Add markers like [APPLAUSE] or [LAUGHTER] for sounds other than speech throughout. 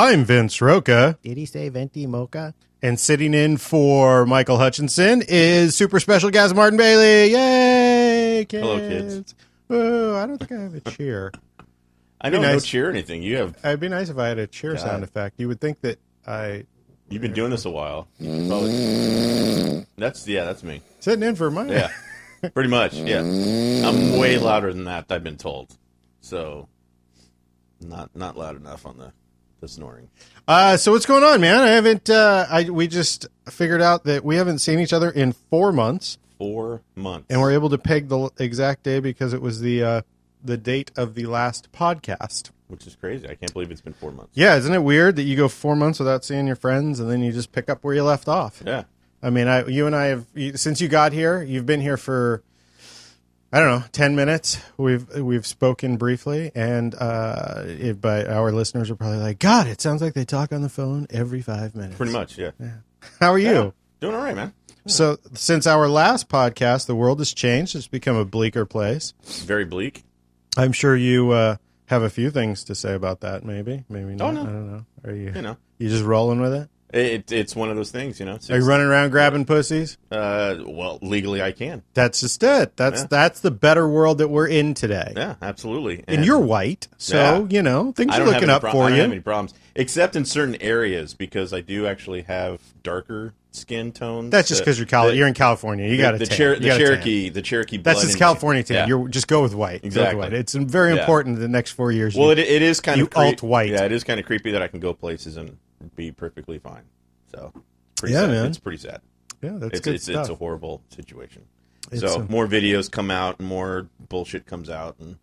I'm Vince Roca, Did he say venti mocha? and sitting in for Michael Hutchinson is super special guest Martin Bailey. Yay! Kids. Hello, kids. Oh, I don't think I have a cheer. [LAUGHS] I Be don't no nice. cheer or anything. You have It'd be nice if I had a cheer God. sound effect. You would think that I you've been doing this a while. Probably- that's yeah, that's me. sitting in for mine. Yeah, pretty much. Yeah, I'm way louder than that. I've been told. So, not not loud enough on the the snoring. Uh, so what's going on, man? I haven't. Uh, I we just figured out that we haven't seen each other in four months, Four months. and we're able to peg the exact day because it was the uh, the date of the last podcast. which is crazy. I can't believe it's been four months. Yeah, isn't it weird that you go four months without seeing your friends and then you just pick up where you left off? Yeah. I mean, I, you and I have since you got here. You've been here for I don't know ten minutes. We've we've spoken briefly, and uh, it, but our listeners are probably like, God, it sounds like they talk on the phone every five minutes. Pretty much. Yeah. How are you? Yeah. Doing all right, man. So since our last podcast, the world has changed. It's become a bleaker place. Very bleak. I'm sure you uh, have a few things to say about that. Maybe, maybe not. Oh, no. I don't know. Are you You know, you just rolling with it? It, it's one of those things. You know. Are you running around grabbing pussies? Uh, well, legally, I can. That's just it. That's Yeah. that's the better world that we're in today. Yeah, absolutely. And you're white, so Yeah. you know things I are don't have looking any up pro- for I don't you. have any problems, except in certain areas because I do actually have darker skin tones. That's just because you're Cali- you're in California. You got to the, tan. Cher- the. Cherokee, the Cherokee. That's blood just in- California tan. Yeah. You're just go with white. Go with Exactly. white. It's very Yeah. important the next four years. Well, you- it, it is kind you of alt-white. Yeah, it is kind of creepy that I can go places and be perfectly fine. So, pretty Yeah, sad. man. it's pretty sad. yeah, that's It's good it's, stuff. it's a horrible situation. It's so a- more videos come out, and more bullshit comes out, and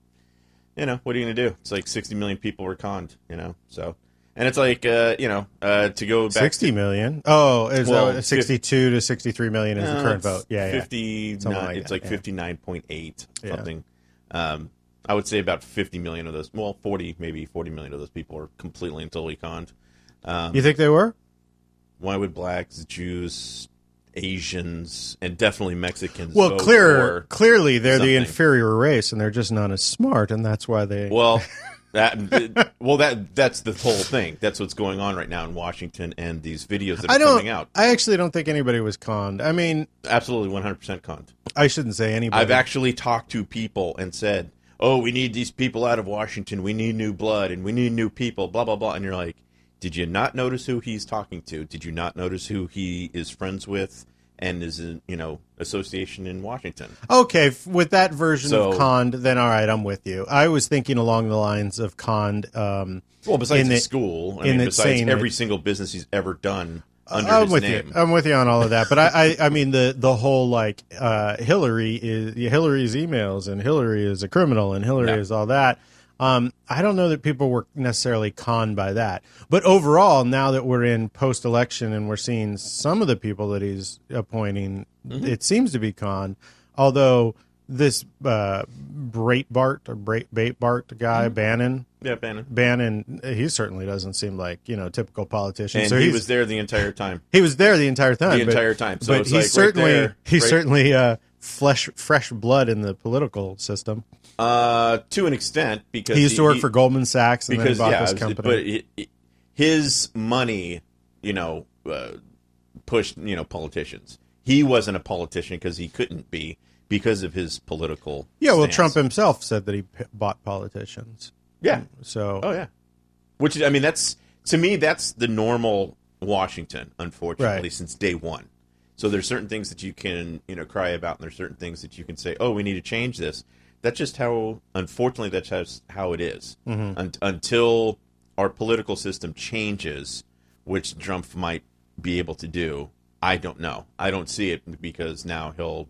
you know what are you gonna do? It's like 60 million people were conned, you know. So, and it's like uh, you know uh, to go back Sixty million. Oh, is Well, that sixty-two to sixty-three million is No, the current vote? Yeah, yeah. 59 Something like it's that, like yeah. 59.8 Yeah. something um i would say about 50 million of those well 40 maybe 40 million of those people are completely and totally conned um, You think they were? why would blacks jews asians and definitely mexicans Well, clear, clearly they're the inferior race, and they're just not as smart, and that's why they. well [LAUGHS] that well that that's the whole thing that's what's going on right now in washington and these videos that are I don't. coming out I actually don't think anybody was conned. I mean, absolutely 100% conned I shouldn't say anybody. I've actually talked to people and said, "Oh, we need these people out of Washington. We need new blood and we need new people." Blah blah blah. And you're like, "Did you not notice who he's talking to? Did you not notice who he is friends with and is in you know association in Washington?" Okay, with that version of So- conned, then all right, I'm with you. I was thinking along the lines of conned. Um, Well, besides the school, I mean, besides every single business he's ever done under I'm his with name. you. I'm with you on all of that. But I, I, I mean the the whole like uh, Hillary is Hillary's emails and Hillary is a criminal and Hillary Yeah. is all that. Um, I don't know that people were necessarily conned by that. But overall, now that we're in post election and we're seeing some of the people that he's appointing, Mm-hmm. it seems to be conned. Although this uh, Breitbart or Brait Breitbart guy Mm-hmm. Bannon. yeah, Bannon. Bannon, he certainly doesn't seem like you know typical politician. And so he was there the entire time. he was there the entire time. The but- entire time. So but he's like right certainly there, he's right- certainly uh, flesh fresh blood in the political system. Uh, to an extent, because He used to work he- for Goldman Sachs and because then he bought yeah, this company. but his money, you know, uh, pushed you know politicians. He wasn't a politician because he couldn't be because of his political. yeah, well, stance. Trump himself said that he p- bought politicians. Yeah. So Oh yeah. Which I mean, that's to me, that's the normal Washington. Unfortunately, Right. since day one. So there's certain things that you can you know cry about, and there's certain things that you can say, oh, we need to change this. That's just how, unfortunately, that's just how it is. Mm-hmm. Un- until our political system changes, which Trump might be able to do. I don't know. I don't see it because now he'll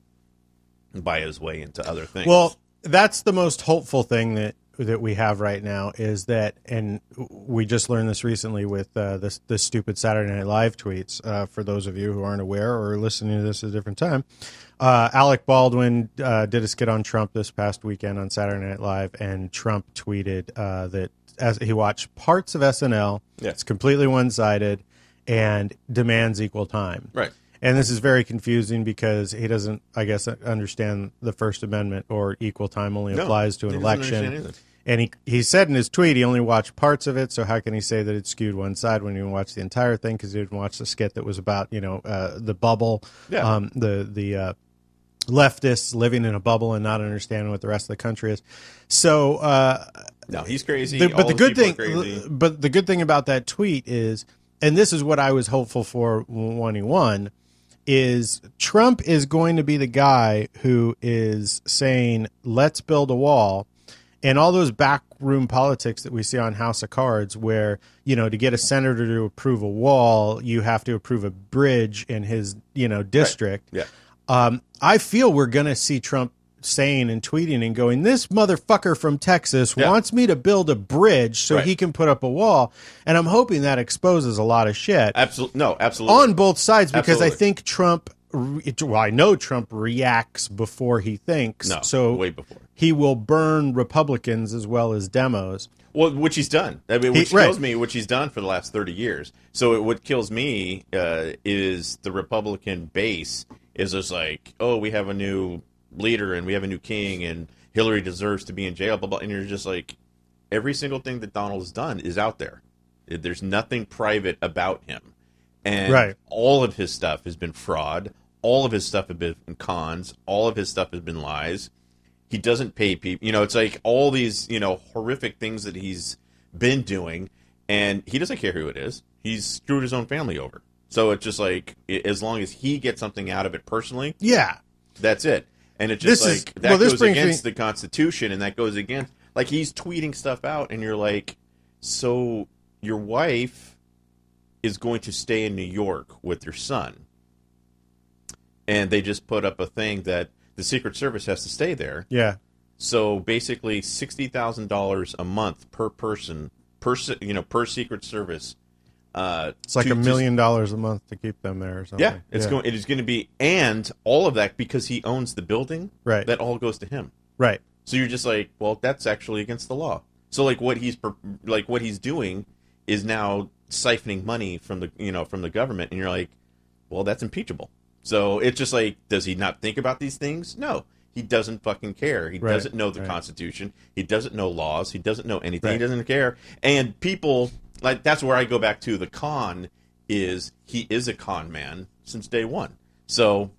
buy his way into other things. Well, that's the most hopeful thing that that we have right now is that, and we just learned this recently with uh, this this stupid Saturday Night Live tweets. Uh, for those of you who aren't aware or listening to this at a different time, uh, Alec Baldwin uh, did a skit on Trump this past weekend on Saturday Night Live, and Trump tweeted uh, that as he watched parts of SNL, Yeah. it's completely one sided, and demands equal time. Right. And this is very confusing because he doesn't, I guess, understand the First Amendment or equal time only No, applies to an election. And he, he said in his tweet he only watched parts of it, so how can he say that it skewed one side when he didn't watch the entire thing? Because he didn't watch the skit that was about you know uh, the bubble, Yeah. um, the the uh, leftists living in a bubble and not understanding what the rest of the country is. So uh, No, he's crazy. the, but the good thing, but the good thing about that tweet is, and this is what I was hopeful for when he won, is Trump is going to be the guy who is saying, "Let's build a wall," and all those backroom politics that we see on House of Cards, where you know to get a senator to approve a wall, you have to approve a bridge in his you know district. Yeah. Um, I feel we're going to see Trump saying and tweeting and going, "This motherfucker from Texas Yeah. wants me to build a bridge so Right. he can put up a wall," and I'm hoping that exposes a lot of shit Absolutely. No, absolutely. on both sides because I think Trump. Well, I know Trump reacts before he thinks, no, so way before. he will burn Republicans as well as demos. Well, which he's done. I mean, He- which right. kills me, which he's done for the last thirty years. So it, what kills me uh, is the Republican base is just like, oh, we have a new leader and we have a new king and Hillary deserves to be in jail. Blah blah. And you're just like, every single thing that Donald's done is out there. There's nothing private about him, and Right. all of his stuff has been fraud. All of his stuff has been cons. All of his stuff has been lies he doesn't pay people. You know, it's like all these you know horrific things that he's been doing, and he doesn't care who it is. He's screwed his own family over. So it's just like as long as he gets something out of it personally, Yeah, that's it. And it's just This is- like that well, goes against me- the Constitution, and that goes against like he's tweeting stuff out, and you're like, so your wife is going to stay in New York with your son, and they just put up a thing that the Secret Service has to stay there. yeah, So basically, sixty thousand dollars a month per person per you know per Secret Service. Uh, it's like to a million dollars a month to keep them there or something. yeah, it's going. It is going to be, and all of that because he owns the building. Right. That all goes to him. right. So you're just like, well, that's actually against the law. So like what he's like what he's doing is now siphoning money from the you know from the government, and you're like, well, that's impeachable. So it's just like, does he not think about these things? No, he doesn't fucking care. He Right, doesn't know the right. Constitution. He doesn't know laws. He doesn't know anything. He doesn't care. And people like that's where I go back to the con is he is a con man since day one. So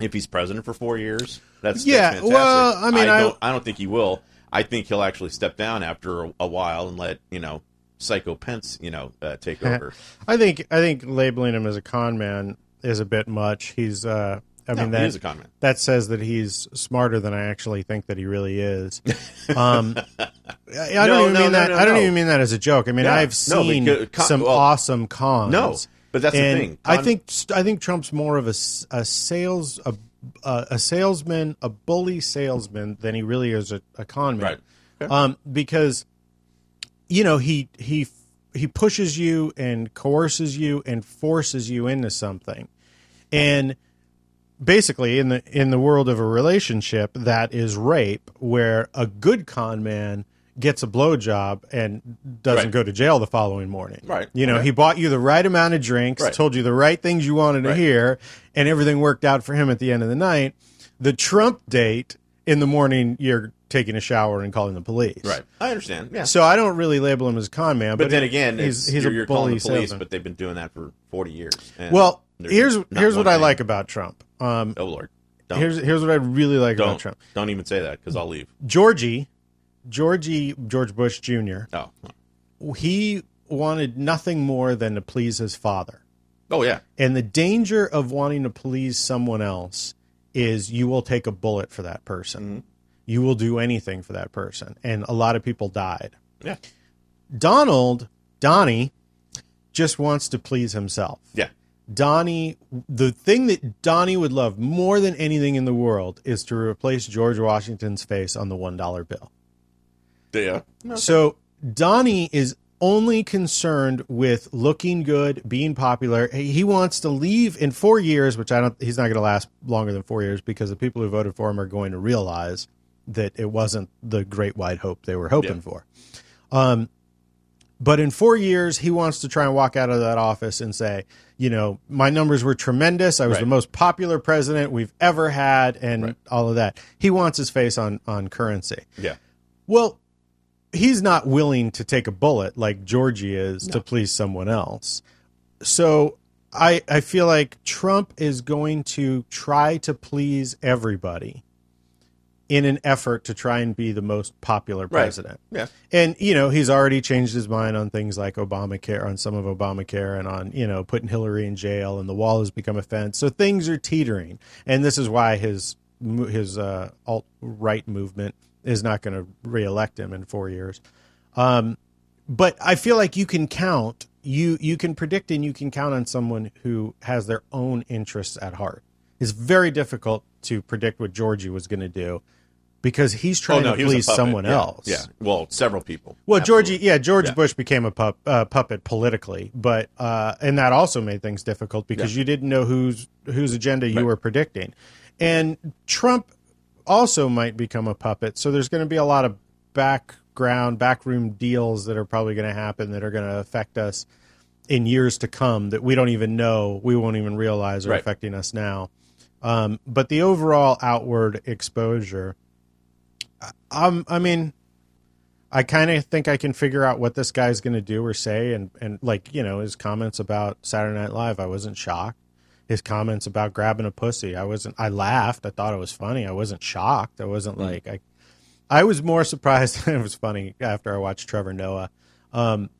if he's president for four years, that's Yeah, That's fantastic. well, I mean, I- don't, I don't think he will. I think he'll actually step down after a, a while and let you know Psycho Pence, you know, uh, take [LAUGHS] over. I think I think labeling him as a con man is a bit much. He's uh I No, mean that is a con man. that says that he's smarter than I actually think that he really is. Um [LAUGHS] I, I don't even no, mean that I don't even mean that as a joke. I mean Yeah. I've seen because con- some well, awesome cons. No, but that's and the thing. I think I think Trump's more of a, a sales a, a a salesman, a bully salesman than he really is a, a con man. Right. Okay. Um, because you know he he he pushes you and coerces you and forces you into something, and basically in the in the world of a relationship that is rape, where a good con man gets a blowjob and doesn't Right. go to jail the following morning. Right. You know, Okay. he bought you the right amount of drinks, Right. told you the right things you wanted to hear, and everything worked out for him at the end of the night. The Trump date in the morning, you're taking a shower and calling the police. right. I understand. Yeah. So I don't really label him as a con man, but, but then again, he's he's you're, a you're bully calling the police, salesman. but they've been doing that for forty years. and well, there's here's here's what I like about Trump. Um, Oh Lord, don't here's here's what I really like don't about Trump. don't even say that because I'll leave. Georgie, Georgie George Bush Jr. Oh, He wanted nothing more than to please his father. oh yeah, And the danger of wanting to please someone else is you will take a bullet for that person. Mm-hmm. You will do anything for that person. And a lot of people died. yeah, Donald, Donnie, just wants to please himself. yeah. Donnie, the thing that Donnie would love more than anything in the world is to replace George Washington's face on the $1 bill. Yeah. No, So Donnie is only concerned with looking good, being popular. He he wants to leave in four years, which I don't. He's not going to last longer than four years because the people who voted for him are going to realize that it wasn't the great white hope they were hoping Yeah. for. Um, but in four years, he wants to try and walk out of that office and say, you know, my numbers were tremendous. I was Right. the most popular president we've ever had, and Right. all of that. He wants his face on on currency. yeah. Well, he's not willing to take a bullet like Georgie is to please someone else. So I I feel like Trump is going to try to please everybody in an effort to try and be the most popular Right. president. Yeah. And you know, he's already changed his mind on things like Obamacare, on some of Obamacare, and on you know putting Hillary in jail, and the wall has become a fence. So things are teetering, and this is why his his uh, alt right movement is not going to reelect him in four years. Um, but I feel like you can count you you can predict and you can count on someone who has their own interests at heart. It's very difficult to predict what Georgie was going to do because he's Oh trying no, to please someone Yeah. else. Yeah. Well, several people. Well, Absolutely. Georgie, yeah, George Yeah. Bush became a pup, uh, puppet politically, but uh, and that also made things difficult because Yeah. you didn't know whose whose agenda you Right. were predicting, and Trump also might become a puppet. So there's going to be a lot of background, backroom deals that are probably going to happen that are going to affect us in years to come that we don't even know, we won't even realize are Right. affecting us now. Um, but the overall outward exposure, um, I mean, I kind of think I can figure out what this guy's going to do or say, and and like you know his comments about Saturday Night Live, I wasn't shocked. His comments about grabbing a pussy, I wasn't. I laughed. I thought it was funny. I wasn't shocked. I wasn't like I. I was more [LAUGHS] surprised. [LAUGHS] it was funny after I watched Trevor Noah. Um,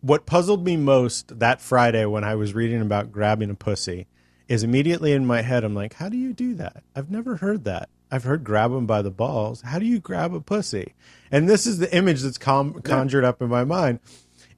what puzzled me most that Friday when I was reading about grabbing a pussy is immediately in my head, I'm like, how do you do that? I've never heard that. I've heard grab them by the balls. How do you grab a pussy? And this is the image that's com- conjured up in my mind.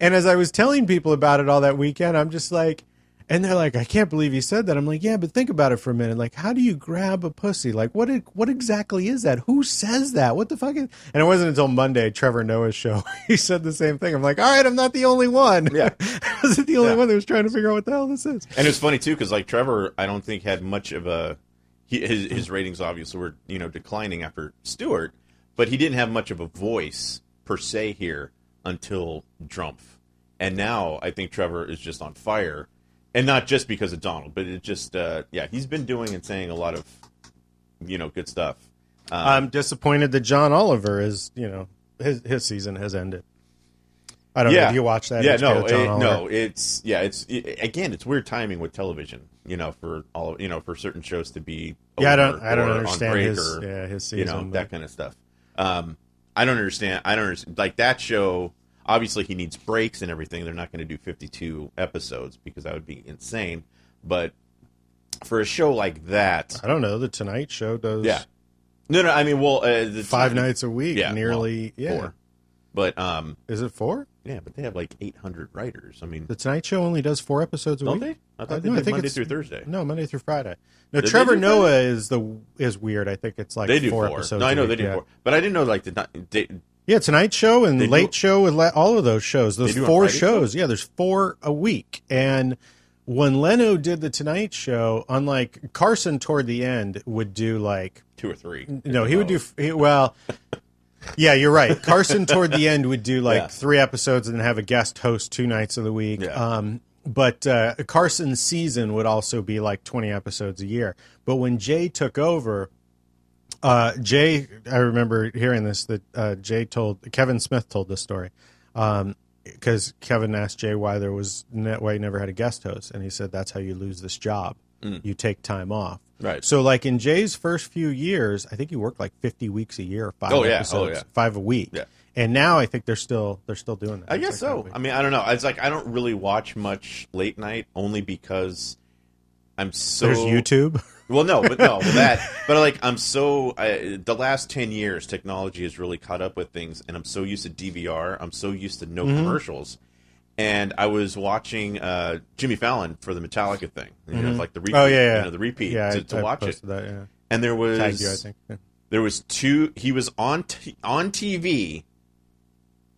And as I was telling people about it all that weekend, I'm just like, and they're like, I can't believe you said that. I'm like, yeah, but think about it for a minute. Like, how do you grab a pussy? Like, what what exactly is that? Who says that? What the fuck is? And it wasn't until Monday, Trevor Noah's show, [LAUGHS] he said the same thing. I'm like, all right, I'm not the only one. Yeah. [LAUGHS] I wasn't the only Yeah. one that was trying to figure out what the hell this is. And it's funny too because like Trevor, I don't think had much of a he, his his ratings obviously were you know declining after Stewart, but he didn't have much of a voice per se here until Drumpf, and now I think Trevor is just on fire, and not just because of Donald, but it just uh, yeah he's been doing and saying a lot of you know good stuff. Um, I'm disappointed that John Oliver is, you know, his his season has ended. I don't know. yeah, Do you watch that? Yeah, no, it- no. It's yeah, it's it, again, it's weird timing with television. You know, for all you know, for certain shows to be Yeah, I don't. I don't understand break his. or, yeah, his you know but- that kind of stuff. Um, I don't understand. I don't understand. Like that show, obviously he needs breaks and everything. They're not going to do fifty-two episodes because that would be insane. But for a show like that, I don't know. The Tonight Show does. yeah, no, no. I mean, well, uh, the Five nights a week, yeah, nearly. well, yeah. four. But um, Is it four? Yeah, but they have like eight hundred writers. I mean, The Tonight Show only does four episodes a don't week. they? I thought uh, they no, did Monday it's- through Thursday. No, Monday through Friday. No, they Trevor do Noah is the is weird. I think it's like They do four, four. episodes. No, I a know week, they do yeah. four, but I didn't know like the not- they, Yeah, Tonight Show and They do- Late Show and le- all of those shows. Those do four shows. Yeah, there's four a week. And when Leno did the Tonight Show, unlike Carson, toward the end would do like two or three. no, he would do he, well. Yeah, you're right. [LAUGHS] Carson toward the end would do like Yeah. three episodes and then have a guest host two nights of the week. Yeah. Um, but uh, Carson's season would also be like 20 episodes a year. But when Jay took over, uh, Jay, I remember hearing this that uh, Jay told Kevin Smith told this story because Kevin asked Jay why there was why he never had a guest host, and he said that's how you lose this job. You take time off. Mm. Right. So, like in Jay's first few years, I think he worked like 50 weeks a year, five Oh, yeah. Oh, episodes, yeah. five a week. Yeah. And now I think they're still they're still doing that. I guess like so. five a week. I mean, I don't know. It's like I don't really watch much late night only because I'm so There's YouTube. [LAUGHS] Well, no, but no, that. [LAUGHS] But like, I'm so I, the last ten years, technology has really caught up with things, and I'm so used to DVR. I'm so used to no Mm-hmm. commercials. And I was watching uh, Jimmy Fallon for the Metallica thing, you know, like the repeat, Oh yeah, yeah. you know, the repeat Yeah, to, to watch it. That, yeah. And there was you, I think. Yeah. there was two. He was on t- on TV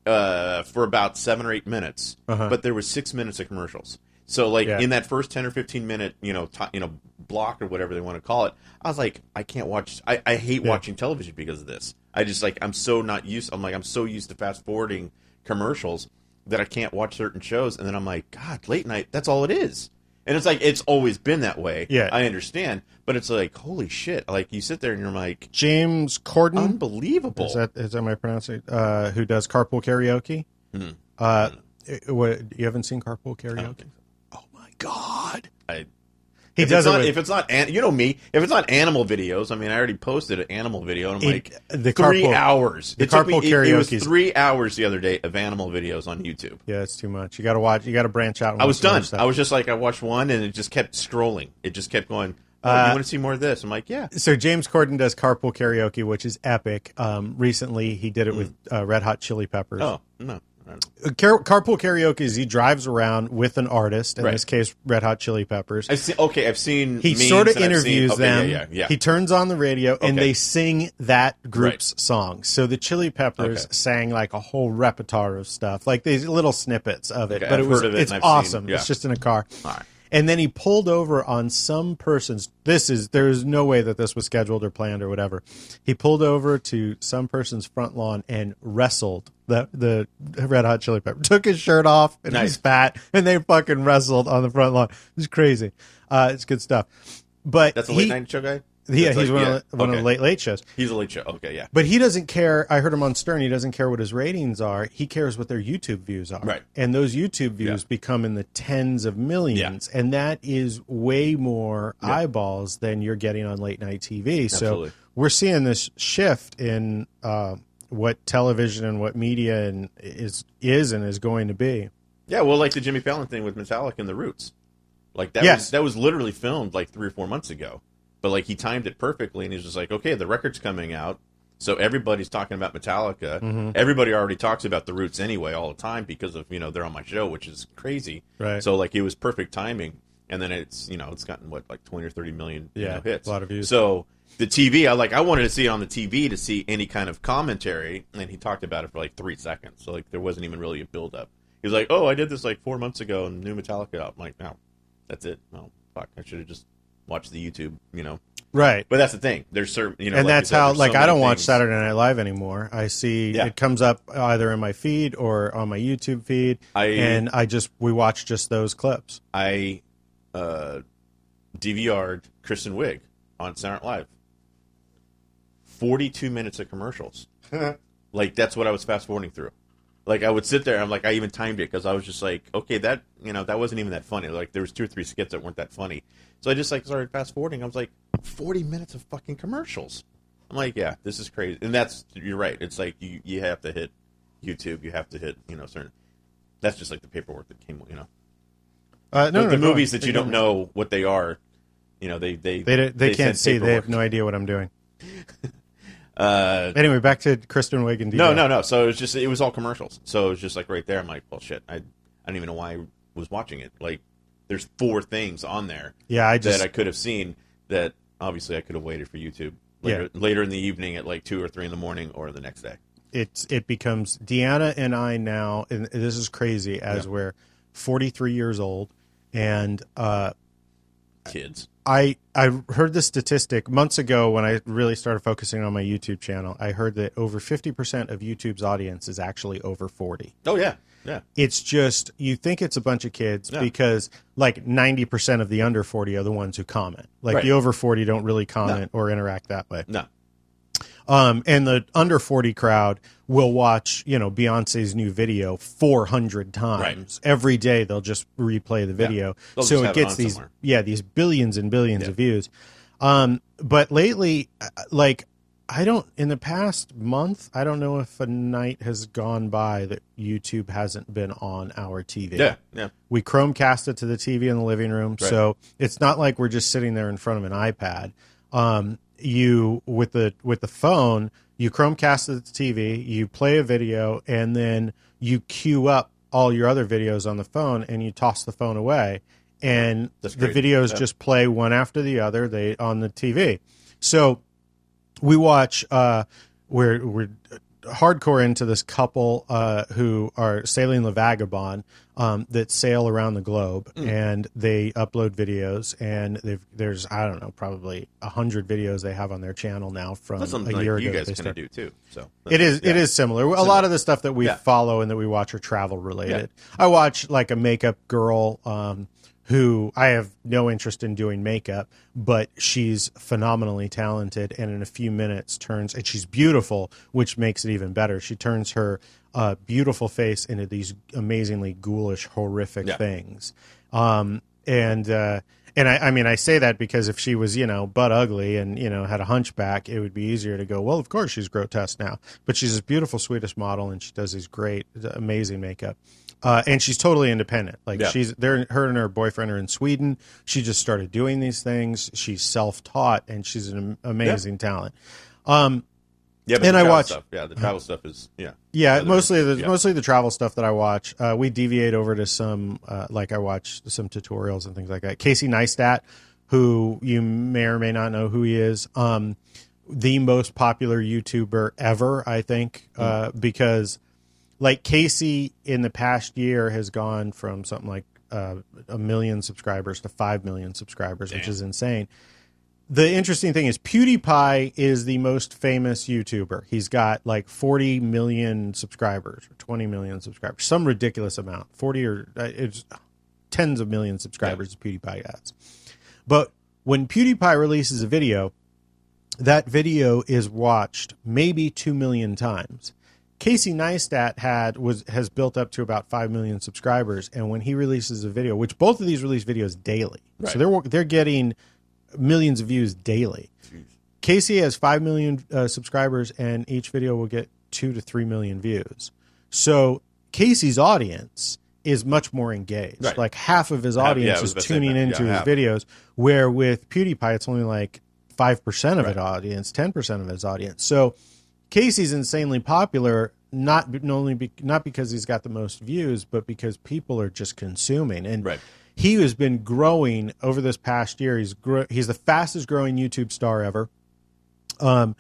uh, for about seven or eight minutes, Uh-huh. but there was six minutes of commercials. So like in that first ten or fifteen minute you know ti you know block or whatever they want to call it, I was like, I can't watch. I, I hate watching television because of this. I just like I'm so not used. I'm like I'm so used to fast forwarding commercials that I can't watch certain shows, and then I'm like, God, late night. That's all it is. And it's like it's always been that way. Yeah. I understand, but it's like holy shit! Like you sit there and you're like, James Corden. unbelievable. Is that is that my pronunciation? Uh, who does carpool karaoke? Hmm. Uh, it- what, you haven't seen carpool karaoke? so. Oh my god! I, He if does it's it not, with- if it's not an, you know me if it's not animal videos. I mean, I already posted an animal video, and I'm It- like the three carpool- hours. the it took me, carpool it- it, was three hours the other day of animal videos on YouTube. Yeah, it's too much. You got to watch. You got to branch out. I was done. I was just like, I watched one, and it just kept scrolling. It just kept going. Oh, Uh, you want to see more of this? I'm like, yeah. so James Corden does carpool karaoke, which is epic. Um, recently, he did it with uh, Red Hot Chili Peppers. Oh no. I don't know. Uh, Car- carpool karaoke is he drives around with an artist. In Right. this case, Red Hot Chili Peppers. I've seen. Okay, I've seen. he sort of and I've seen- interviews okay, them. Yeah, yeah, yeah. He turns on the radio and Okay. they sing that group's Right. song. So the Chili Peppers Okay. sang like a whole repertoire of stuff, like these little snippets of it. But I've it was it it's and seen- awesome. yeah. It's just in a car. Right. And then he pulled over on some person's. This is there is no way that this was scheduled or planned or whatever. He pulled over to some person's front lawn and wrestled the the Red Hot Chili Pepper. Took his shirt off and Nice. he's fat, and they fucking wrestled on the front lawn. It's crazy. Uh, it's good stuff. But That's a he- late night show guy. yeah, That's he's like- one, yeah, of the, one of the late late shows. He's a late show. Okay, yeah. But he doesn't care. I heard him on Stern. He doesn't care what his ratings are. He cares what their YouTube views are. Right. And those YouTube views Yeah. become in the tens of millions. And that is way more Yeah. eyeballs than you're getting on late night TV. Absolutely. So we're seeing this shift in uh, what television and what media and is is and is going to be. Yeah, well, like the Jimmy Fallon thing with Metallica and the Roots, like that. Yes. was, that was literally filmed like three or four months ago, but like he timed it perfectly, and he's just like, okay, the record's coming out, so everybody's talking about Metallica. Mm-hmm. Everybody already talks about the Roots anyway, all the time because of you know they're on my show, which is crazy. Right. So like it was perfect timing, and then it's you know it's gotten what like twenty or thirty million you Yeah, know, hits, a lot of views. So the TV, I like I wanted to see it on the TV to see any kind of commentary, and he talked about it for like three seconds, so like there wasn't even really a build up. He was like, "Oh, I did this like four months ago, and new Metallica." I'm like, "No, that's it. No, fuck, I should have just watched the YouTube, you know." Right. But that's the thing. There's certain, you know, and like that's said, how there's so like I don't watch. Saturday Night Live anymore. I see Yeah. it comes up either in my feed or on my YouTube feed, I- and I just we watch just those clips. I uh, DVR'd Kristen Wiig on Saturday Night Live. Forty-two minutes of commercials. [LAUGHS] like that's what I was fast forwarding through. Like I would sit there. I'm like I even timed it because I was just like, okay, that you know that wasn't even that funny. Like there was two or three skits that weren't that funny. So I just like started fast forwarding. I was like, forty minutes of fucking commercials. I'm like, yeah, this is crazy. And that's you're right. It's like you you have to hit YouTube. You have to hit you know certain. That's just like the paperwork that came. You know Uh, no, the, no, the no, movies on. that you don't know what they are. You know they they They don't- they, can't send see. They have no idea what I'm doing. [LAUGHS] Uh, Anyway, back to Kristen Wiig and no, no, no. So it was just it was all commercials. So it was just like right there. I'm like, well, shit. I I don't even know why I was watching it. Like, there's four things on there Yeah, I just that I could have seen. That obviously I could have waited for YouTube later, Yeah. later in the evening at like two or three in the morning or the next day. it's it becomes Deanna and I now, and this is crazy as Yeah. we're 43 years old, and uh, Kids. I I heard the statistic months ago when I really started focusing on my YouTube channel. I heard that over 50% of YouTube's audience is actually over 40. Oh yeah, yeah. It's just you think it's a bunch of kids Yeah. because like 90% of the under 40 are the ones who comment. Like Right. the over 40 don't really comment or interact that way. No. Um, and the under 40 crowd will watch, you know, Beyonce's new video 400 times. Every day they'll just replay the video. They'll so it have it gets these, somewhere. yeah, these billions and billions Yeah. of views. Um, but lately, uh, like, I don't, in the past month, I don't know if a night has gone by that YouTube hasn't been on our TV. Yeah, yeah. We Chromecast it to the TV in the living room, Right. so it's not like we're just sitting there in front of an iPad. Um, you with the with the phone, you Chromecast to the TV, you play a video, and then you queue up all your other videos on the phone, and you toss the phone away, and That's the great. videos Yeah. just play one after the other. They on the TV, so we watch uh we're we're hardcore into this couple uh who are sailing the vagabond um that sail around the globe Hmm. and they upload videos and they've there's i don't know probably a hundred videos they have on their channel now from That's a year like you ago guys they kind do too. So It is. It yeah. is similar. A lot of the stuff that we Yeah. follow and that we watch are travel related. I watch like a makeup girl um, who I have no interest in doing makeup, but she's phenomenally talented and in a few minutes turns and she's beautiful, which makes it even better. She turns her uh, beautiful face into these amazingly ghoulish, horrific Yeah. things. Um, and uh, and I, I mean, I say that because if she was, you know, butt ugly and you know had a hunchback, it would be easier to go. Well, of course she's grotesque now, but she's this beautiful Swedish model and she does these great, amazing makeup. Uh, and she's totally independent. Like Yeah. she's there. Her and her boyfriend are in Sweden. She just started doing these things. She's self-taught and she's an am- amazing talent. Um, Yeah, And I watch- stuff. Yeah, the travel stuff is yeah. yeah, Other- mostly the yeah. mostly the travel stuff that I watch. Uh, we deviate over to some uh, like I watch some tutorials and things like that. Casey Neistat, who you may or may not know who he is, um, the most popular YouTuber ever, I think, uh, because like Casey in the past year has gone from something like uh, a million subscribers to five million subscribers, which is insane. The interesting thing is PewDiePie is the most famous YouTuber. He's got like 40 million subscribers or 20 million subscribers, some ridiculous amount. 40 or uh, it's tens of millions of subscribers PewDiePie has. But when PewDiePie releases a video, that video is watched maybe 2 million times. Casey Neistat had was has built up to about 5 million subscribers and when he releases a video, which both of these release videos daily. Right. So they're they're getting millions of views daily. Casey has 5 million uh, subscribers and each video will get 2 to 3 million views. So Casey's audience is much more engaged. Right. Like half of his Half- yeah, audience is about to say tuning into Yeah, his half. videos where with PewDiePie it's only like 5% of Right. his audience, 10% of his audience. So Casey's insanely popular not not only be, not because he's got the most views, but because people are just consuming. And Right. he has been growing over this past year. He's gro- he's the fastest growing YouTube star ever. Um,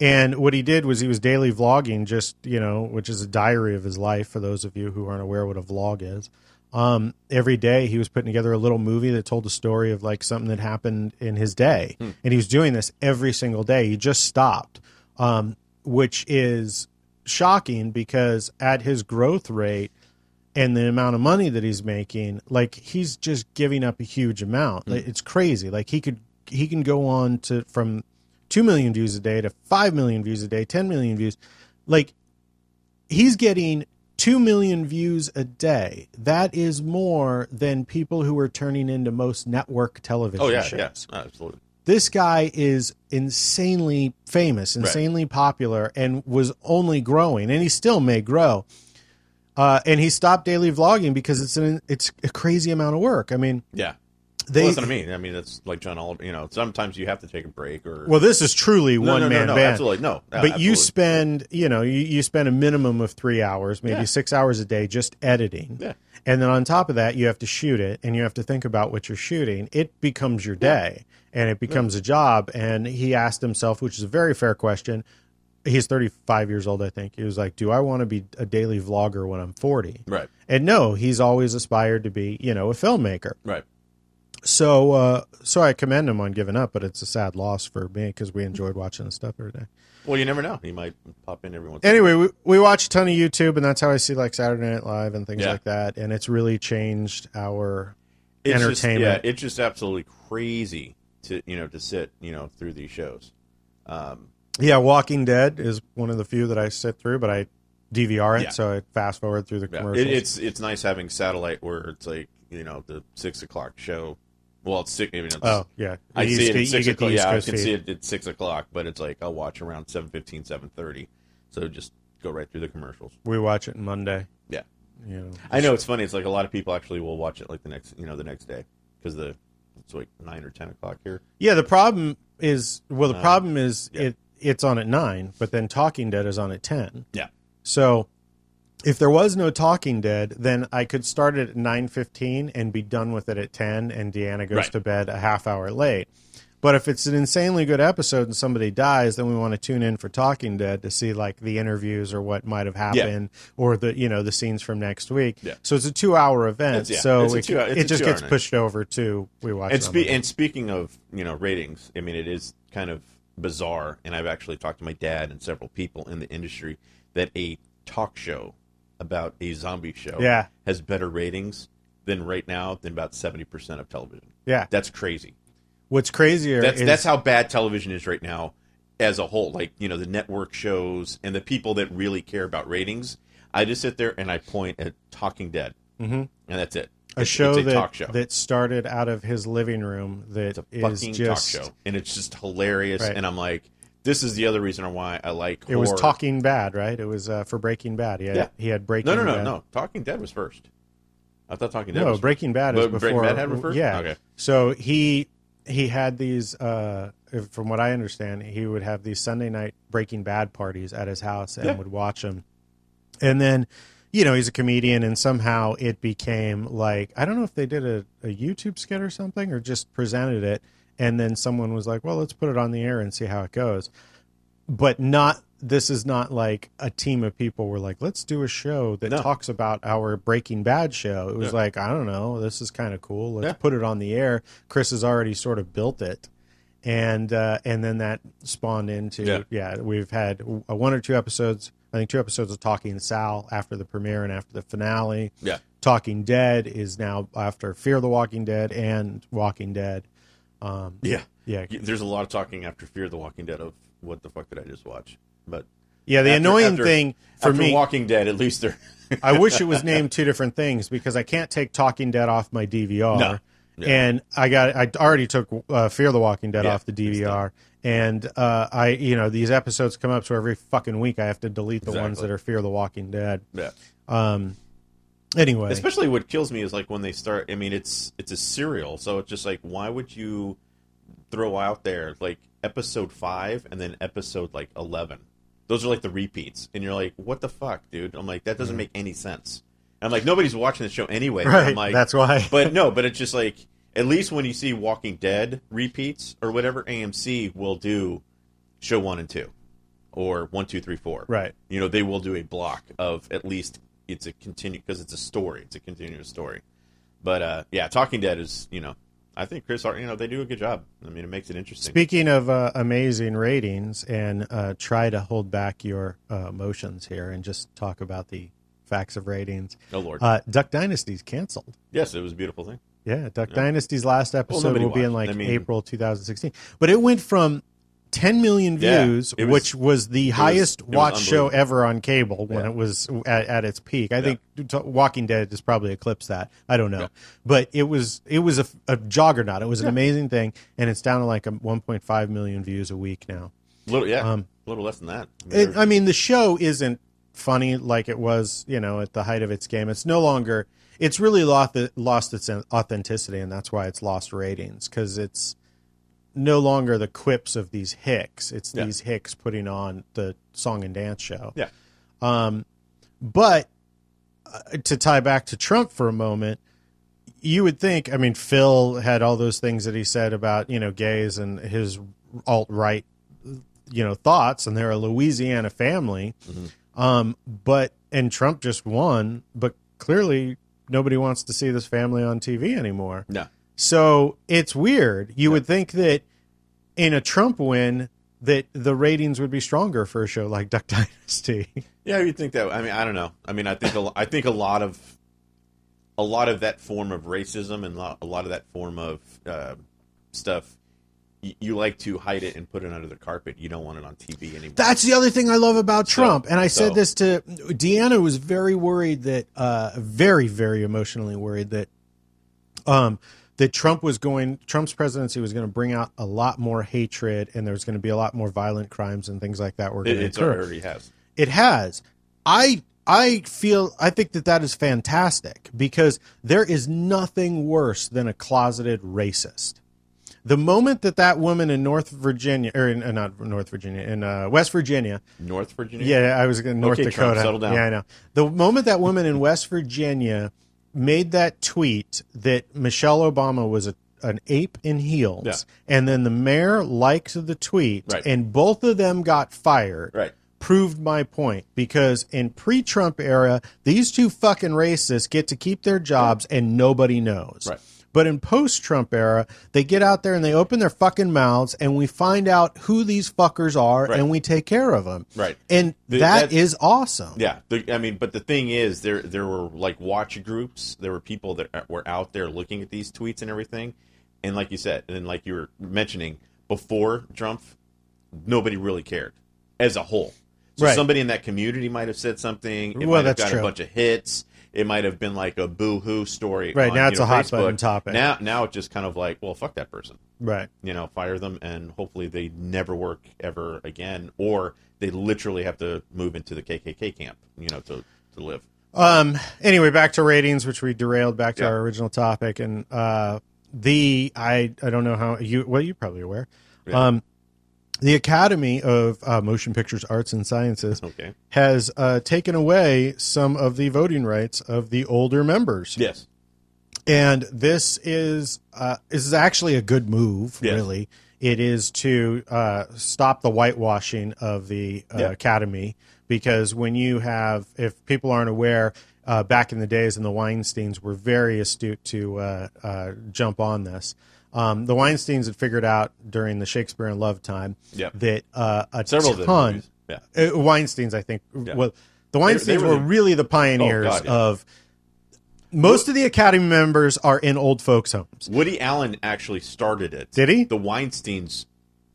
and what he did was he was daily vlogging, just you know, which is a diary of his life for those of you who aren't aware what a vlog is. Um, every day he was putting together a little movie that told a story of like something that happened in his day, and he was doing this every single day. He just stopped, um, which is shocking because at his growth rate and the amount of money that he's making, like he's just giving up a huge amount. Hmm. Like, it's crazy. Like he could he can go on to from two million views a day to five million views a day, ten million views. Like he's getting two million views a day. That is more than people who are turning into most network television Oh yeah, shows yeah, absolutely. This guy is insanely famous, insanely popular, and was only growing, and he still may grow. Uh, and he stopped daily vlogging because it's an it's a crazy amount of work. I mean, Yeah. they well, that's what I mean. I mean, it's like John Oliver. You know, sometimes you have to take a break or. well, this is truly no, one no, man no, no, band. absolutely no. but you spend you know you, you spend a minimum of three hours maybe Yeah. six hours a day just editing Yeah. And then on top of that you have to shoot it and you have to think about what you're shooting. It becomes your day and it becomes a job. And he asked himself which is a very fair question he's 35 years old i think he was like do i want to be a daily vlogger when i'm 40 Right. and no he's always aspired to be you know a filmmaker. Right. so uh so i commend him on giving up but it's a sad loss for me because we enjoyed watching the stuff every day Well, you never know. He might pop in every once. anyway, we, we watch a ton of YouTube, and that's how I see like Saturday Night Live and things Yeah. like that. And it's really changed our It's just- entertainment. yeah, it's just absolutely crazy to you know to sit you know through these shows. Um, yeah. Walking Dead is one of the few that I sit through, but I DVR it, Yeah. so I fast forward through the yeah. commercials. It, it's it's nice having satellite where it's like you know the six o'clock show. Well, it's six. I mean, it's, oh yeah, I see it at six o'clock. Yeah, I can feed. see it at six o'clock, but it's like I'll watch around 7.15, 7.30. So just go right through the commercials. We watch it Monday. Yeah, You know, I know it's funny. It's like a lot of people actually will watch it like the next you know the next day because the it's like nine or ten o'clock here. Yeah, the problem is well, the Uh, problem is yeah. it it's on at nine, but then Talking Dead is on at ten. Yeah. So if there was no Talking Dead, then I could start it at nine fifteen and be done with it at ten, and Deanna goes Right. to bed a half hour late. But if it's an insanely good episode and somebody dies, then we want to tune in for Talking Dead to see like the interviews or what might have happened or the you know the scenes from next week. Yeah. So it's a two hour event. Yeah, so it, it just gets night. pushed over to we watch. And, spe- and speaking of you know ratings, I mean it is kind of bizarre, and I've actually talked to my dad and several people in the industry that a talk show about a zombie show Yeah. has better ratings than right now than about seventy percent of television. Yeah. That's crazy. What's crazier That's is that's how bad television is right now as a whole. Like you know the network shows and the people that really care about ratings. I just sit there and I point at Talking Dead, mm-hmm. and that's it. a It's- show it's a that talk show. that started out of his living room that It's a is fucking just talk show, and it's just hilarious. Right. And I'm like, this is the other reason why I like. it was. Talking Bad, right? It was uh, for Breaking Bad. He had, Yeah. he had Breaking No, no, no, Bad. no. Talking Dead was first. I thought Talking Dead. No, was Breaking Bad is But before. Breaking Bad had first? Yeah. Okay. So he he had these. Uh, from what I understand, he would have these Sunday night Breaking Bad parties at his house and Yeah. would watch them. And then, you know, he's a comedian, and somehow it became like I don't know if they did a, a YouTube skit or something, or just presented it, and then someone was like, "Well, let's put it on the air and see how it goes." But not. This is not like a team of people were like, let's do a show that No. talks about our Breaking Bad show. It was Yeah. like, I don't know, this is kind of cool. Let's Yeah. put it on the air. Chris has already sort of built it, and uh, and then that spawned into Yeah. yeah. We've had one or two episodes. I think two episodes of Talking Saul after the premiere and after the finale. Yeah. Talking Dead is now after Fear the Walking Dead and Walking Dead. Yeah. Yeah, There's a lot of talking after Fear the Walking Dead of what the fuck did I just watch? But yeah. The after- annoying after- thing for after me, Walking Dead, at least they're [LAUGHS] I wish it was [LAUGHS] named two different things because I can't take Talking Dead off my DVR. No. Yeah. And I got I already took uh, Fear the Walking Dead Yeah, off the DVR. And uh, I, you know, these episodes come up, so every fucking week I have to delete the ones that are Fear the Walking Dead. yeah. Anyway, Especially what kills me is like when they start. I mean, it's it's a serial, so it's just like why would you throw out there like episode five and then episode like eleven? Those are like the repeats, and you're like, what the fuck, dude? I'm like, that doesn't mm-hmm. make any sense. And I'm like, nobody's watching the show anyway. right? I'm like, that's why. but no, but it's just like at least when you see Walking Dead repeats or whatever, AMC will do show one and two, or one, two, three, four. Right. You know, they will do a block of at least it's a continue because it's a story. It's a continuous story. But uh, yeah, Talking Dead is you know, I think Chris, you know, they do a good job. I mean, it makes it interesting. Speaking of uh, amazing ratings, and uh, try to hold back your uh, emotions here and just talk about the facts of ratings. oh Lord, Uh, Duck Dynasty's canceled. yes, it was a beautiful thing. Yeah, Duck Dynasty's last episode nobody will be in like I mean- April 2016. But it went from 10 million views, it was- which was the highest was watched show ever on cable when Yeah. it was at, at its peak. I think t- Walking Dead has probably eclipsed that. I don't know, but it was it was a, a juggernaut. It was an amazing thing, and it's down to like a 1.5 million views a week now. little yeah, Um, a little less than that. I mean, It, I mean, the show isn't funny like it was, you know, at the height of its game. It's no longer. It's really lost lost its authenticity, and that's why it's lost ratings because it's no longer the quips of these hicks. It's Yeah. these hicks putting on the song and dance show. yeah, Um, But uh, to tie back to Trump for a moment, you would think. I mean, Phil had all those things that he said about you know gays and his alt right, you know, thoughts, and they're a Louisiana family. Um, but and Trump just won, but clearly nobody wants to see this family on TV anymore. no, So it's weird. You would think that in a Trump win, that the ratings would be stronger for a show like Duck [LAUGHS] Dynasty. Yeah, you'd think that. I mean, I don't know. I mean, I think a, I think a lot of a lot of that form of racism and a lot of that form of uh, stuff. You like to hide it and put it under the carpet. You don't want it on TV anymore. That's the other thing I love about Trump. And I said this to Deanna was very worried that uh very very emotionally worried that um that Trump was going Trump's presidency was going to bring out a lot more hatred and there was going to be a lot more violent crimes and things like that were going it, to it's occur. already has. It has. I I feel I think that that is fantastic because there is nothing worse than a closeted racist. The moment that that woman in North Virginia or in, uh, not North Virginia in uh, West Virginia, North Virginia. yeah, I was in North Okay, Trump, Dakota. settle down. Yeah, I know. The moment that woman in West Virginia made that tweet that Michelle Obama was a, an ape in heels, Yeah. and then the mayor liked the tweet, Right. and both of them got fired Right. proved my point because in pre-Trump era, these two fucking racists get to keep their jobs and nobody knows. Right. But in post Trump era, they get out there and they open their fucking mouths, and we find out who these fuckers are, Right. and we take care of them. Right. And The- that's- awesome. Yeah, the, I mean, but the thing is, there there were like watch groups. There were people that uh, were out there looking at these tweets and everything, and like you said, and like you were mentioning before Trump, nobody really cared as a whole. So Right. somebody in that community might have said something. It Well, might have that's got true. a bunch of hits. It might have been like a boo-hoo story. Right, on, now you it's know, a hot Facebook. button topic. Now, now it's just kind of like, well, fuck that person Right. you know, fire them, and hopefully they never work ever again, or they literally have to move into the KKK camp, you know, to to live. Um. Anyway, back to ratings, which we derailed back to Yeah. our original topic, and uh, the I I don't know how you well you're probably aware. Yeah. Um, the Academy of uh, Motion Pictures Arts and Sciences Okay. has uh, taken away some of the voting rights of the older members, Yes. and this is uh, this is actually a good move. Yes. Really, it is to uh, stop the whitewashing of the uh. Academy because when you have, if people aren't aware, uh, back in the days, and the Weinstein's were very astute to uh, uh, jump on this. Um, the Weinstein's had figured out during the Shakespeare in Love time Yep. that uh, a Several ton. Yeah. uh, Weinstein's, I think. Yeah. Well, the Weinstein's they were were, really the pioneers Oh, God, yeah. of. Most of the Academy members are in old folks' homes. Woody Allen actually started it. Did he? The Weinstein's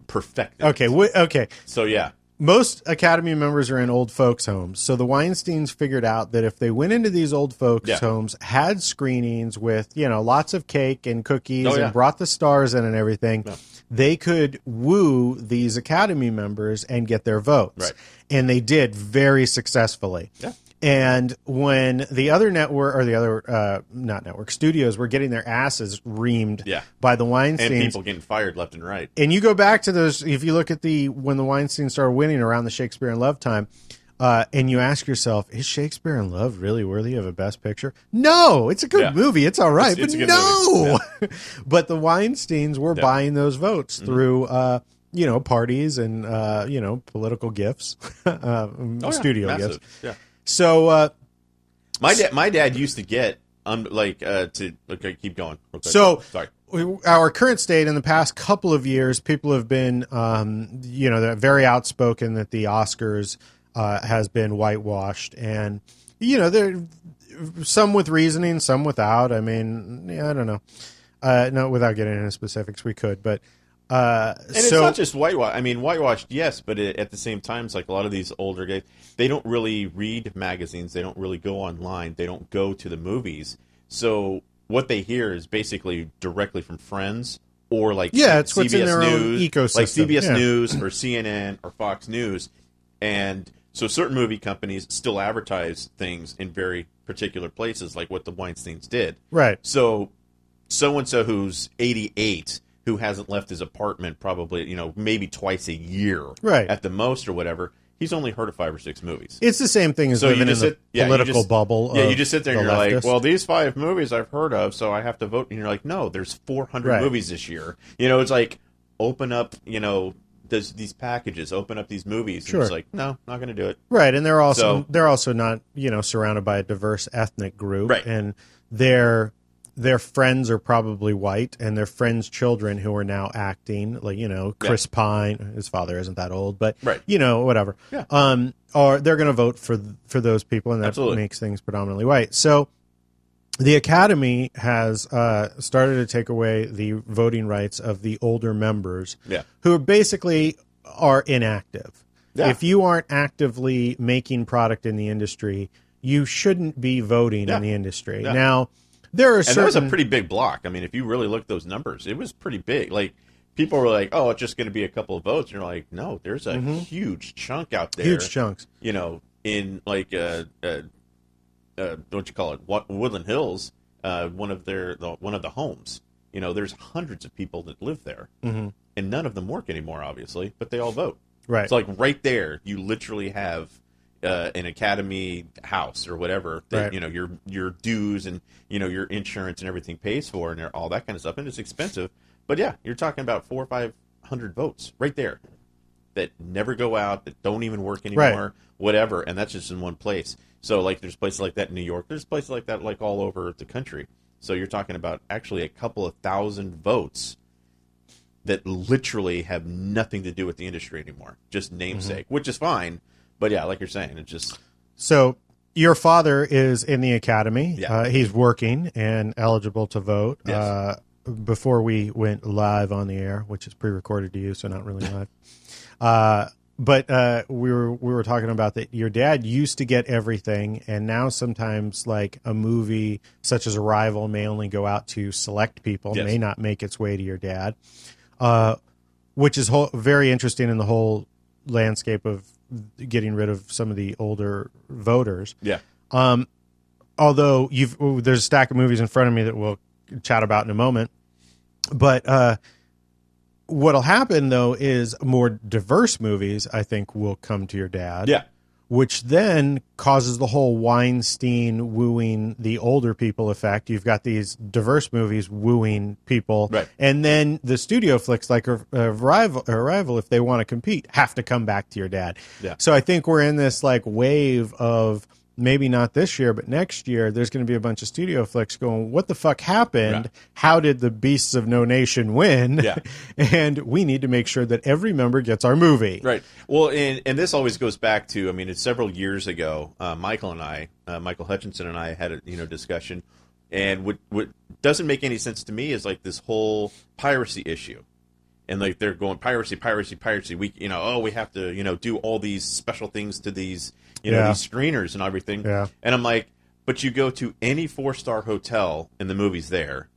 perfected. Okay, it. okay. So yeah. Most Academy members are in old folks' homes. So the Weinsteins figured out that if they went into these old folks' Yeah. homes, had screenings with, you know, lots of cake and cookies Oh, yeah. and brought the stars in and everything, Yeah. they could woo these Academy members and get their votes. Right. And they did very successfully. Yeah. And when the other network or the other uh, not network studios were getting their asses reamed Yeah. by the And Weinsteins, people getting fired left and right. and you go back to those if you look at the when the Weinstein started winning around the Shakespeare in Love time uh, and you ask yourself is Shakespeare in Love really worthy of a best picture no it's a good Yeah. movie it's all right It's- but no [LAUGHS] but the Weinsteins were Yeah. buying those votes Mm-hmm. through uh, you know parties and uh, you know political gifts [LAUGHS] uh, Oh, studio gifts Yeah. So uh, My dad, my dad used to get um like uh to okay keep going. So- sorry. our current state in the past couple of years, people have been, um, you know, they're very outspoken that the Oscars uh, has been whitewashed, and you know, there some with reasoning, some without. I mean, yeah, I don't know. Uh, no, without getting into specifics, we could, but uh, And it's not just whitewash. I mean, whitewashed, yes, but it, at the same time, it's like a lot of these older guys, they don't really read magazines. They don't really go online. They don't go to the movies. So what they hear is basically directly from friends or like Yeah, it's what's CBS in their own ecosystem, like CBS yeah. News or CNN or Fox News, and so certain movie companies still advertise things in very particular places, like what the Weinstein's did. right, So, so and so who's 88, who hasn't left his apartment probably, you know, maybe twice a year, Right. at the most or whatever. He's only heard of five or six movies. it's the same thing as So living in just the yeah, political just- bubble. Yeah, of you just sit there and the you're like, well, these five movies I've heard of, so I have to vote. And you're like, no, there's 400 Right. movies this year. You know, it's like open up, you know, this, these packages, open up these movies. Sure. And it's like, no, not going to do it. Right, and they're also So- they're also not you know surrounded by a diverse ethnic group, Right. And their their friends are probably white, and their friends' children who are now acting like you know Chris Pine, his father isn't that old, but Right. you know whatever. Yeah. Um, or they're going to vote for for those people, and that Absolutely. makes things predominantly white. So. The Academy has uh, started to take away the voting rights of the older members, Yeah. who basically are inactive. Yeah. If you aren't actively making product in the industry, you shouldn't be voting Yeah. in the industry. Yeah. Now, there are And certain that was a pretty big block. I mean, if you really look at those numbers, it was pretty big. Like people were like, "Oh, it's just going to be a couple of votes." And you're like, "No, there's a huge chunk out there. Mm-hmm. huge chunks. You know, in like uh, uh, uh what you call it, Woodland Hills, uh, one of their the, one of the homes. You know, there's hundreds of people that live there, Mhm. and none of them work anymore, obviously, but they all vote. Right. It's like right there, you literally have uh, an academy house or whatever that Right. you know your your dues and you know your insurance and everything pays for and all that kind of stuff, and it's expensive. But yeah, you're talking about four or five hundred votes right there that never go out, that don't even work anymore, whatever, and that's just in one place. So like, there's places like that in New York. There's places like that like all over the country. So you're talking about actually a couple of thousand votes that literally have nothing to do with the industry anymore, just namesake, which is fine. But yeah, like you're saying, it just So your father is in the academy. Yeah. Uh, he's working and eligible to vote. Yes. Uh, before we went live on the air, which is pre-recorded to you, so not really live. uh, but uh, we were we were talking about that. Your dad used to get everything, and now sometimes like a movie such as Arrival may only go out to select people, Yes. may not make its way to your dad, uh, which is whole, very interesting in the whole landscape of getting rid of some of the older voters. yeah, Although you've there's a stack of movies in front of me that we'll chat about in a moment, but uh, what'll happen though is more diverse movies I think will come to your dad. yeah, which then causes the whole Weinstein wooing the older people effect. You've got these diverse movies wooing people, Right. and then the studio flicks like Arrival, Arrival, if they want to compete, have to come back to your dad. Yeah. So I think we're in this like wave of maybe not this year, but next year. There's going to be a bunch of studio flicks going. What the fuck happened? Right. How did the Beasts of No Nation win? Yeah. [LAUGHS] and we need to make sure that every member gets our movie. Right. Well, and and this always goes back to I mean, it's several years ago. Uh, Michael and I, uh, Michael Hutchinson and I had a you know discussion, and what what doesn't make any sense to me is like this whole piracy issue, and like they're going piracy, piracy, piracy. We you know oh we have to you know do all these special things to these you know Yeah. these screeners and everything. Yeah. And I'm like, but you go to any four star hotel and the movie's there,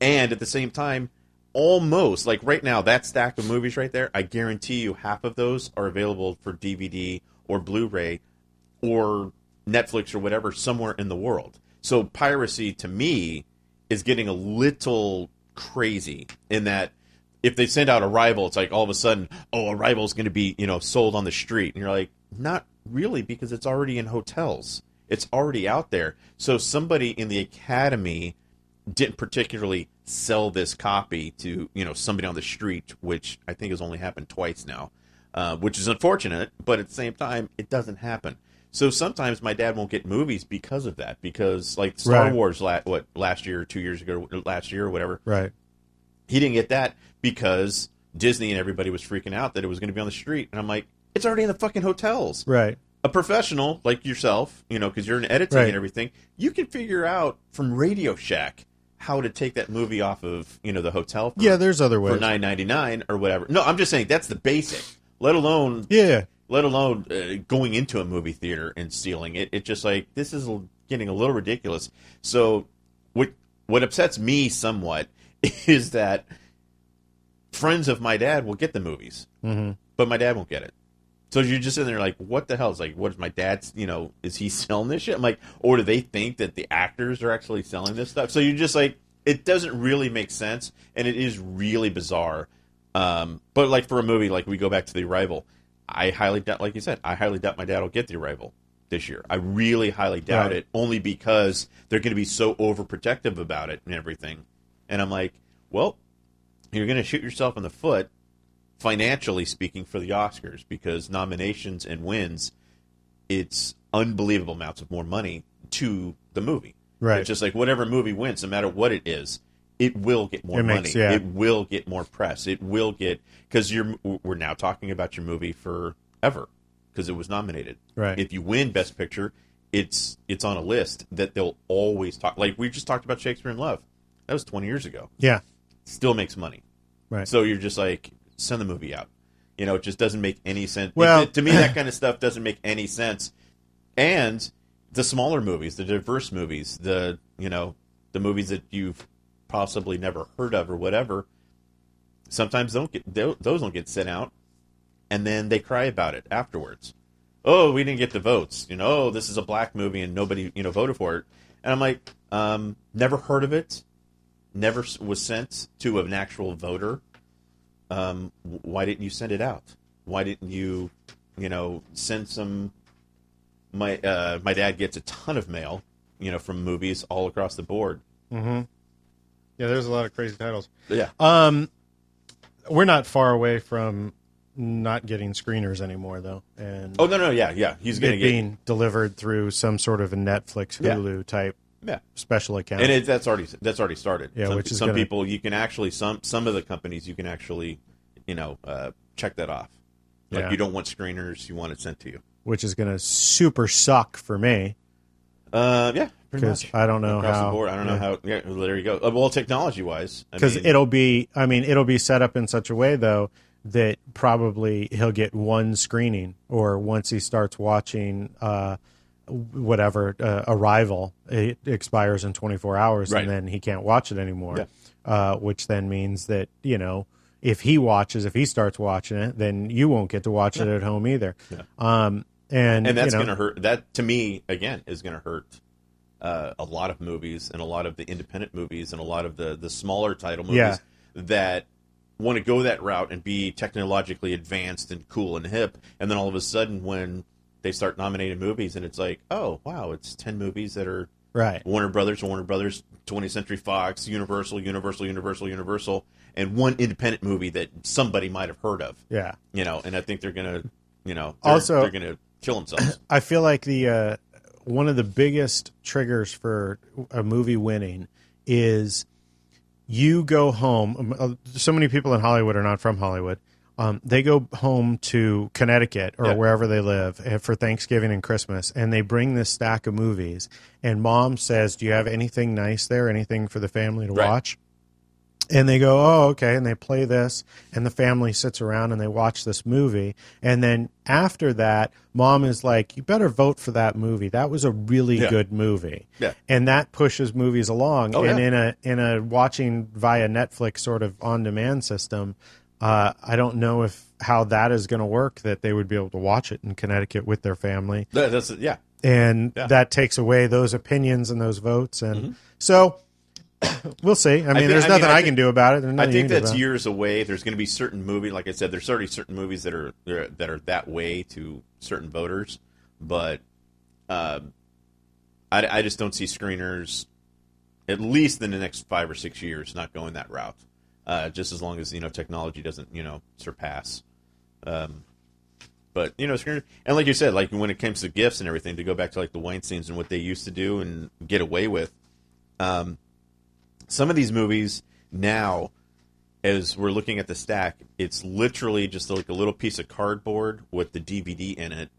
and at the same time almost like right now that stack of movies right there i guarantee you half of those are available for dvd or blu-ray or netflix or whatever somewhere in the world so piracy to me is getting a little crazy in that if they send out arrival it's like all of a sudden oh arrival is going to be you know sold on the street and you're like not really because it's already in hotels it's already out there so somebody in the academy didn't particularly sell this copy to you know somebody on the street, which I think has only happened twice now, uh, which is unfortunate. But at the same time, it doesn't happen. So sometimes my dad won't get movies because of that. Because like Star Right. Wars, la- what last year or two years ago, last year or whatever, Right. he didn't get that because Disney and everybody was freaking out that it was going to be on the street. And I'm like, it's already in the fucking hotels Right. a professional like yourself, you know, because you're in editing Right. and everything, you can figure out from Radio Shack how to take that movie off of you know the hotel for, Yeah, there's other for ways. nine ninety nine or whatever. No, I'm just saying that's the basic. Let alone Yeah. let alone uh, going into a movie theater and stealing it. It's just like this is getting a little ridiculous. So what what upsets me somewhat [LAUGHS] is that friends of my dad will get the movies, hmm but my dad won't get it. So you're just in there like, what the hell? It's like, what is my dad's? You know, is he [LAUGHS] selling this shit? I'm like, or do they think that the actors are actually selling this stuff? So you're just like, it doesn't really make sense, and it is really bizarre. Um, but like for a movie, like we go back to the arrival, I highly doubt, like you said, I highly doubt my dad will get the arrival this year. I really highly doubt Right. it, only because they're going to be so overprotective about it and everything. And I'm like, well, you're going to shoot yourself in the foot financially speaking for the Oscars because nominations and wins it's unbelievable amounts of more money to the movie. Right. It's just like whatever movie wins, no matter what it is, it will get more It money. makes- yeah. It will get more press. It will get because you're we're now talking about your movie forever because it was nominated. Right. If you win Best Picture, it's it's on a list that they'll always talk. Like we just talked about Shakespeare in Love. That was 20 years ago. Yeah. Still makes money. Right. So you're just like send the movie out. You know, it just doesn't make any sense. Well- It- to me, that [LAUGHS] kind of stuff doesn't make any sense. And the smaller movies, the diverse movies, the you know, the movies that you've possibly never heard of or whatever, sometimes don't get those don't get sent out, and then they cry about it afterwards. Oh, we didn't get the votes. You know, oh, this is a black movie and nobody you know voted for it. And I'm like, um, never heard of it. Never was sent to an actual voter um, why didn't you send it out? Why didn't you, you know, send some? My uh, my dad gets a ton of mail, you know, from movies all across the board. Mm-hmm. Yeah, there's a lot of crazy titles. Yeah, Um, we're not far away from not getting screeners anymore, though, and Oh no, no, yeah, yeah. He's gonna get being delivered through some sort of a Netflix, Yeah. Hulu type Yeah. special account. and it, that's already that's already started. Yeah, some, which is some gonna- people you can actually some some of the companies you can actually you know uh, check that off. Like Yeah. you don't want screeners, you want it sent to you. which is going to super suck for me Uh, yeah, because. I don't know across how. the board. I don't know how. Yeah, well, there you go. Uh, well, technology wise, because it'll be. I mean, it'll be set up in such a way though that probably he'll get one screening, or once he starts watching. Uh, whatever uh, arrival it expires in 24 hours Right. and then he can't watch it anymore Yeah. uh, which then means that you know if he watches if he starts watching it then you won't get to watch it at home either um, and and that's you know, going to hurt. That to me again is going to hurt uh, a lot of movies and a lot of the independent movies and a lot of the the smaller title movies Yeah. that want to go that route and be technologically advanced and cool and hip, and then all of a sudden when they start nominating movies and it's like, oh wow, it's ten movies that are right Warner Brothers, Warner Brothers, 20th Century Fox, Universal, Universal, Universal, Universal, and one independent movie that somebody might have heard of. yeah You know, and I think they're gonna, you know, they're, Also- they're gonna kill themselves. [CLEARS THROAT] I feel like the uh, one of the biggest triggers for a movie winning is you go home. um, uh, So many people in Hollywood are not from Hollywood. Um, they go home to Connecticut or Yeah. wherever they live eh, for Thanksgiving and Christmas, and they bring this stack of movies. And mom says, "Do you have anything nice there? Anything for the family to Right. watch?" and they go, "Oh, okay," and they play this, and the family sits around and they watch this movie, and then after that, mom is like, "You better vote for that movie. That was a really Yeah. good movie." Yeah. and that pushes movies along. Oh, and in a in a watching via Netflix sort of on demand system, uh, I don't know if how that is going to work. That they would be able to watch it in Connecticut with their family, That- that's yeah. and Yeah. that takes away those opinions and those votes, and so. [COUGHS] We'll see. I mean, thi- there's I mean, nothing I I, think- can do about it. I think that's years away. There's going to be certain movies, like I said, there's already certain movies that are that are- that are that way to certain voters, but uh, I, I just don't see screeners, at least in the next five or six years, not going that route. Uh, just as long as you know technology doesn't you know surpass. Um, but you know, and like you said, like when it comes to gifts and everything, to go back to like the Weinstein's and what they used to do and get away with. Um, some of these movies now as we're looking at the stack it's literally just like a little piece of cardboard with the dvd in it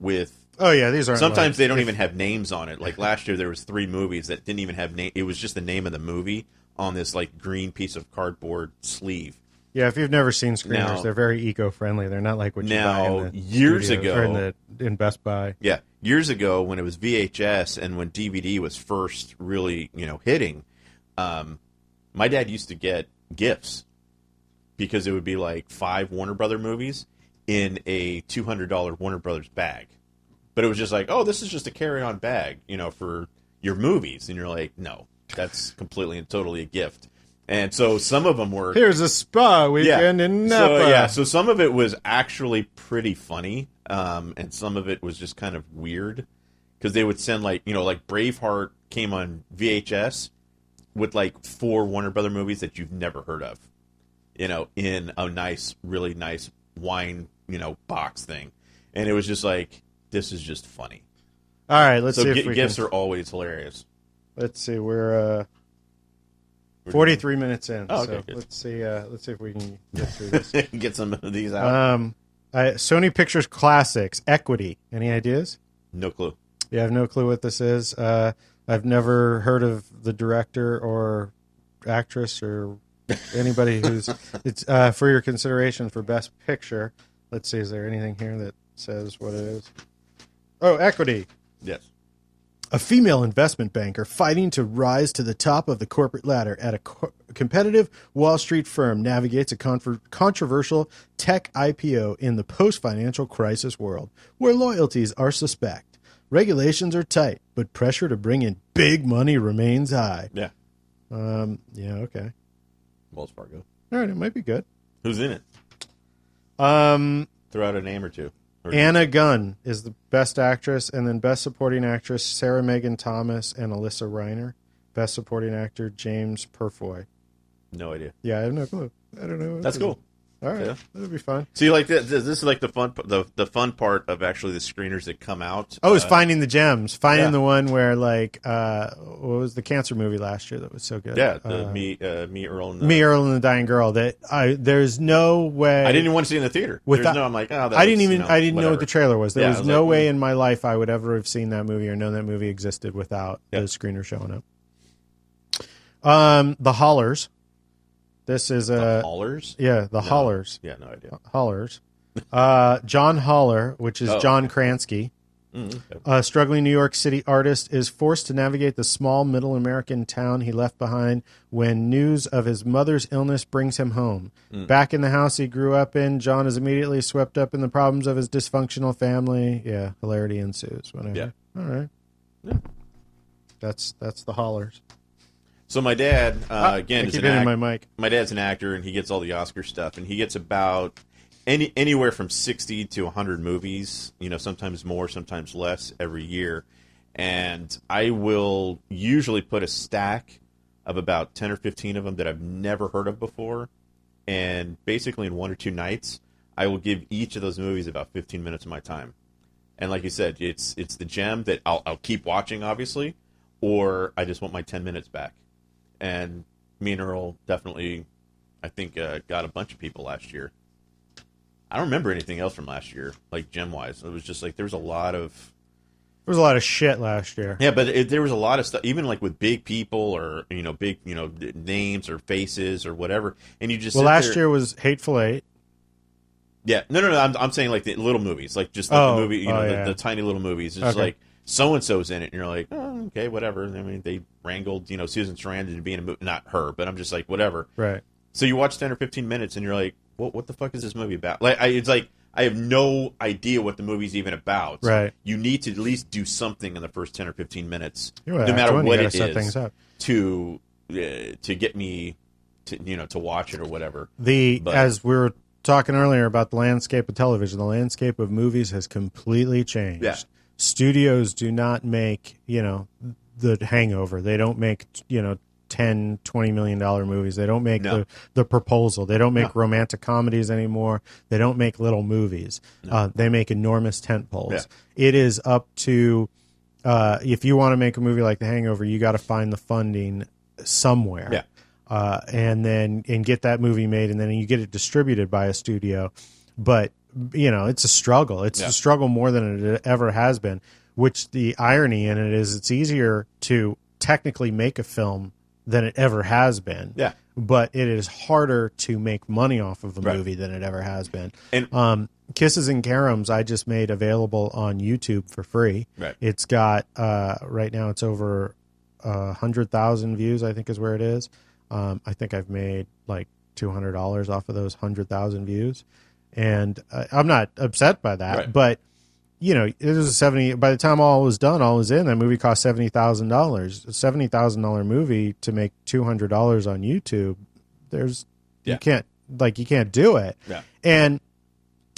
with Oh yeah, these are sometimes they don't even have names on it like last year there was three movies that didn't even have name it was just the name of the movie on this like green piece of cardboard sleeve Yeah, if you've never seen screeners, Now- they're very eco-friendly. They're not like what you Now, buy in the years ago- in the in Best Buy. Yeah, years ago when it was VHS and when DVD was first really, you know, hitting, um, my dad used to get gifts because it would be like five Warner Brother movies in a two hundred dollar Warner Brothers bag. But it was just like, oh, this is just a carry on bag, you know, for your movies, and you're like, no, that's completely and totally a gift. And so some of them were Here's a spa weekend in Napa. so yeah, so some of it was actually pretty funny, um, and some of it was just kind of weird because they would send like you know like Braveheart came on VHS with like four Warner Brother movies that you've never heard of, you know, in a nice, really nice wine you know box thing, and it was just like this is just funny. All right, let's So see we gifts can. are always hilarious. Let's see, we're uh, 43 minutes in. Oh, okay, so good. let's see. Uh, let's see if we can get through [LAUGHS] this. Get some of these out. um, Sony Pictures Classics Equity. Any ideas? no clue. Yeah, I have no clue what this is. Uh, I've never heard of the director or actress or anybody who's. [LAUGHS] It's uh, for your consideration for Best Picture. Let's see. Is there anything here that says what it is? Oh, Equity. Yes. A female investment banker fighting to rise to the top of the corporate ladder at a co- competitive Wall Street firm navigates a confer- controversial tech IPO in the post financial crisis world where loyalties are suspect. Regulations are tight, but pressure to bring in big money remains high. Yeah. Um, yeah, okay. Wells Fargo. All right, it might be good. Who's in it? Um, Throw out a name or two. Anna Gunn is the best actress, and then best supporting actress Sarah Megan Thomas and Alysia Reiner. Best supporting actor James Purefoy. No idea. Yeah, I have no clue. I don't know. That's cool. Is. All right, Yeah. that'd be fun. See, like this, this is like the fun, the the fun part of actually the screeners that come out. Oh, it's Uh, finding the gems, finding yeah. the one where like uh, what was the cancer movie last year that was so good? Yeah, the Uh, me, uh, me, Earl, and the, me, Earl, and the Dying Girl. That I there's no way. I didn't even want to see it in the theater. Without- no, I'm like, oh, that I didn't even. you know, I didn't know what the trailer was. There Yeah, was, was no like, way mm. in my life I would ever have seen that movie or known that movie existed without Yeah. the screener showing up. Um, the Hollars. This is The a Hollars. yeah, the. Hollars. Yeah, no idea. Hollars. Uh, John Hollar, which is Oh, John Krasinski. Mm, okay. A struggling New York City artist is forced to navigate the small middle American town he left behind when news of his mother's illness brings him home. Hmm. Back in the house he grew up in, John is immediately swept up in the problems of his dysfunctional family. Yeah, hilarity ensues. Whatever. Yeah. All right. Yeah. That's that's the hollars. So my dad, uh, Ah, again, is an act- my mic. my dad's an actor and he gets all the Oscar stuff and he gets about any anywhere from 60 to 100 movies, you know, sometimes more, sometimes less every year. And I will usually put a stack of about 10 or 15 of them that I've never heard of before and basically in one or two nights I will give each of those movies about 15 minutes of my time. And like you said, it's it's the gem that I'll, I'll keep watching obviously or I just want my 10 minutes back and me and Earl definitely, I think, uh, got a bunch of people last year. I don't remember anything else from last year, like gem wise. It was just like there was a lot of There was a lot of shit last year. yeah, but it, there was a lot of stuff, even like with big people or you know big you know names or faces or whatever, and you just Well, last there- year was Hateful Eight. Yeah, no, no, no. I'm, I'm saying like the little movies, like just like Oh, the movie, you know, oh, the, the tiny little movies. It's Okay. like so and so's in it, and you're like, oh, okay, whatever. I mean, they wrangled, you know, Susan Sarandon to be in a movie, not her, but I'm just like, whatever. Right. So you watch ten or fifteen minutes, and you're like, what? What the fuck is this movie about? Like, I, it's like I have no idea what the movie's even about. Right. You need to at least do something in the first ten or fifteen minutes, no matter what it set is, up. to uh, to get me to you know to watch it or whatever. The But- as we were talking earlier about the landscape of television, the landscape of movies has completely changed. Yeah. Studios do not make, you know, the hangover. They don't make, you know, 10, 20 million dollar movies. They don't make No. the the proposal. They don't make romantic comedies anymore. They don't make little movies. Uh, they make enormous tent poles. Yeah. It is up to uh, if you want to make a movie like The Hangover, you got to find the funding somewhere Yeah. uh, and then and get that movie made, and then you get it distributed by a studio. But you know, it's a struggle. It's Yeah. a struggle more than it ever has been. Which the irony in it is, it's easier to technically make a film than it ever has been. Yeah. But it is harder to make money off of a Right. movie than it ever has been. And- um, Kisses and Caroms, I just made available on YouTube for free. Right. It's got uh, right now it's over a hundred thousand views. I think is where it is. Um, I think I've made like two hundred dollars off of those hundred thousand views, and uh, I'm not upset by that. Right. But you know, it was a seventy. By the time all was done, all was in. That movie cost seventy thousand dollars. A seventy thousand dollar movie to make two hundred dollars on YouTube. There's Yeah. you can't like you can't do it. Yeah. And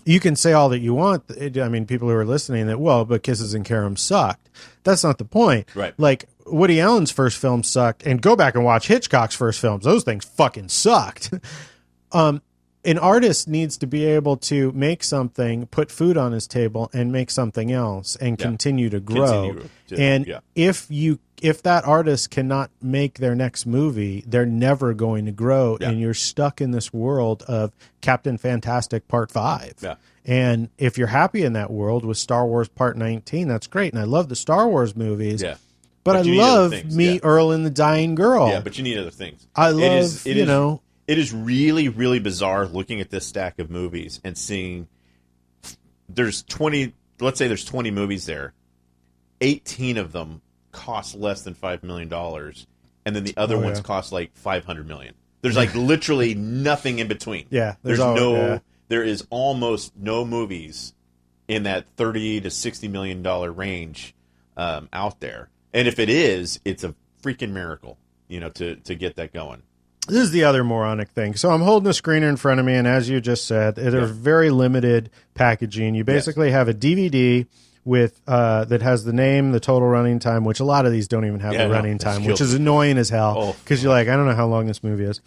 you can say all that you want. I mean, people who are listening that well, but Kisses and Caroms sucked. That's not the point. Right. Like Woody Allen's first film sucked, and go back and watch Hitchcock's first films. Those things fucking sucked. [LAUGHS] um, an artist needs to be able to make something, put food on his table, and make something else, and Yeah. continue to grow. Continue to- and yeah. if you if that artist cannot make their next movie, they're never going to grow, Yeah. and you're stuck in this world of Captain Fantastic Part Five. Yeah. And if you're happy in that world with Star Wars Part 19, that's great. And I love the Star Wars movies. Yeah. But, But I you need other love me. Earl and the Dying Girl. Yeah, but you need other things. I love, is- it you is- know, it is really, really bizarre looking at this stack of movies and seeing there's 20, let's say there's 20 movies there. 18 of them cost less than $5 million, and then the other Oh, ones yeah. cost like 500 million. There's like [LAUGHS] literally nothing in between. Yeah, There's, there's no, yeah. there is almost no movies in that 30 to 60 million dollar range um, out there. And if it is, it's a freaking miracle, you know, to, to get that going. This is the other moronic thing. So I'm holding a screener in front of me, and as you just said, it is very limited packaging. You basically have a DVD with uh, that has the name, the total running time, which a lot of these don't even have Yeah, the no, running time, which is annoying as hell Oh, because you're like, I don't know how long this movie is.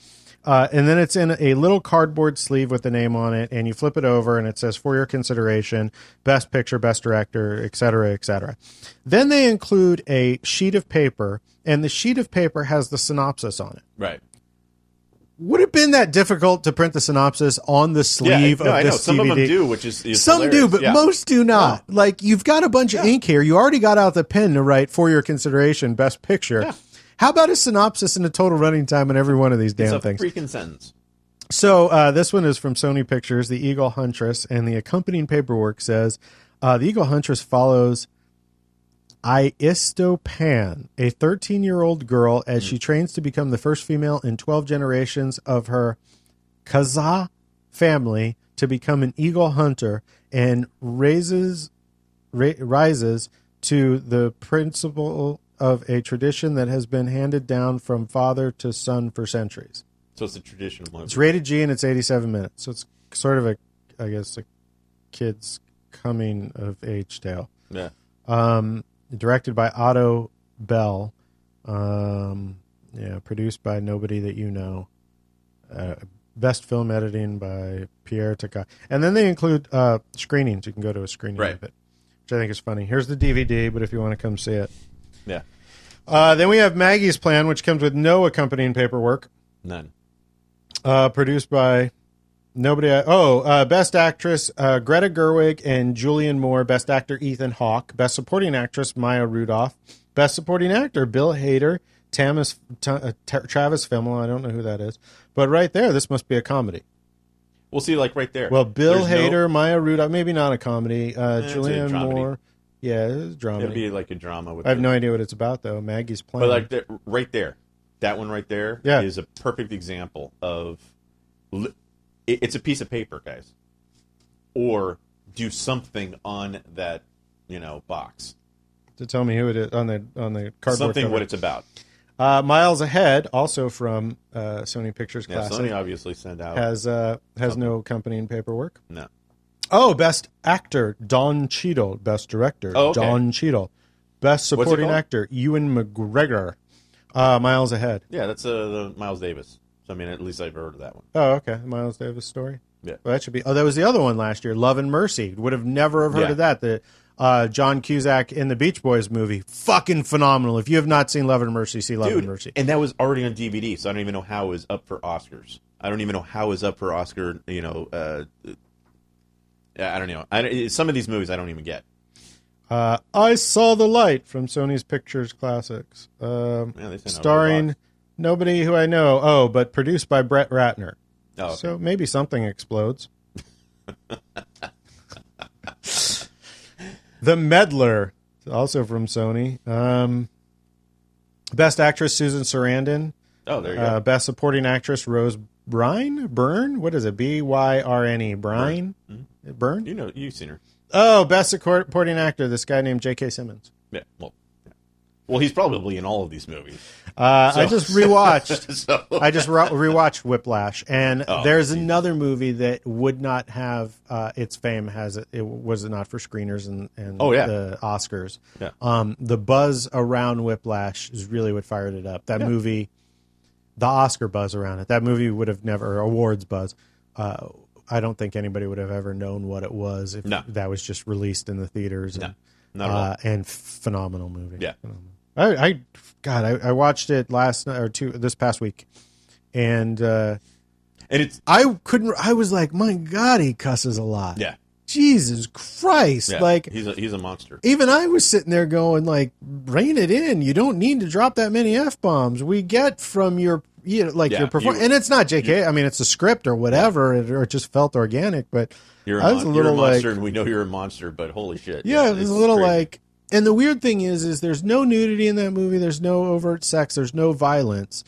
Uh, and then it's in a little cardboard sleeve with the name on it, and you flip it over, and it says for your consideration, best picture, best director, et cetera, et cetera. Then they include a sheet of paper, and the sheet of paper has the synopsis on it. Right. Would it have been that difficult to print the synopsis on the sleeve yeah, no, of I know. this Some DVD? of them do, which is, is Some do, but Yeah. most do not. Like you've got a bunch of ink here. You already got out the pen to write for your consideration best picture. Yeah. How about a synopsis and a total running time on every one of these damn It's a things? freaking sentence. So uh, this one is from Sony Pictures, The Eagle Huntress, and the accompanying paperwork says uh, the Eagle Huntress follows Istopan, a 13-year-old girl, as she trains to become the first female in 12 generations of her Kazakh family to become an eagle hunter, and raises ra- rises to the principle of a tradition that has been handed down from father to son for centuries. So it's a traditional movie. It's rated G and it's 87 minutes. So it's sort of a, I guess, a kid's coming of age tale. Yeah. Um, directed by Otto Bell. Um, yeah, produced by nobody that you know. Uh, best film editing by Pierre Takal. And then they include uh, screenings. You can go to a screening Right. of it, which I think is funny. Here's the DVD, but if you want to come see it. Yeah. Uh, then we have Maggie's Plan, which comes with no accompanying paperwork None. uh, produced by nobody. Oh, uh, best actress uh, Greta Gerwig and Julianne Moore. Best actor Ethan Hawke. Best supporting actress Maya Rudolph. Best supporting actor Bill Hader. Tamis, T- uh, T- Travis Fimmel. I don't know who that is, but right there, this must be a comedy. We'll see, like right there. Well, Bill There's no- Hader, Maya Rudolph, maybe not a comedy. Uh, it's a Julianne. Moore. Yeah, it's a drama. It'd be like a drama with. I have the- no idea what it's about though. Maggie's playing. But like there, right there, that one right there Yeah. is a perfect example of. li- It's a piece of paper, guys. Or do something on that, you know, box. to tell me who it is on the on the cardboard something cover. what it's about. Uh, Miles Ahead, also from uh, Sony Pictures Yeah, Classic, Sony obviously sent out. has uh, has no accompanying paperwork. no. Oh, best actor Don Cheadle. Best director Oh, okay. Don Cheadle. Best supporting actor Ewan McGregor. Uh, Miles Ahead. Yeah, that's uh, the Miles Davis. So I mean, at least I've heard of that one. Oh, okay. Miles Davis story. Yeah. Well, that should be. Oh, that was the other one last year. Love and Mercy. Would have never have heard Yeah. of that. The uh, John Cusack in the Beach Boys movie. Fucking phenomenal. If you have not seen Love and Mercy, see Love Dude, and Mercy. and that was already on DVD, so I don't even know how it was up for Oscars. I don't even know how it was up for Oscar. You know, uh, I don't know. I, some of these movies I don't even get. Uh, I Saw the Light from Sony's Pictures Classics. Um, Yeah, they sent out starring. Nobody who I know. Oh, but produced by Brett Ratner. Oh, okay. So maybe something explodes. [LAUGHS] the Meddler, also from Sony. Um, best actress Susan Sarandon. oh, there you Uh, go. best supporting actress Rose Brine. Byrne. What is it? B Y R N E. Brine. Byrne. You know, you've seen her. Oh, best supporting actor. This guy named J.K. Simmons. Yeah. Well, yeah. well, he's probably in all of these movies. Uh, I just rewatched. [LAUGHS] so I just re- rewatched Whiplash, and Oh, there's Jesus. another movie that would not have uh, its fame has it, it was it not for screeners and, and Oh, yeah. the Oscars. Yeah. Um, the buzz around Whiplash is really what fired it up. That movie, the Oscar buzz around it. That movie would have never awards buzz. Uh, I don't think anybody would have ever known what it was if No. that was just released in the theaters. And, not at all. uh, and phenomenal movie. Yeah. Phenomenal. I, I God, I, I watched it last night or two this past week, and uh, and it's I couldn't. I was like, my God, he cusses a lot. yeah, Jesus Christ! yeah. Like he's a he's a monster. even I was sitting there going, like, rein it in. You don't need to drop that many f bombs. We get from your you know, like Yeah, your performance, and it's not J.K. I mean, it's a script or whatever, it, or it just felt organic. But You're a, I was a you're a little like, monster, and we know you're a monster. But holy shit! yeah, it was it's a little crazy. like, and the weird thing is, is there's no nudity in that movie. There's no overt sex. There's no violence.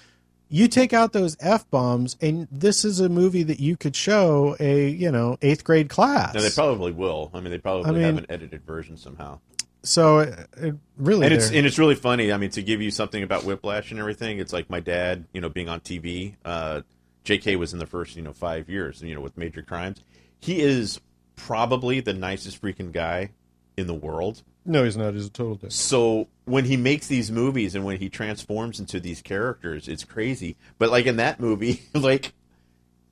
You take out those f bombs, and this is a movie that you could show a you know eighth grade class. No, they probably will. I mean, they probably I mean- have an edited version somehow. so it, it really, and it's and it's really funny. I mean, to give you something about Whiplash and everything, it's like my dad, you know, being on TV. Uh, J.K. was in the first, you know, five years, you know, with Major Crimes. He is probably the nicest freaking guy in the world. No, he's not. He's a total dick. So when he makes these movies and when he transforms into these characters, it's crazy. But like in that movie, [LAUGHS] like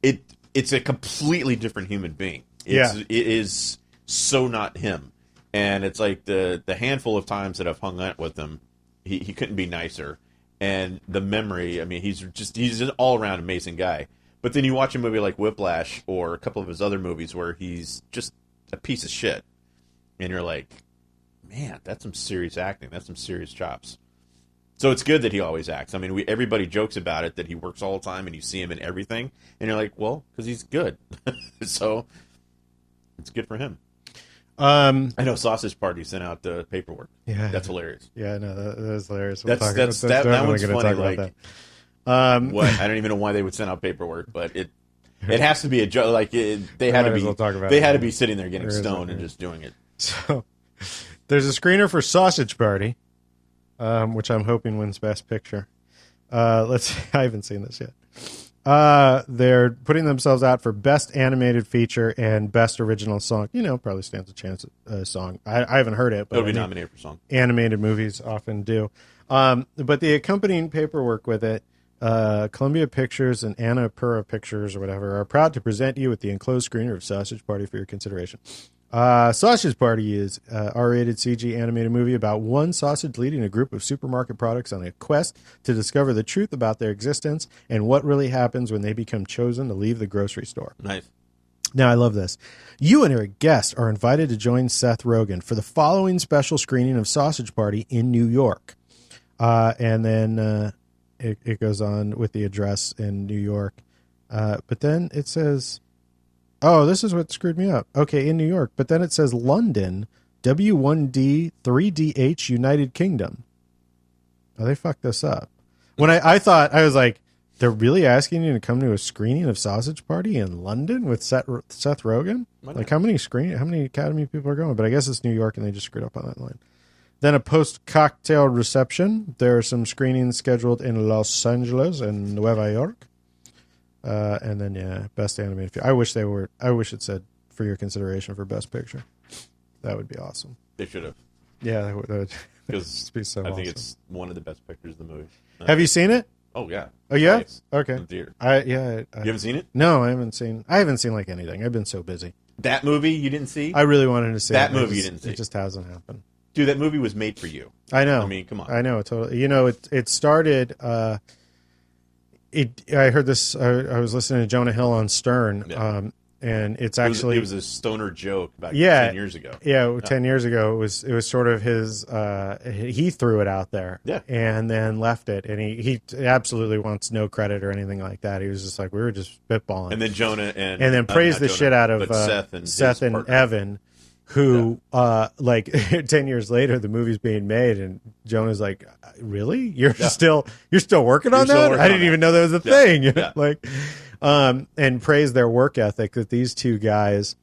it it's a completely different human being. It's, Yeah. it is so not him. And it's like the the handful of times that I've hung out with him, he, he couldn't be nicer. And the memory, I mean, he's just he's an all around amazing guy. But then you watch a movie like Whiplash or a couple of his other movies where he's just a piece of shit, and you're like, man, that's some serious acting. That's some serious chops. So it's good that he always acts. I mean, we everybody jokes about it that he works all the time and you see him in everything, and you're like, well, because he's good. [LAUGHS] so it's good for him. Um, I know Sausage Party sent out the paperwork. Yeah. that's hilarious. yeah, no, that, that's hilarious. We'll That's- talk- that's- that- that one's funny, like- that. Um, What I don't even know why they would send out paperwork, but it [LAUGHS] it has to be a joke. Like it, they had to be well they had to be sitting there getting There stoned and just doing it. [LAUGHS] So there's a screener for Sausage Party, um, which I'm hoping wins Best Picture. Uh, let's. [LAUGHS] I haven't seen this yet. Uh, they're putting themselves out for Best Animated Feature and Best Original Song. You know, probably stands a chance. Uh, song. I, I haven't heard it, but It'll be nominated for song. animated movies often do. Um, but the accompanying paperwork with it, uh, Columbia Pictures and Anna Annapurna Pictures or whatever are proud to present you with the enclosed screener of Sausage Party for your consideration. Uh, Sausage Party is uh, R-rated CG animated movie about one sausage leading a group of supermarket products on a quest to discover the truth about their existence and what really happens when they become chosen to leave the grocery store. Nice. Now, I love this. You and your guest are invited to join Seth Rogen for the following special screening of Sausage Party in New York. Uh, and then uh, it, it goes on with the address in New York. Uh, but then it says, oh, this is what screwed me up. Okay, in New York. But then it says London, W1D 3DH United Kingdom. Oh, they fucked this up. When I, I thought, I was like, they're really asking you to come to a screening of Sausage Party in London with Seth, Seth Rogen? Like how many screen how many Academy people are going? But I guess it's New York and they just screwed up on that line. Then a post cocktail reception. There are some screenings scheduled in Los Angeles and Nueva York. Uh, and then yeah, best animated. Feature. I wish they were. I wish it said for your consideration for best picture. That would be awesome. They should have Yeah, that would, that would [LAUGHS] because be so I think it's one of the best pictures of the movie. Uh, Have you seen it? Oh yeah. Oh yeah. Twice Okay. In theater. I yeah. I, You haven't seen it? no, I haven't seen. I haven't seen like anything. I've been so busy. That movie you didn't see? I really wanted to see That it, and I movie you didn't see. It just hasn't happened. Dude, that movie was made for you. I know. I mean, come on. I know totally. You know, it it started. Uh, it. I heard this. I, I was listening to Jonah Hill on Stern, Yeah. um, and it's It was, actually it was a stoner joke about Yeah. ten years ago. yeah, ten years ago. It was it was sort of his. Uh, he threw it out there, Yeah. and then left it, and he he absolutely wants no credit or anything like that. He was just like we were just spitballing, And then Jonah and and then uh, praised not the Jonah, shit out of uh, Seth and Seth and partner. Evan, who uh, like [LAUGHS] ten years later the movie's being made, and Jonah's like, "Really? You're still you're still working on You're still that? working I didn't that." even know that was a Yeah. thing." You [LAUGHS] know, Yeah. like, um, and praise their work ethic that these two guys,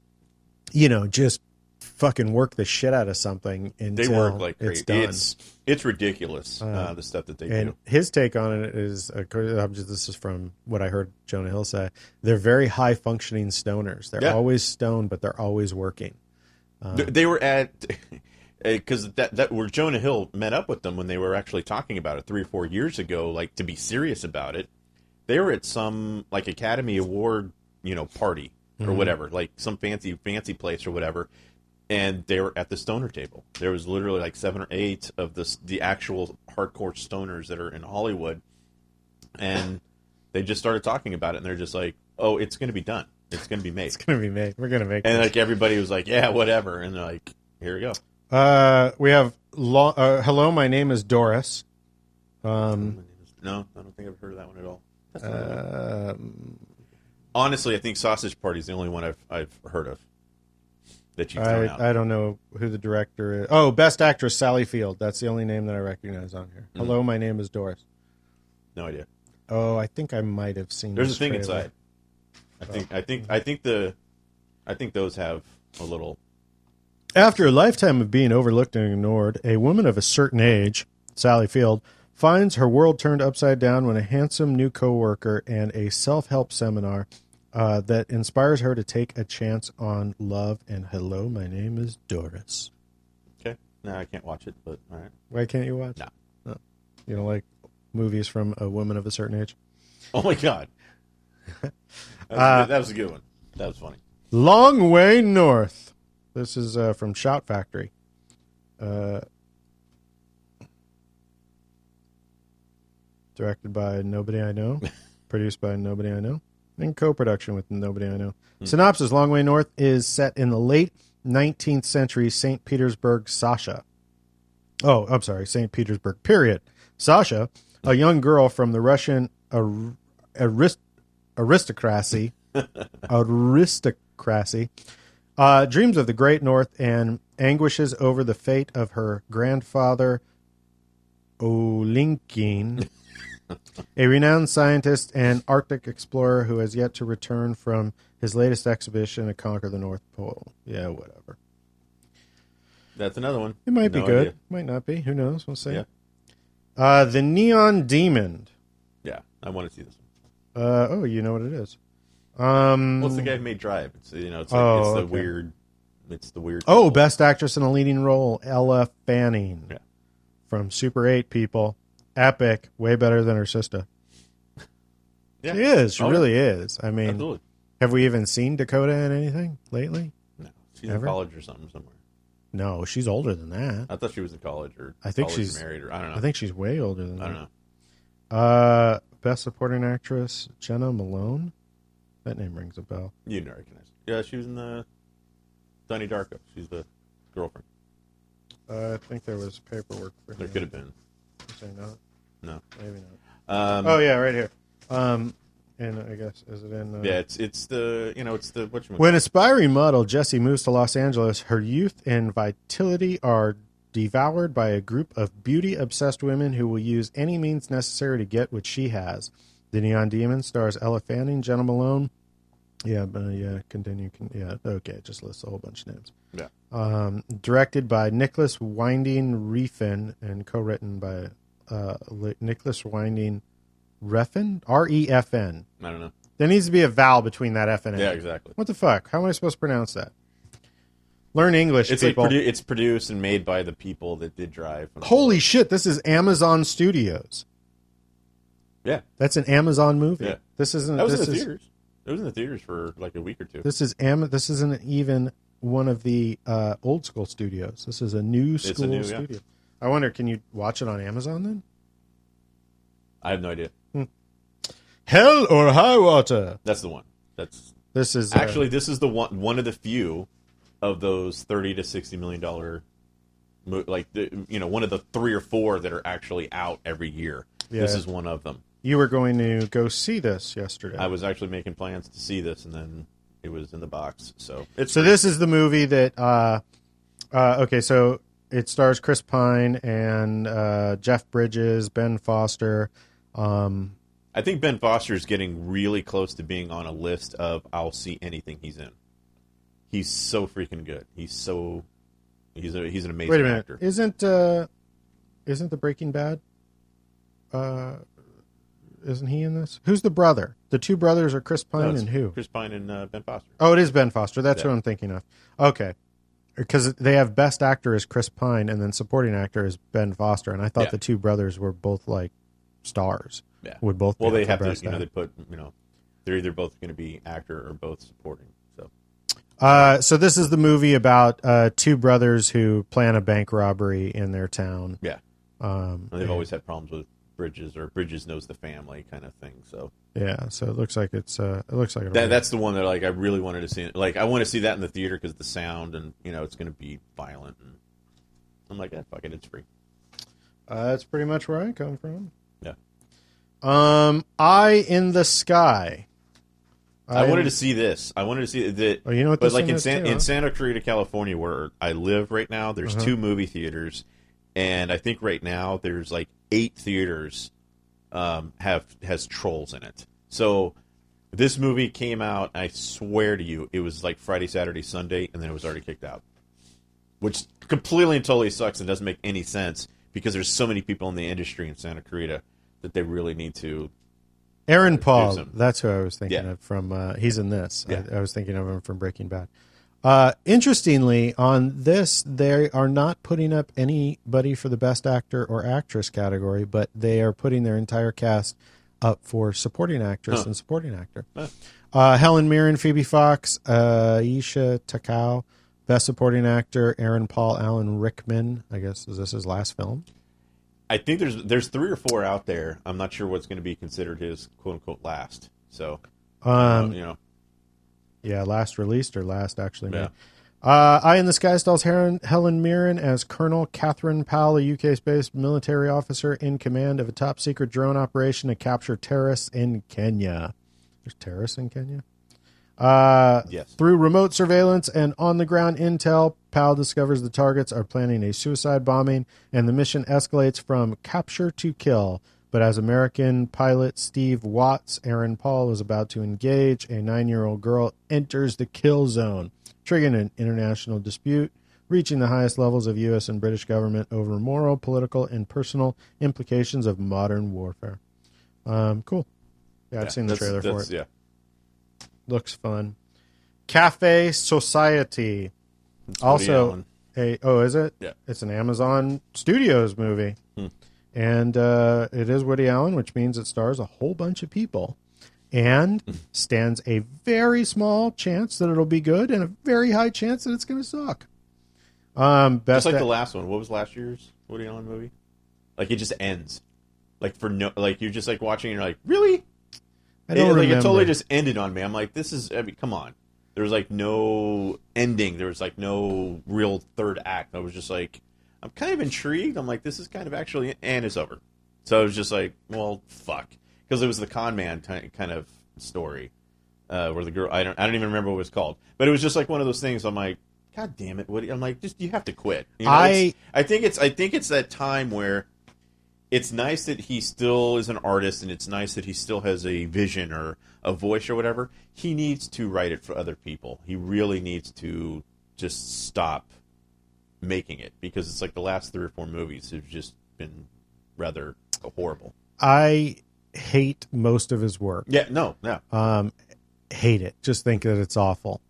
you know, just fucking work the shit out of something and They work like it's crazy. done. It's it's ridiculous uh, the stuff that they And do. his take on it is, uh, this is from what I heard Jonah Hill say. They're very high functioning stoners. They're Yeah. always stoned, but they're always working. Th- they were at [LAUGHS] because that that where Jonah Hill met up with them when they were actually talking about it three or four years ago, like to be serious about it. They were at some like Academy Award, you know, party or Mm-hmm. whatever, like some fancy fancy place or whatever. And they were at the stoner table. There was literally like seven or eight of the the actual hardcore stoners that are in Hollywood, and they just started talking about it. And they're just like, "Oh, it's going to be done. It's going to be made." It's gonna be made. We're gonna make. And this. like everybody was like, "Yeah, whatever," and they're like, "Here we go." uh, we have. Lo- uh, hello, my name is Doris. Um, No, I don't think I've heard of that one at all. um, Honestly, I think Sausage Party is the only one I've I've heard of that you've thrown out. I, I don't know who the director is. Oh, best actress Sally Field. That's the only name that I recognize on here. Mm-hmm. Hello, my name is Doris. no idea. Oh, I think I might have seen. There's a thing trailer. inside. I think I think I think the I think those have a little. After a lifetime of being overlooked and ignored, a woman of a certain age, Sally Field, finds her world turned upside down when a handsome new coworker and a self-help seminar uh, that inspires her to take a chance on love. And hello, my name is Doris. Okay, No, I can't watch it, but all right. Why can't you watch? No. No. You don't like movies from a woman of a certain age? Oh my god, [LAUGHS] that was, Uh, a good- that was a good one. That was funny. Long Way North. This is uh, from Shout Factory. Uh, directed by Nobody I Know, [LAUGHS] produced by Nobody I Know, and co production with Nobody I Know. Synopsis Long Way North is set in the late 19th century St. Petersburg, Sasha. Oh, I'm sorry, St. Petersburg, period. Sasha, a young girl from the Russian ar- arist- aristocracy, aristocracy, uh, dreams of the Great North and anguishes over the fate of her grandfather, Olinkin, a renowned scientist and Arctic explorer who has yet to return from his latest expedition to conquer the North Pole. Yeah, whatever. That's another one. It might be good. idea. Might not be. Who knows? We'll see. Yeah. Uh, the Neon Demon. Yeah, I want to see this. one. Uh, oh, you know what it is. Um, What's the guy who made Drive? It's you know, it's like Oh, it's the okay. weird. It's the weird. Oh, best actress in a leading role, Ella Fanning. Yeah. From Super 8 people. Epic. Way better than her sister. [LAUGHS] Yeah. She is. She Oh, really is. I mean, Absolutely. have we even seen Dakota in anything lately? No, she's Ever? in college or something somewhere. No, she's older than that. I thought she was in college or I think college she's- married or I don't know. I think she's way older than that. I don't know. Uh, best supporting actress, Jena Malone. That name rings a bell. You know, recognize. Yeah, she was in the Donnie Darko. She's the girlfriend. Uh, I think there was paperwork for There her. could have been. Say not. No. Maybe not. Um, Oh yeah, right here. Um, and I guess is it in? Uh, yeah, it's it's the you know it's the what you When aspiring model Jessie moves to Los Angeles, her youth and vitality are devoured by a group of beauty obsessed women who will use any means necessary to get what she has. The Neon Demon stars Ella Fanning, Jena Malone. Yeah, but, uh, yeah, continue. Con- yeah, okay, it just lists a whole bunch of names. Yeah. Um, directed by Nicolas Winding Refn and co written by uh, Nicolas Winding Refn? R E F N. I don't know. There needs to be a vowel between that F and N. Yeah, exactly. What the fuck? How am I supposed to pronounce that? Learn English, It's like people. produ- it's produced and made by the people that did Drive. Holy shit! This is Amazon Studios. Yeah, That's an Amazon movie. Yeah. This isn't. that was in the is, theaters. It was in the theaters for like a week or two. This is Am. This isn't even one of the uh, old school studios. This is a new a school new, yeah. studio. I wonder, can you watch it on Amazon then? I have no idea. Hell or High Water. That's the one. That's This is uh, actually this is the one one of the few of those thirty to sixty million dollar, like the, you know one of the three or four that are actually out every year. This is one of them. you were going to go see this yesterday. I was actually making plans to see this, and then it was in the box. So it's So this is the movie that. Uh, uh, okay, so it stars Chris Pine and uh, Jeff Bridges, Ben Foster. Um, I think Ben Foster is getting really close to being on a list of I'll see anything he's in. He's so freaking good. He's so he's a he's an amazing wait a minute, actor. isn't uh, isn't the Breaking Bad? Uh, isn't he in this? Who's the brother? The two brothers are Chris Pine it's and who? Chris Pine and uh, Ben Foster. Oh, it is Ben Foster. That's Yeah. who I'm thinking of. Okay. Because they have best actor as Chris Pine and then supporting actor is Ben Foster, and I thought Yeah. the two brothers were both like stars. Yeah. Would both Well, be they have to you know they put you know they're either both going to be actor or both supporting. So Uh, so this is the movie about uh, two brothers who plan a bank robbery in their town. yeah, Um, and they've always had problems with Bridges or Bridges knows the family kind of thing. So yeah. So it looks like it's uh, it looks like that, that's the one that like I really wanted to see. Like I want to see that in the theater because the sound and you know it's going to be violent. And I'm like, yeah, fuck it, it's free. uh, that's pretty much where I come from. Yeah. Um, Eye in the Sky. I wanted to see this. I wanted to see that. Oh, you know what But this like in San, too, in? Santa Clarita, California, where I live right now, there's Uh-huh. two movie theaters, and I think right now there's like eight theaters um, have has trolls in it. So this movie came out. I swear to you, it was like Friday, Saturday, Sunday, and then it was already kicked out, which completely and totally sucks and doesn't make any sense because there's so many people in the industry in Santa Clarita that they really need to. Aaron Paul. That's who I was thinking Yeah. of from. Uh, he's in this. Yeah. I, I was thinking of him from Breaking Bad. Uh, interestingly, on this, they are not putting up anybody for the best actor or actress category, but they are putting their entire cast up for supporting actress Huh. and supporting actor. Huh. Uh, Helen Mirren, Phoebe Fox, uh, Aisha Takow, best supporting actor, Aaron Paul, Alan Rickman. I guess is this his last film? I think there's there's three or four out there. I'm not sure what's going to be considered his quote unquote last. So Um, you know, Yeah, last released or last actually made. Yeah. Uh, Eye in the Sky stars Helen, Helen Mirren as Colonel Catherine Powell, a UK based military officer in command of a top secret drone operation to capture terrorists in Kenya. There's terrorists in Kenya? Uh, Yes. Through remote surveillance and on the ground intel, Powell discovers the targets are planning a suicide bombing, and the mission escalates from capture to kill. But as American pilot Steve Watts, Aaron Paul is about to engage, a nine year old girl enters the kill zone, triggering an international dispute, reaching the highest levels of U.S. and British government over moral, political, and personal implications of modern warfare. Um, cool. Yeah, I've yeah, seen the trailer for it. Yeah, Looks fun. Cafe Society. It's Also, a oh, is it? Yeah. It's an Amazon Studios movie, Hmm. and uh, it is Woody Allen, which means it stars a whole bunch of people, and Hmm. stands a very small chance that it'll be good, and a very high chance that it's going to suck. Um, best just like ac- the last one. What was last year's Woody Allen movie? Like it just ends. Like for no, like you're just like watching and you're like, really? I don't it, like remember. it totally just ended on me. I'm like, this is. I mean, come on. There was like no ending. There was like no real third act. I was just like, I'm kind of intrigued. I'm like, this is kind of actually, and it's over. So I was just like, well, fuck, because it was the con man ty- kind of story, uh, where the girl. I don't. I don't even remember what it was called, but it was just like one of those things. I'm like, God damn it, Woody. I'm like, just you have to quit. You know, I- I think it's. I think it's that time where it's nice that he still is an artist and it's nice that he still has a vision or a voice or whatever. He needs to write it for other people. He really needs to just stop making it because it's like the last three or four movies have just been rather horrible. I hate most of his work. Yeah, no, no. um, hate it. Just think that it's awful.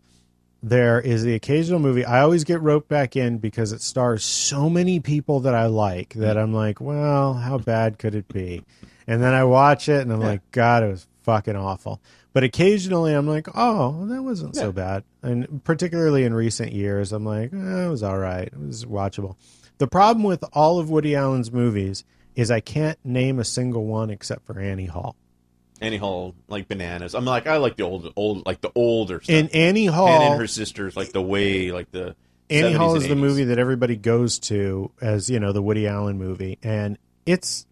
There is the occasional movie I always get roped back in because it stars so many people that I like that I'm like, well, how bad could it be? And then I watch it and I'm Yeah. like, God, it was fucking awful. But occasionally I'm like, oh, that wasn't so bad. And particularly in recent years, I'm like, eh, it was all right. It was watchable. The problem with all of Woody Allen's movies is I can't name a single one except for Annie Hall. Annie Hall, like bananas. I'm like, I like the old, old, like the older stuff. In Annie Hall, Anne and her sisters, like the way, like the Annie 70s Hall and is the movie that everybody goes to as you know the Woody Allen movie, and it's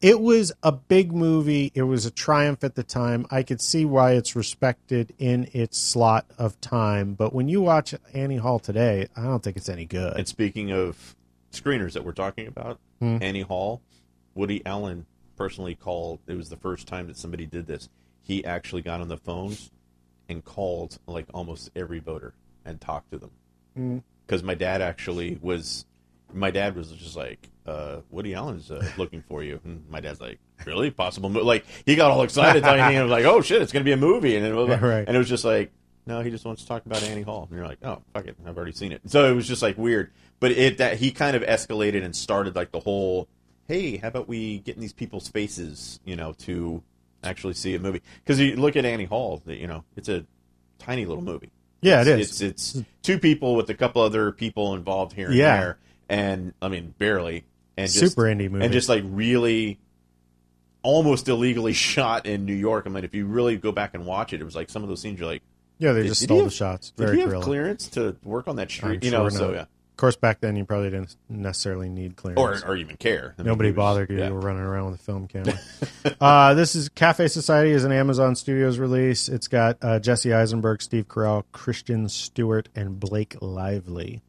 it was a big movie. It was a triumph at the time. I could see why it's respected in its slot of time, but when you watch Annie Hall today, I don't think it's any good. And speaking of screeners that we're talking about, Hmm. Annie Hall, Woody Allen personally called. It was the first time that somebody did this. He actually got on the phones and called like almost every voter and talked to them. Because my dad actually was. My dad was just like, uh, "Woody Allen's uh, [LAUGHS] looking for you," and my dad's like, "Really? Possible?" Mo-? Like he got all excited, and I was like, "Oh shit, it's gonna be a movie!" And it was, Right. and it was just like, no, he just wants to talk about Annie Hall. And you're like, oh, fuck it, I've already seen it. So it was just like weird. But it that he kind of escalated and started like the whole, hey, how about we get in these people's faces, you know, to actually see a movie? Because you look at Annie Hall, you know, it's a tiny little movie. Yeah, it It's- It's, it's two people with a couple other people involved here and Yeah. there, and I mean barely, and just, Super indie movie. and just like really almost illegally [LAUGHS] shot in New York. I mean, if you really go back and watch it, it was like some of those scenes you're like, yeah, they did- just did stole he the have- shots. did he have clearance to work on that I'm street? You sure know, so yeah, Of course, back then you probably didn't necessarily need clearance. or or even care. I mean, Nobody was- bothered you. yeah. You were running around with a film camera. [LAUGHS] uh, this is Cafe Society is an Amazon Studios release. It's got uh, Jesse Eisenberg, Steve Carell, Kristen Stewart, and Blake Lively.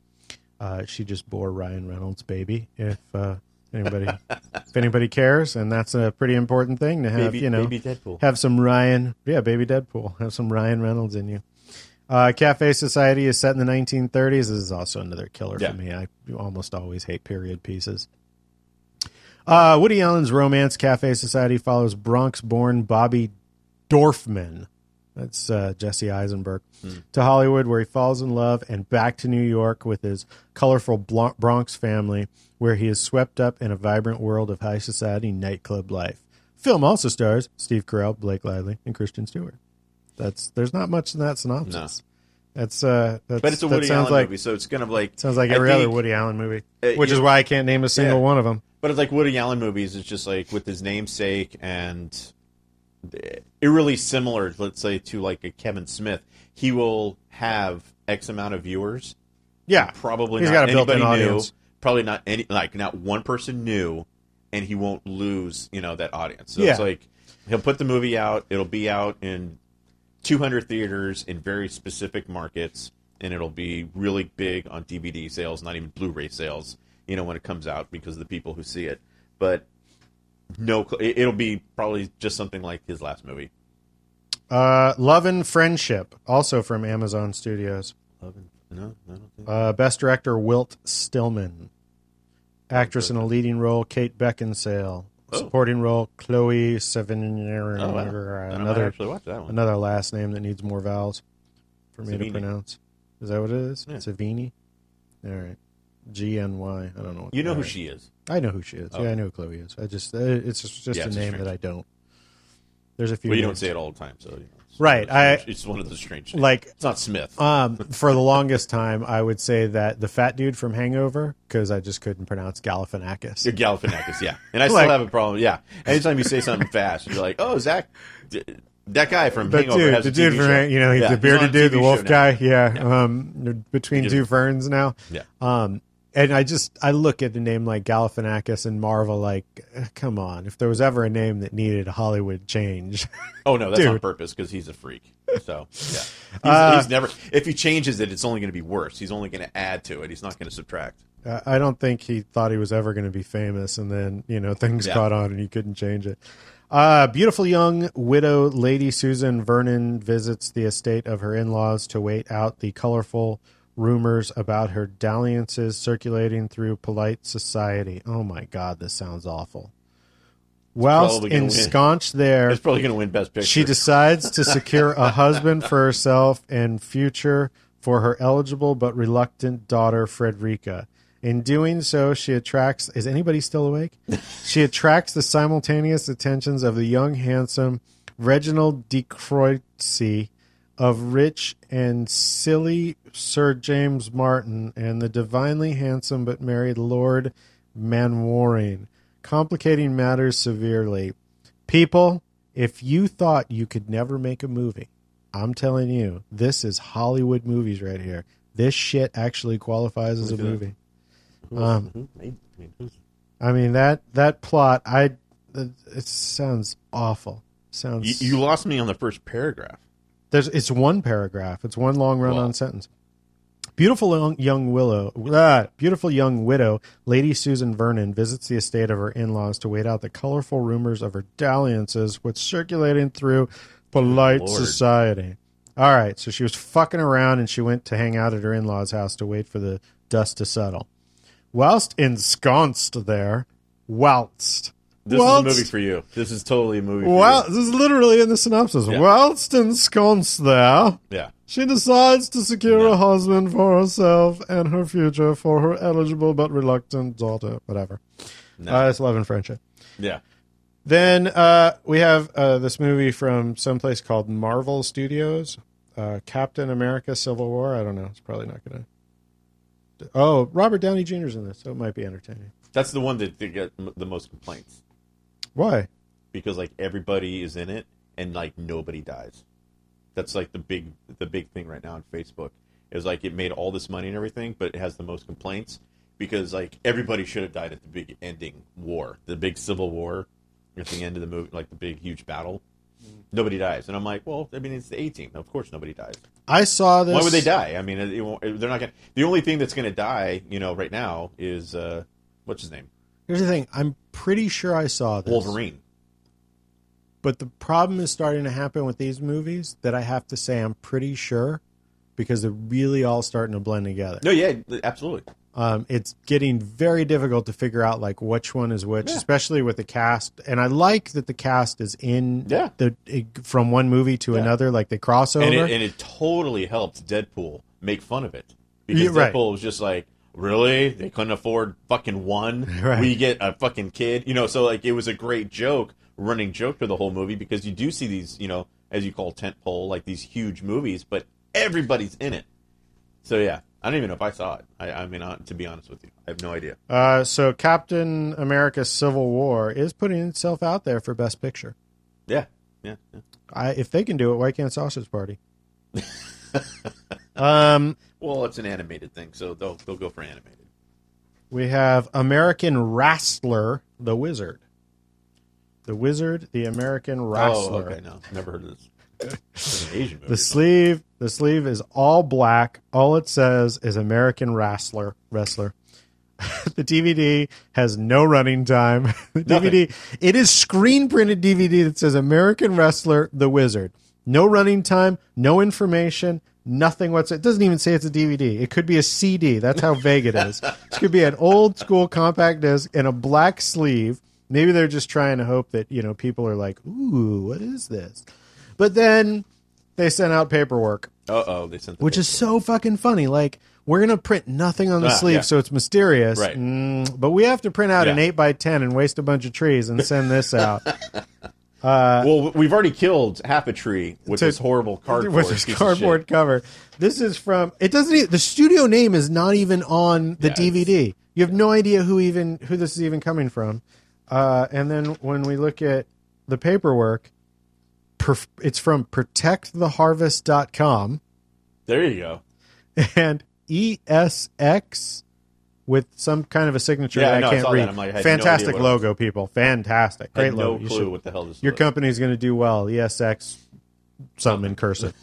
Uh, she just bore Ryan Reynolds' baby. If uh, anybody, if anybody cares, and that's a pretty important thing to have. Baby, you know, baby Deadpool. have some Ryan, yeah, baby Deadpool. Have some Ryan Reynolds in you. Uh, Cafe Society is set in the 1930s. This is also another killer Yeah. for me. I almost always hate period pieces. Uh, Woody Allen's romance Cafe Society follows Bronx-born Bobby Dorfman. That's uh, Jesse Eisenberg. To Hollywood, where he falls in love, and back to New York with his colorful Bronx family, where he is swept up in a vibrant world of high society nightclub life. Film also stars Steve Carell, Blake Lively, and Kristen Stewart. That's there's not much in that synopsis. That's uh, that's, But it's a Woody Allen like movie, so it's kind of like sounds like I every other Woody Allen movie, Uh, which is why I can't name a single Yeah. one of them. But it's like Woody Allen movies. It's just like with his namesake and eerily similar, let's say, to like a Kevin Smith. He will have X amount of viewers. Yeah, Probably He's not got a anybody new. audience. Probably not any like not one person new, and he won't lose you know that audience. So Yeah. it's like he'll put the movie out. It'll be out in 200 theaters in very specific markets, and it'll be really big on DVD sales, not even Blu-ray sales. You know when it comes out because of the people who see it. But no, it- it'll be probably just something like his last movie. Uh, Love and Friendship, also from Amazon Studios. Love and No, I don't think. Uh, best director Whit Stillman. Actress in a leading role Kate Beckinsale. Oh. Supporting role Chloe Sevigny. Oh, wow. Another actually watch that one. another last name that needs more vowels for me Savini. to pronounce. Is that what it is? Yeah. Savini. All right. G N Y. I don't know. What You know who right. she is. I know who she is. Yeah, I know who Chloe is. I just uh, it's just, just Yeah, a it's name strange- that I don't. There's a few. Well, you don't names. say it all the time, so you know, it's Right, I- it's one of the strange. Names. like it's not Smith. Um, for the longest time, I would say that the fat dude from Hangover because I just couldn't pronounce Galifianakis. You're Galifianakis, yeah. And I [LAUGHS] still Like- have a problem. Yeah, anytime you say something fast, you're like, "Oh, Zach, d- that guy from But Hangover dude, has the a dude TV from show. You know he's Yeah, the he's bearded on a dude, the TV wolf now. guy. Yeah, um, between two ferns now. Yeah. Um, and I just I look at a name like Galifianakis and marvel like, eh, come on, if there was ever a name that needed a Hollywood change, [LAUGHS] Oh no, that's on Dude. purpose because he's a freak. So yeah, [LAUGHS] he's, Uh, he's never. If he changes it, it's only going to be worse. He's only going to add to it. He's not going to subtract. I I don't think he thought he was ever going to be famous, and then you know things Yeah. caught on, and he couldn't change it. Uh, beautiful young widow Lady Susan Vernon visits the estate of her in-laws to wait out the colorful rumors about her dalliances circulating through polite society. Oh my God, this sounds awful. Whilst gonna win. ensconced there, He's probably going to win Best Picture. she decides to secure a husband for herself and future for her eligible but reluctant daughter, Frederica. In doing so, she attracts. Is anybody still awake? [LAUGHS] she attracts the simultaneous attentions of the young, handsome Reginald DeCourcy, of rich and silly Sir James Martin, and the divinely handsome but married Lord Mainwaring, complicating matters severely. People, if you thought you could never make a movie, I'm telling you, this is Hollywood movies right here. This shit actually qualifies as a Look at that. movie. Um, I mean, I mean that that plot, I it sounds awful. Sounds you, you lost me on the first paragraph. There's it's one paragraph. It's one long run-on sentence. Beautiful young, young willow, ah, beautiful young widow, Lady Susan Vernon visits the estate of her in-laws to wait out the colorful rumors of her dalliances, which circulating through polite Lord. society. All right, so she was fucking around and she went to hang out at her in-laws' house to wait for the dust to settle. Whilst ensconced there, whilst This Whilst- is a movie for you. This is totally a movie. For well, you. this is literally in the synopsis. Yeah. Whilst ensconced there, yeah. she decides to secure No. a husband for herself and her future for her eligible but reluctant daughter. Whatever. No. Uh, it's love and friendship. Yeah. Then uh, we have uh, this movie from someplace called Marvel Studios, uh, Captain America: Civil War. I don't know. It's probably not going to. Oh, Robert Downey Jr.'s in this, so it might be entertaining. That's the one that they get the most complaints Why? because like everybody is in it and like nobody dies. That's like the big the big thing right now on Facebook is like it made all this money and everything, but it has the most complaints because like everybody should have died at the big ending war, the big civil war at the end of the movie, like the big huge battle. Nobody dies, and I'm like, well, I mean, it's the A team. Of course, nobody dies. I saw this. Why would they die? I mean, it, it they're not going. to The only thing that's going to die, you know, right now is uh, what's his name, Here's the thing. I'm pretty sure I saw this. Wolverine. But the problem is starting to happen with these movies that I have to say I'm pretty sure because they're really all starting to blend together. No, yeah, absolutely. Um, it's getting very difficult to figure out like which one is which, Yeah. especially with the cast. And I like that the cast is in Yeah. the from one movie to Yeah. another, like they cross over. and it, and it totally helped Deadpool make fun of it because Yeah, right. Deadpool was just like, really, they couldn't afford fucking one. [LAUGHS] Right. We get a fucking kid, you know. So like, it was a great joke, running joke for the whole movie because you do see these, you know, as you call tentpole, like these huge movies, but everybody's in it. So yeah, I don't even know if I saw it. I, I mean, uh, to be honest with you, I have no idea. uh, so Captain America: Civil War is putting itself out there for Best Picture. Yeah, yeah. yeah. I, if they can do it, why can't Sausage Party? [LAUGHS] um, Well, it's an animated thing, so they'll they'll go for animated. we have American Wrestler, the Wizard. The Wizard, the American oh, Wrestler. Oh, okay, no, never heard of this. Asian movie. The sleeve, the sleeve is all black. All it says is American Wrestler. Wrestler. [LAUGHS] the DVD has no running time. [LAUGHS] The DVD, it is screen printed DVD that says American Wrestler, The Wizard. No running time, no information, nothing whatsoever. It doesn't even say it's a DVD. It could be a CD. That's how vague it is. It could be an old school compact disc in a black sleeve. Maybe they're just trying to hope that, you know, people are like, ooh, what is this? But then they sent out paperwork, Uh oh, they sent the which is so fucking funny. Like, we're going to print nothing on the Ah, sleeve yeah. so it's mysterious. Right. Mm, but we have to print out an 8 by 10 and waste a bunch of trees and send this out. [LAUGHS] well, we've already killed half a tree with To- this horrible cardboard. with this cardboard cover. This is from. It doesn't. Even, the studio name is not even on the Yeah, DVD. You have no idea who even who this is even coming from. Uh, and then when we look at the paperwork, perf- it's from protecttheharvest.com There you go. [LAUGHS] and ESX with some kind of a signature Yeah, I that I I can't that. read. Like, I no Fantastic what it was. logo, people. Fantastic. I Great no logo. Clue should- what the hell this your was. company's going to do well. ESX, something in cursive.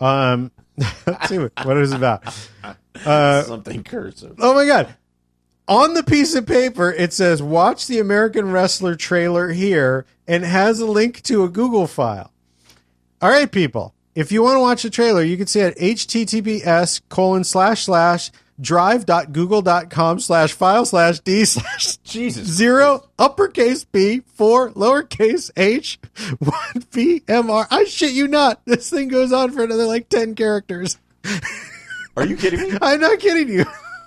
Um, [LAUGHS] let's see what, what it is about. [LAUGHS] Uh, Something cursive. oh my god! On the piece of paper, it says "Watch the American Wrestler trailer here," and has a link to a Google file. All right, people. If you want to watch the trailer, you can see it at https colon slash slash drive.google.com slash file slash d slash Jesus. zero uppercase B four lowercase h one B M R. I shit you not. This thing goes on for another like ten characters. Are you kidding me? [LAUGHS] I'm not kidding you.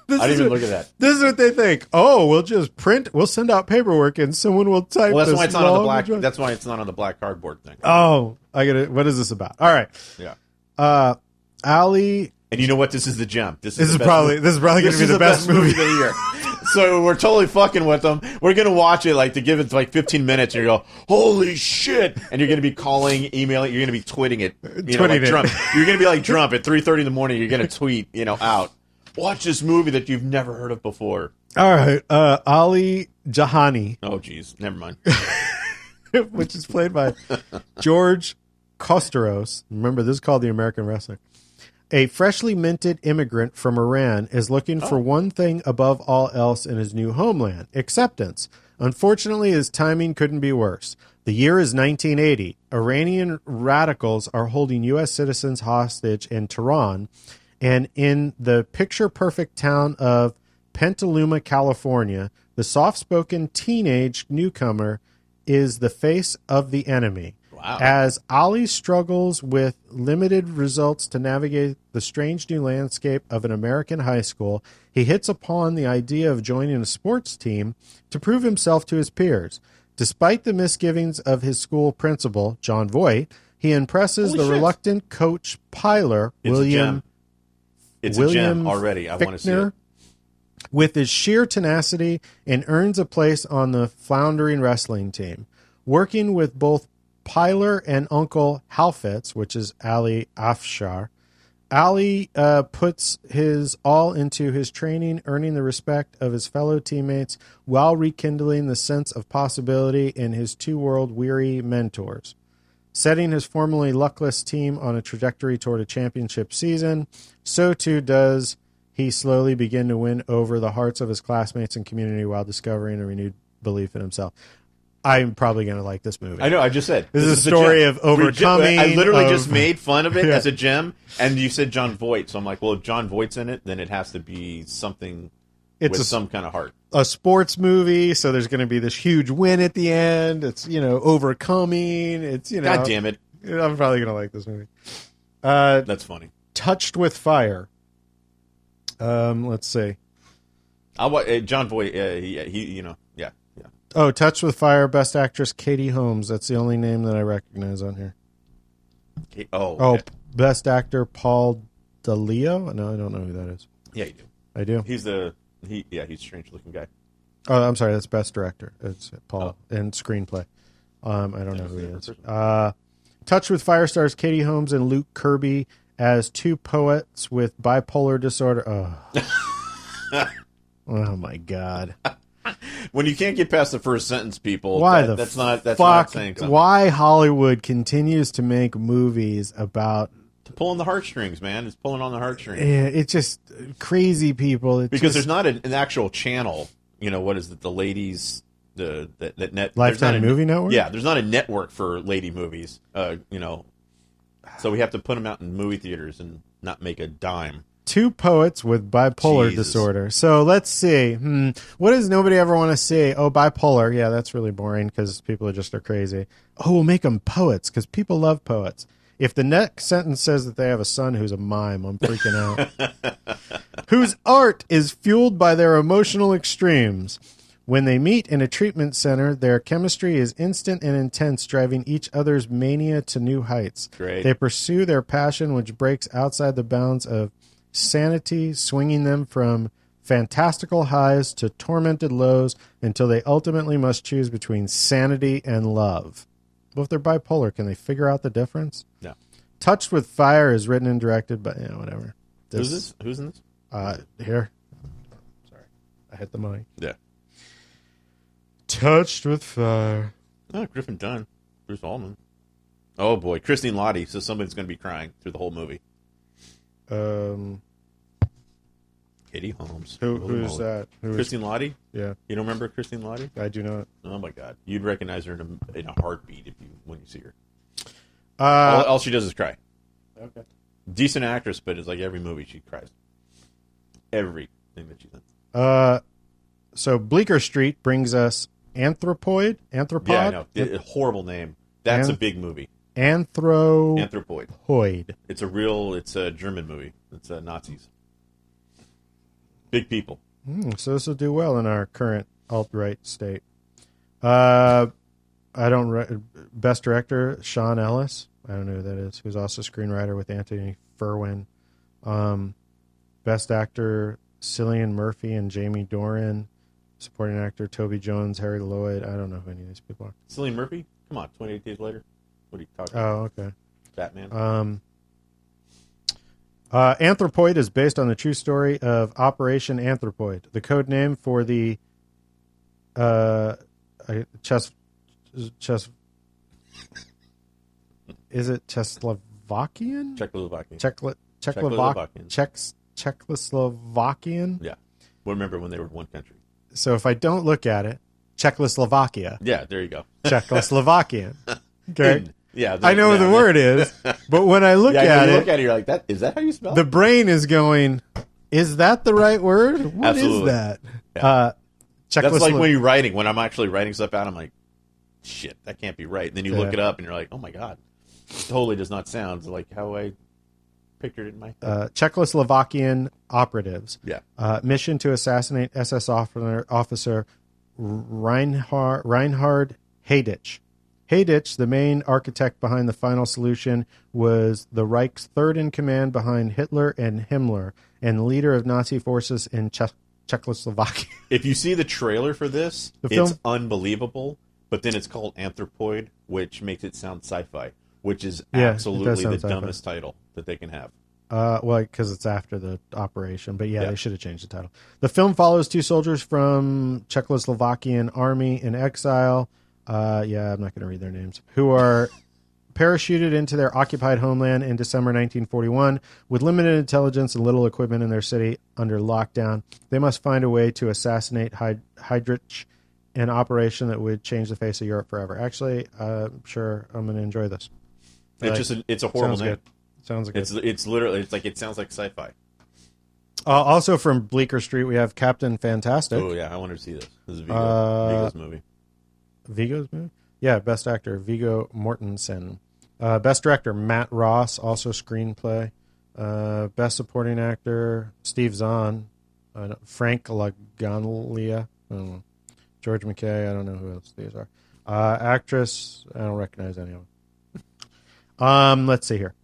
This [LAUGHS] I didn't even what- look at that. This is what they think. Oh, we'll just print. We'll send out paperwork, and someone will type. Well, that's why it's not on the black. address. That's why it's not on the black cardboard thing. Oh, I get it. What is this about? All right, Yeah. uh, Ali. And you know what? This is the gem. This is, This the is best probably movie- this is probably going to be the best, movie. of the year. so we're totally fucking with them. We're gonna watch it like to give it like 15 minutes, and you go, "Holy shit!" And you're gonna be calling, emailing, you're gonna be tweeting it, you know, like it. Trump. You're gonna be like Trump at 3:30 in the morning. You're gonna tweet, you know, out. Watch this movie that you've never heard of before. All right, uh, Ali Jahani. Oh, geez, never mind. [LAUGHS] which is played by George Kosturos. Remember, this is called the American Wrestler. A freshly minted immigrant from Iran is looking for oh. one thing above all else in his new homeland acceptance. Unfortunately, his timing couldn't be worse. The year is 1980. Iranian radicals are holding U.S. citizens hostage in Tehran, and in the picture perfect town of Petaluma, California, the soft spoken teenage newcomer is the face of the enemy. Wow. As Ali struggles with limited results to navigate the strange new landscape of an American high school, he hits upon the idea of joining a sports team to prove himself to his peers. Despite the misgivings of his school principal, Jon Voight, he impresses Holy the shit. reluctant coach Plyler, It's a William gem. It's William a gem already. I want to see it. with his sheer tenacity and earns a place on the floundering wrestling team. Working with both Plyler and Uncle Halfitz, which is Ali Afshar, Ali uh, puts his all into his training, earning the respect of his fellow teammates while rekindling the sense of possibility in his two world weary mentors setting his formerly luckless team on a trajectory toward a championship season, so too does he slowly begin to win over the hearts of his classmates and community while discovering a renewed belief in himself. I'm probably going to like this movie. I know. I just said This is a story of overcoming, I literally of- just made fun of it [LAUGHS] Yeah. as a gem, and you said Jon Voight, so I'm like, well, if Jon Voight's in it, then it has to be something It's with a, some kind of heart. a sports movie, so there's going to be this huge win at the end. It's you know overcoming. It's you know. God damn it, I'm probably going to like this movie. Uh, that's funny. Touched with Fire. Um, let's see. I uh, Jon Voight, uh, he, he, you know. Oh, Touch with Fire, Best Actress Katie Holmes. That's the only name that I recognize on here. Oh, Oh, okay. Best Actor Paul Dalio. No, I don't know who that is. yeah, you do. I do. He's the he, yeah, he's a strange looking guy. Oh, I'm sorry. That's Best Director. It's Paul and Screenplay. Um, I don't know who he is. Uh, Touch with Fire stars Katie Holmes and Luke Kirby as two poets with bipolar disorder. Oh, [LAUGHS] oh my God! When you can't get past the first sentence, people, Why that- the that's not that's fuck? not saying something. why Hollywood continues to make movies about To pull the heartstrings, man. It's pulling on the heartstrings. eh, it's just crazy people. It's because just- there's not an, an actual channel. You know what is it? The ladies, the that, that net Lifetime not a- Movie Network? Yeah, there's not a network for lady movies. Uh, you know, so we have to put them out in movie theaters and not make a dime. Two poets with bipolar Jesus. disorder. So let's see. Hmm. What does nobody ever want to see? Oh, bipolar. Yeah, that's really boring because people are just are crazy. Oh, we'll make them poets because people love poets. If the next sentence says that they have a son who's a mime, I'm freaking out. [LAUGHS] Whose art is fueled by their emotional extremes. When they meet in a treatment center, their chemistry is instant and intense, driving each other's mania to new heights. Great. They pursue their passion, which breaks outside the bounds of sanity, swinging them from fantastical highs to tormented lows until they ultimately must choose between sanity and love. Well, if they're bipolar, can they figure out the difference? No. Touched with Fire is written and directed by, yeah, whatever. Who's this? Who's in this? Uh, here. Sorry. I hit the mic. Yeah. Touched with Fire. Oh, Griffin Dunne, Bruce Altman. Oh boy, Christine Lahti. So somebody's going to be crying through the whole movie. Um, Katie Holmes. who, who's that? Who is, Christine Lahti. yeah, You don't remember Christine Lahti? I do not. Oh my God, you'd recognize her in a, in a heartbeat if you when you see her. Uh, all, all she does is cry. okay. Decent actress, but it's like every movie she cries. Everything that she's in. Uh, so Bleecker Street brings us Anthropoid. Anthropod. Yeah, I know. It- it- horrible name. That's And- a big movie. Anthropoid. Anthropoid. It's a real. It's a German movie. It's uh, Nazis. Big people. Hmm, so this will do well in our current alt right state. Uh, I don't. Re- best director Sean Ellis. I don't know who that is. Who's also screenwriter with Anthony Frewin. Um, best actor Cillian Murphy and Jamie Dornan. Supporting actor Toby Jones, Harry Lloyd. I don't know who any of these people are. Cillian Murphy. Come on, 28 Days Later. What are you talking? Oh, okay. Batman. Um, uh, Anthropoid is based on the true story of Operation Anthropoid, the code name for the uh, chess chess. Is it Czechoslovakian? Czechlo- Czechoslovakian. Czechoslovakian. Czechs- Czechoslovakian. yeah. Well, remember when they were one country? So if I don't look at it, Czechoslovakia, Yeah, there you go. [LAUGHS] Czechoslovakian. [LAUGHS] Okay, Yeah, I know what the word is, but when I [LAUGHS] look Yeah, at you it, look at it, you're like, "That is that how you spell?" the brain is going, is that the right word? What is that? Yeah. Uh, That's like Czechoslo- when you're writing. When I'm actually writing stuff out, I'm like, "Shit, that can't be right." And then you look it up, and you're like, "Oh my god, it totally does not sound like how I pictured it in my head." uh, Czechoslovakian operatives. yeah, Uh, mission to assassinate SS officer, officer Reinhard, Reinhard Heydrich. Heydrich, the main architect behind the final solution, was the Reich's third in command behind Hitler and Himmler, and leader of Nazi forces in Czech Czechoslovakia. [LAUGHS] if you see the trailer for this, The it's film- unbelievable. But then it's called Anthropoid, which makes it sound sci-fi, which is Yeah, absolutely the sci-fi. dumbest title that they can have. Uh, well, because it's after the operation, but yeah, Yeah. they should have changed the title. The film follows two soldiers from Czechoslovakian army in exile. Uh, yeah, I'm not going to read their names. Who are [LAUGHS] parachuted into their occupied homeland in December 1941 with limited intelligence and little equipment in their city under lockdown. They must find a way to assassinate Hyd- Heydrich an operation that would change the face of Europe forever. Actually, uh, I'm sure, I'm going to enjoy this. It's Like, just a, it's a horrible sounds name. good. Sounds good. It's it's literally it's like it sounds like sci-fi. Uh, also from Bleecker Street, we have Captain Fantastic. Oh yeah, I wanted to see this. This is Viggo, Uh, Viggo's movie. Viggo's movie? Yeah, Best Actor, Viggo Mortensen. Uh, Best Director, Matt Ross, also screenplay. Uh, Best Supporting Actor, Steve Zahn. Uh, Frank know. George McKay. I don't know who else these are. Uh, actress, I don't recognize any of them. [LAUGHS] Um, let's see here.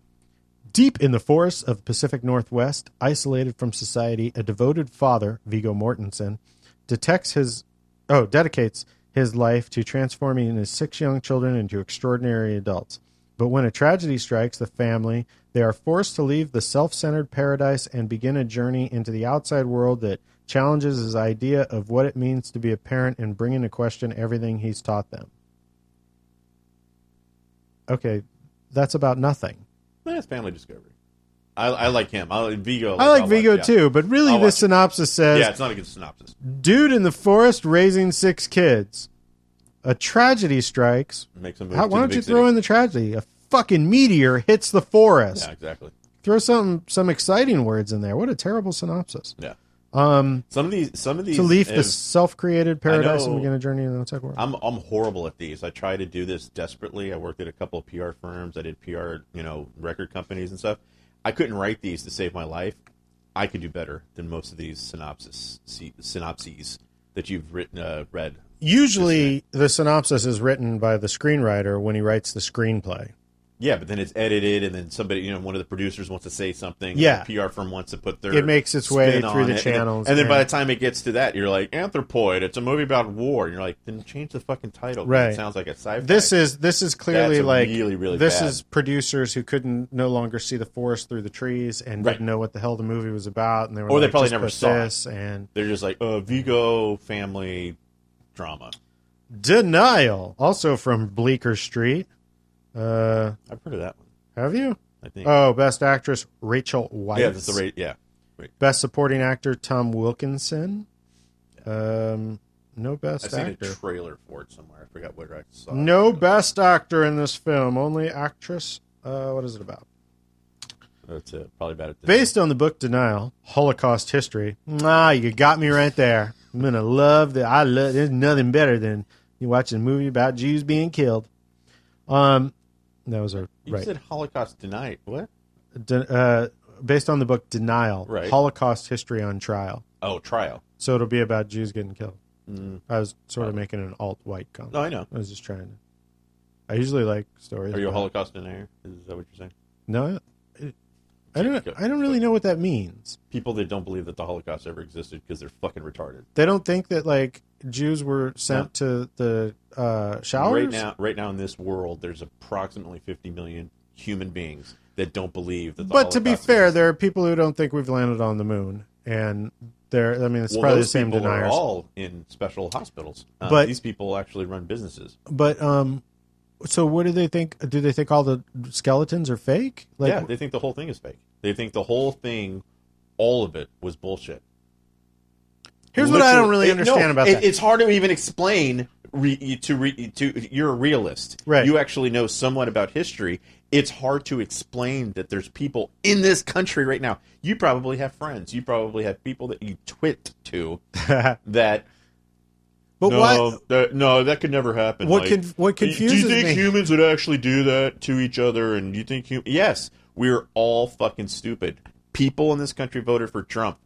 Deep in the forests of the Pacific Northwest, isolated from society, a devoted father, Viggo Mortensen, detects his oh dedicates his life to transforming his six young children into extraordinary adults. But when a tragedy strikes the family, they are forced to leave the self-centered paradise and begin a journey into the outside world that challenges his idea of what it means to be a parent and bring into question everything he's taught them. Okay, that's about nothing. That's Family Discovery. I, I like him. I like Viggo. I like I'll Viggo yeah. too, but really I'll the watch it. synopsis says Yeah, it's not a good synopsis. dude in the forest raising six kids. A tragedy strikes. Makes him How, why don't you throw city. in the tragedy? A fucking meteor hits the forest. Yeah, exactly. Throw some some exciting words in there. What a terrible synopsis. Yeah. Um, Some of these, some of these, to leave the self-created paradise and begin a journey in the outside world. I'm I'm horrible at these. I try to do this desperately. I worked at a couple of PR firms. I did PR, you know, record companies and stuff. I couldn't write these to save my life. I could do better than most of these synopsis synopses that you've written uh, read. Usually, the synopsis is written by the screenwriter when he writes the screenplay. Yeah, but then it's edited, and then somebody, you know, one of the producers wants to say something. Yeah. the PR firm wants to put their. It makes its way through the it, and then- channels, and then, by the time it gets to that, you're like Anthropoid. It's a movie about war, and you're like, then change the fucking title. Right. It sounds like a sci-fi. This is this is clearly That's like really, really this bad. is producers who couldn't no longer see the forest through the trees and Right. didn't know what the hell the movie was about, and they were Or they probably never saw it." and They're just like uh, Viggo family drama. denial. Also from Bleecker Street. Uh, I've heard of that one. have you? I think. Oh, best actress Rachel Weisz. yeah, that's the rate. Yeah, Best supporting actor Tom Wilkinson. Um, no best I've seen actor. a trailer for it somewhere. I forgot where I saw. it. No best actor in this film. Only actress. Uh, what is it about? That's it. Probably about it. Based on the book Denial, Holocaust History. Ah, you got me right there. I'm gonna love that. I love. There's nothing better than you watching a movie about Jews being killed. Um, that was a You right. said Holocaust tonight. What? De- uh, based on the book Denial, Right. Holocaust History on Trial. Oh, trial. So it'll be about Jews getting killed. Mm. I was sort of making an alt white comment. No, I know. I was just trying to. I usually like stories. Are you a about- Holocaust denier? Is that what you're saying? No, it- I don't. I don't really know what that means. People that don't believe that the Holocaust ever existed because they're fucking retarded. They don't think that like Jews were sent to the uh, showers. Right now, right now in this world, there's approximately 50 million human beings that don't believe that. The but to be fair, there are people who don't think we've landed on the moon, and they're. I mean, it's well, probably the same people deniers. are all in special hospitals. Um, But- these people actually run businesses. But um, so what do they think? Do they think all the skeletons are fake? Like, yeah, they think the whole thing is fake. They think the whole thing, all of it, was bullshit. Here's what I don't really it- understand no, about it- that. It's hard to even explain re, to re, to. You're a realist, Right. You actually know somewhat about history. It's hard to explain that there's people in this country right now. You probably have friends. You probably have people that you twit to [LAUGHS] that. but no, why? that, no, that could never happen. What Like, con- what do you think me- humans would actually do that to each other? And you think hum- yes, we're all fucking stupid. People in this country voted for Trump.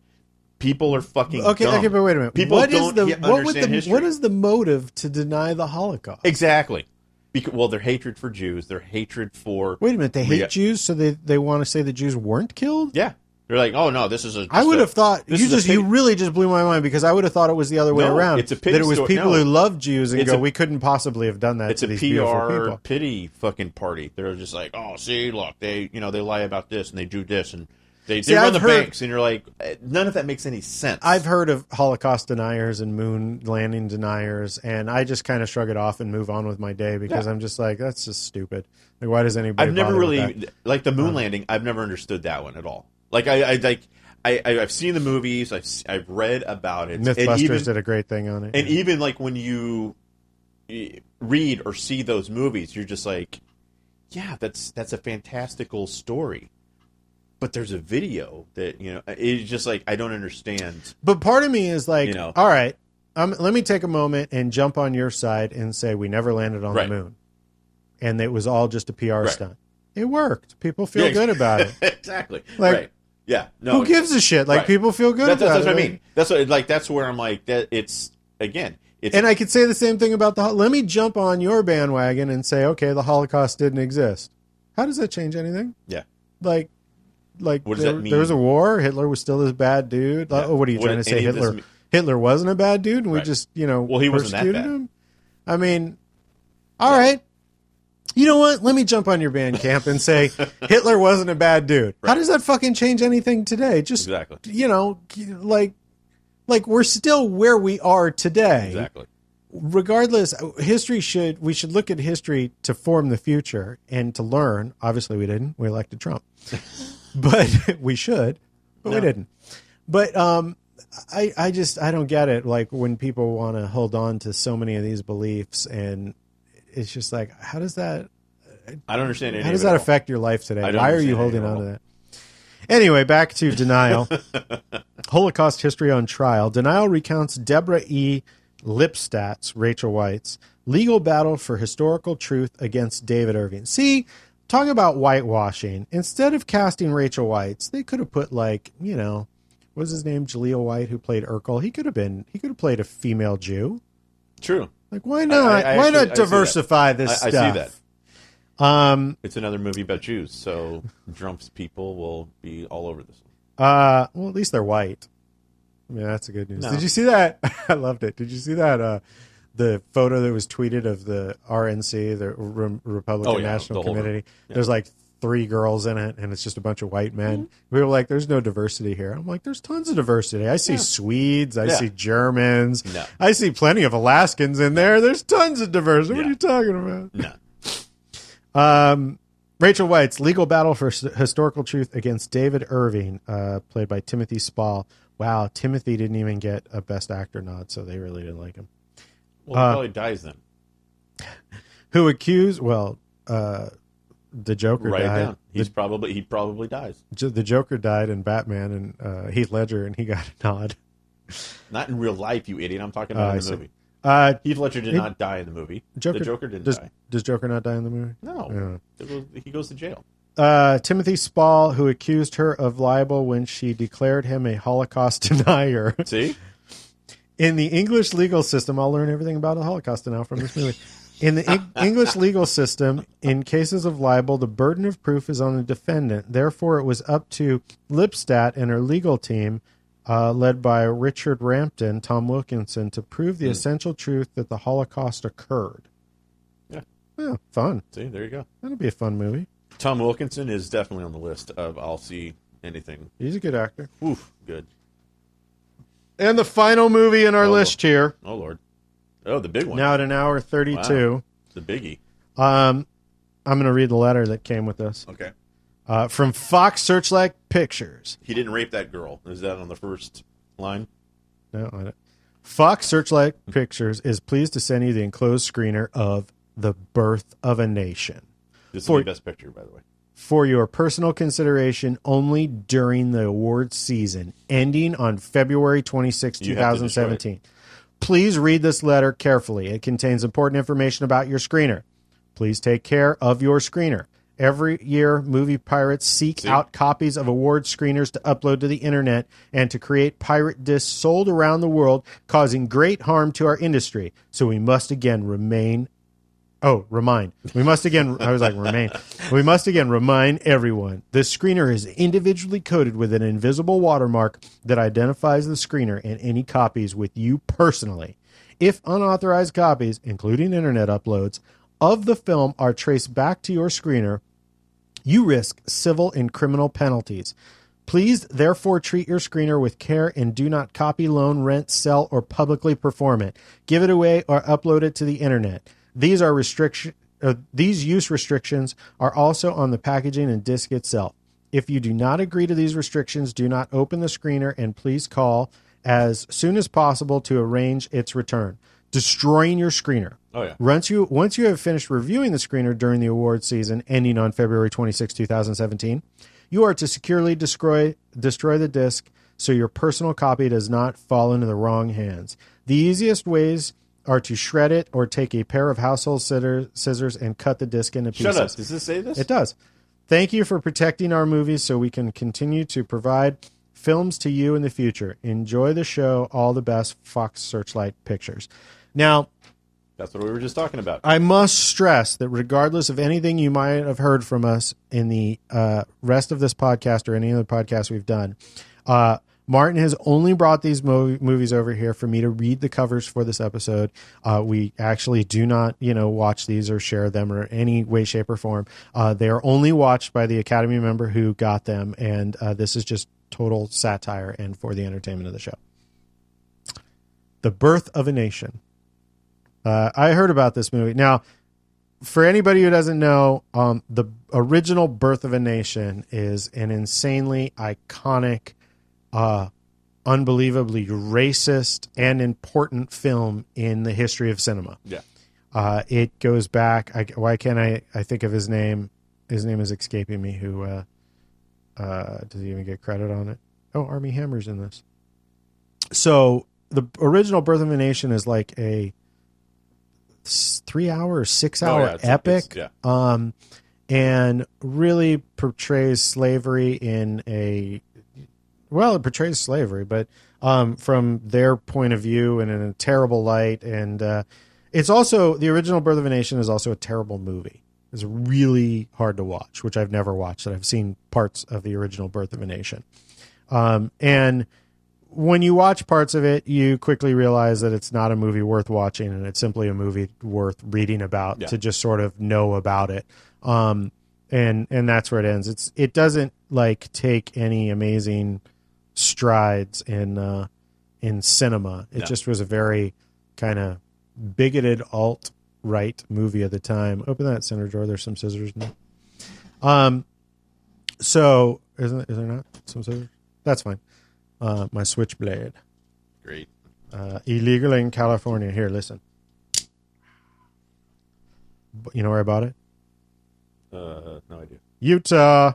People are fucking Okay, dumb. okay, but wait a minute. People what is don't the what the history. what is the motive to deny the Holocaust? exactly? Because well, their hatred for Jews, their hatred for Wait a minute, they hate Jews, so they they want to say the Jews weren't killed. yeah, they're like, oh no, this is a. I would a- have thought you just you really just blew my mind because I would have thought it was the other way No, around. it's a that it was sto- people no. who love Jews and go, a- we couldn't possibly have done that It's to a these PR pity fucking party. They're just like, oh, see, look, they you know they lie about this and they do this and they, See, they run I've the heard- banks and you're like, eh, none of that makes any sense. I've heard of Holocaust deniers and moon landing deniers, and I just kind of shrug it off and move on with my day because Yeah. I'm just like, that's just stupid. Like, why does anybody? I've never really like the moon landing. I've never understood that one at all. Like I, I like I, I've seen the movies. I've I've read about it. and Mythbusters even, did a great thing on it. and even like when you eh, read or see those movies, you're just like, yeah, that's that's a fantastical story. But there's a video that you know. It's just like I don't understand. But part of me is like, You know. all right, um, let me take a moment and jump on your side and say we never landed on Right. the moon, and it was all just a PR Right. stunt. It worked. People feel Yeah, good about it. [LAUGHS] exactly. Like, right. Yeah. No. Who gives a shit? Like Right. people feel good that's, about that's it. what I mean. That's what like that's where I'm like that. It's again. It's And I could say the same thing about the. Let me jump on your bandwagon and say, okay, the Holocaust didn't exist. How does that change anything? yeah. Like, like What does there, that mean? there was a war. Hitler was still this bad dude. Yeah. what are you What trying to say? any of this Hitler mean? Hitler wasn't a bad dude, and we just you know Well, he wasn't that bad. him. I mean, all right. You know what? Let me jump on your band camp and say [LAUGHS] Hitler wasn't a bad dude. How does that fucking change anything today? Just Exactly. you know, like like we're still where we are today Exactly. regardless history should we should look at history to form the future and to learn obviously we didn't we elected trump [LAUGHS] [LAUGHS] but we should but we didn't but um i i just i don't get it like when people want to hold on to so many of these beliefs and it's just like how does that I don't understand how does that affect your life today why are you holding on to that Anyway, back to denial. [LAUGHS] Holocaust history on trial. Denial recounts Deborah E. Lipstadt's, Rachel White's, legal battle for historical truth against David Irving. See, talking about whitewashing, instead of casting Rachel Weisz, they could have put like, you know, what was his name? Jaleel White, who played Urkel. He could have been, he could have played a female Jew. True. Like, why not? I why actually- not diversify this I, I see that. Um, It's another movie about Jews, so Trump's people will be all over this. Uh, well, at least they're white. I mean, that's a good news. No. Did you see that? [LAUGHS] I loved it. Did you see that? Uh, the photo that was tweeted of the RNC, the Re- Republican Oh, yeah, National the. Committee. Yeah. There's like three girls in it, and it's just a bunch of white men. Mm-hmm. We were like, "There's no diversity here." I'm like, "There's tons of diversity. I see Swedes, I Yeah. see Germans, No. I see plenty of Alaskans in there. There's tons of diversity. What are you talking about?" No. Um, Rachel Weisz's legal battle for historical truth against David Irving, uh, played by Timothy Spall. Wow, Timothy didn't even get a Best Actor nod, so they really didn't like him. Well, he Uh, probably dies then. [LAUGHS] Who accused? Well, uh, the Joker Write it died. down. He's probably he probably dies. The, the Joker died in Batman, and uh, Heath Ledger, and he got a nod. Not in real life, you idiot. I'm talking Oh, about I in the see. movie. Uh, Heath Ledger did He- not die in the movie. Joker, the Joker didn't does, die. Does Joker not die in the movie? No, It was- he goes to jail. uh, Timothy Spall, who accused her of libel when she declared him a Holocaust [LAUGHS] denier. See, in the English legal system, I'll learn everything about the Holocaust now from this movie. In the Eng- English legal system, in cases of libel, the burden of proof is on the defendant. Therefore, it was up to Lipstadt and her legal team, uh, led by Richard Rampton, Tom Wilkinson, to prove the essential truth that the Holocaust occurred. Yeah. Yeah, fun. see, there you go. That'll be a fun movie. Tom Wilkinson is definitely on the list of I'll see anything. He's a good actor. Oof, good. And the final movie in our Oh. list here, Oh Lord. Oh, the big one. now at an hour 32. the biggie. Um, I'm going to read the letter that came with this. Okay. uh, from Fox Searchlight Pictures. He didn't rape that girl. Is that on the first line? No, I don't. Fox Searchlight Pictures is pleased to send you the enclosed screener of The Birth of a Nation This is For- the best picture, by the way. For your personal consideration only during the awards season ending on February 26, You have to destroy 2017. Please read this letter carefully. It contains important information about your screener. Please take care of your screener. Every year, movie pirates seek See? out copies of award screeners to upload to the internet and to create pirate discs sold around the world, causing great harm to our industry. So we must again remain Oh, remind. We must again, I was like, remain. We must again remind everyone the screener is individually coded with an invisible watermark that identifies the screener and any copies with you personally. If unauthorized copies, including internet uploads, of the film are traced back to your screener, you risk civil and criminal penalties. Please, therefore, treat your screener with care and do not copy, loan, rent, sell, or publicly perform it. Give it away or upload it to the internet. These are restriction. Uh, these use restrictions are also on the packaging and disc itself. If you do not agree to these restrictions, do not open the screener and please call as soon as possible to arrange its return. Destroying your screener. Oh yeah. Once you once you have finished reviewing the screener during the award season ending on February 26, 2017, you are to securely destroy destroy the disc so your personal copy does not fall into the wrong hands. The easiest ways are to shred it or take a pair of household scissors and cut the disc into pieces. Shut up. Does this say this? It does. Thank you for protecting our movies so we can continue to provide films to you in the future. Enjoy the show. All the best, Fox Searchlight Pictures. Now, That's what we were just talking about. I must stress that regardless of anything you might have heard from us in the uh, rest of this podcast or any other podcast we've done, uh, Martin has only brought these mo- movies over here for me to read the covers for this episode. Uh, we actually do not, you know, watch these or share them or any way, shape, or form. Uh, they are only watched by the Academy member who got them, and uh, this is just total satire and for the entertainment of the show. The Birth of a Nation. Uh, I heard about this movie. Now, for anybody who doesn't know, um, the original Birth of a Nation is an insanely iconic, uh, unbelievably racist and important film in the history of cinema. Yeah. Uh, it goes back. I, why can't I? I think of his name. His name is escaping me. Who uh, uh, does he even get credit on it? Oh, Armie Hammer's in this. So the original Birth of a Nation is like a three hour, six hour yeah, it's- epic, it's- um, and really portrays slavery in a well, it portrays slavery, but um, from their point of view and in a terrible light. And uh, it's also the original Birth of a Nation is also a terrible movie. It's really hard to watch, which I've never watched. And I've seen parts of the original Birth of a Nation, um, and when you watch parts of it, you quickly realize that it's not a movie worth watching, and it's simply a movie worth reading about Yeah. to just sort of know about it. Um, and and that's where it ends. It's it doesn't like take any amazing strides in uh, in cinema. It just was a very kind of bigoted alt right movie at the time. Open that center drawer. There's some scissors in there. Um, so isn't is there not some scissors? That's fine. Uh, my switchblade. Great. Uh, illegal in California. Here, listen. You know where I bought it? Uh, no idea. Utah.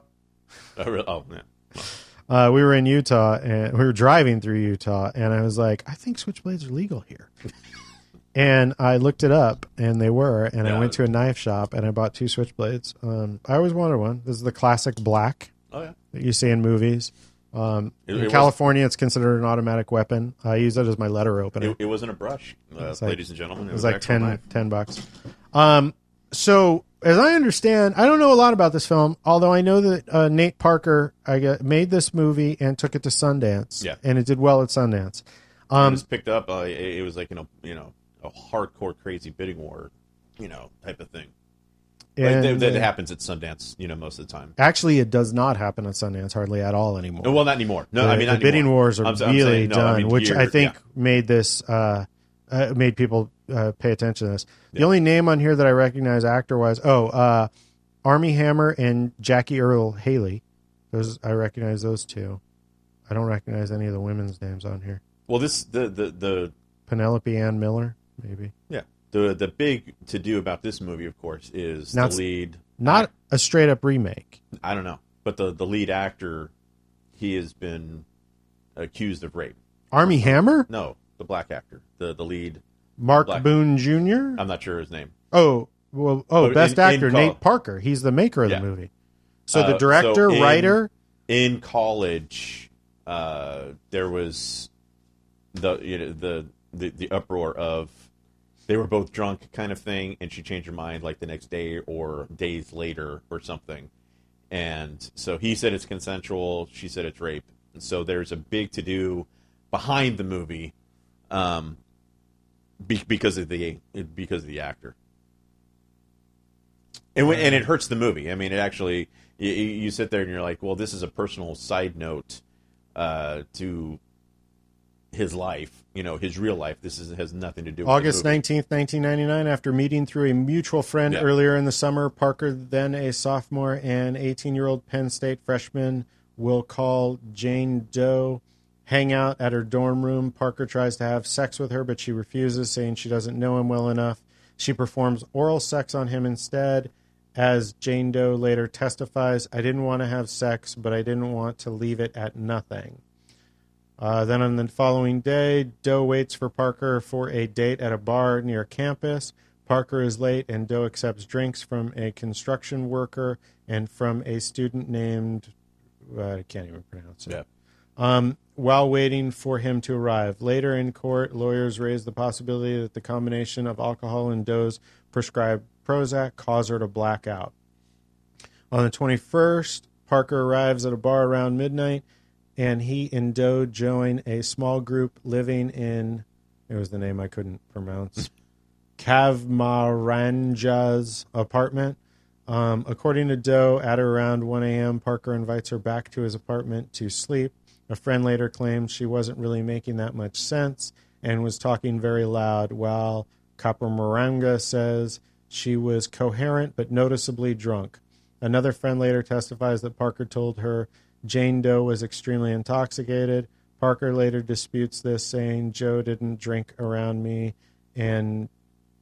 Oh, really? oh yeah. Uh, we were in Utah and we were driving through Utah, and I was like, I think switchblades are legal here. [LAUGHS] and I looked it up, and they were. And I went to a knife shop and I bought two switchblades. Um, I always wanted one. This is the classic black Oh yeah. that you see in movies. Um, It- in it was- California, it's considered an automatic weapon. I use it as my letter opener. It, it wasn't a brush, uh, It's like- ladies and gentlemen. It was like an 10, 10 bucks. Um, so as I understand, I don't know a lot about this film, although I know that uh, Nate Parker I made this movie and took it to Sundance. Yeah. and it did well at Sundance. it Um, was picked up. Uh, it, it was like you know, you know, a hardcore crazy bidding war, you know, type of thing. Like, that, that happens at Sundance, you know, most of the time. actually, it does not happen at Sundance hardly at all anymore. Well, not anymore. No, the, I mean, the bidding anymore. wars are I'm- I'm really saying, no, done, I mean, which I think yeah. made this uh, uh, made people uh, pay attention to this. The Yeah. only name on here that I recognize actor wise, oh, uh, Armie Hammer and Jackie Earle Haley. Those I recognize those two. I don't recognize any of the women's names on here. Well, this the the the Penelope Ann Miller, maybe yeah the the big to do about this movie, of course, is Now the lead. not a straight up remake. I don't know, but the the lead actor, he has been accused of rape. Armie Hammer, No, the black actor, the the lead. Mark Black. Boone Jr. I'm not sure his name. Oh, well, oh, But best in- in actor col- Nate Parker. He's the maker of Yeah. the movie. So Uh, the director, so in- writer, in college, uh, there was the you know the, the the uproar of they were both drunk kind of thing, and she changed her mind like the next day or days later or something. And so he said it's consensual. She said it's rape. And so there's a big to do behind the movie, um, be, because of the because of the actor. And, and it hurts the movie. I mean, it actually you, you sit there and you're like, well, this is a personal side note uh, to his life, you know, his real life. This is has nothing to do. with August 19th, 1999, after meeting through a mutual friend Yeah. earlier in the summer, Parker, then a sophomore, and 18 year old Penn State freshman will call Jane Doe, hang out at her dorm room. Parker tries to have sex with her, but she refuses, saying she doesn't know him well enough. She performs oral sex on him instead. As Jane Doe later testifies, I didn't want to have sex, but I didn't want to leave it at nothing. Uh, then on the following day, Doe waits for Parker for a date at a bar near campus. Parker is late, and Doe accepts drinks from a construction worker and from a student named uh, I can't even pronounce it. Yeah. Um, while waiting for him to arrive, later in court, lawyers raised the possibility that the combination of alcohol and Doe's prescribed Prozac caused her to black out. On the 21st, Parker arrives at a bar around midnight, and he and Doe join a small group living in, it was the name I couldn't pronounce, Kavmaranja's apartment. Um, according to Doe, at around 1 a.m., Parker invites her back to his apartment to sleep. A friend later claimed she wasn't really making that much sense and was talking very loud, while Capamaranga says she was coherent but noticeably drunk. Another friend later testifies that Parker told her Jane Doe was extremely intoxicated. Parker later disputes this, saying Joe didn't drink around me and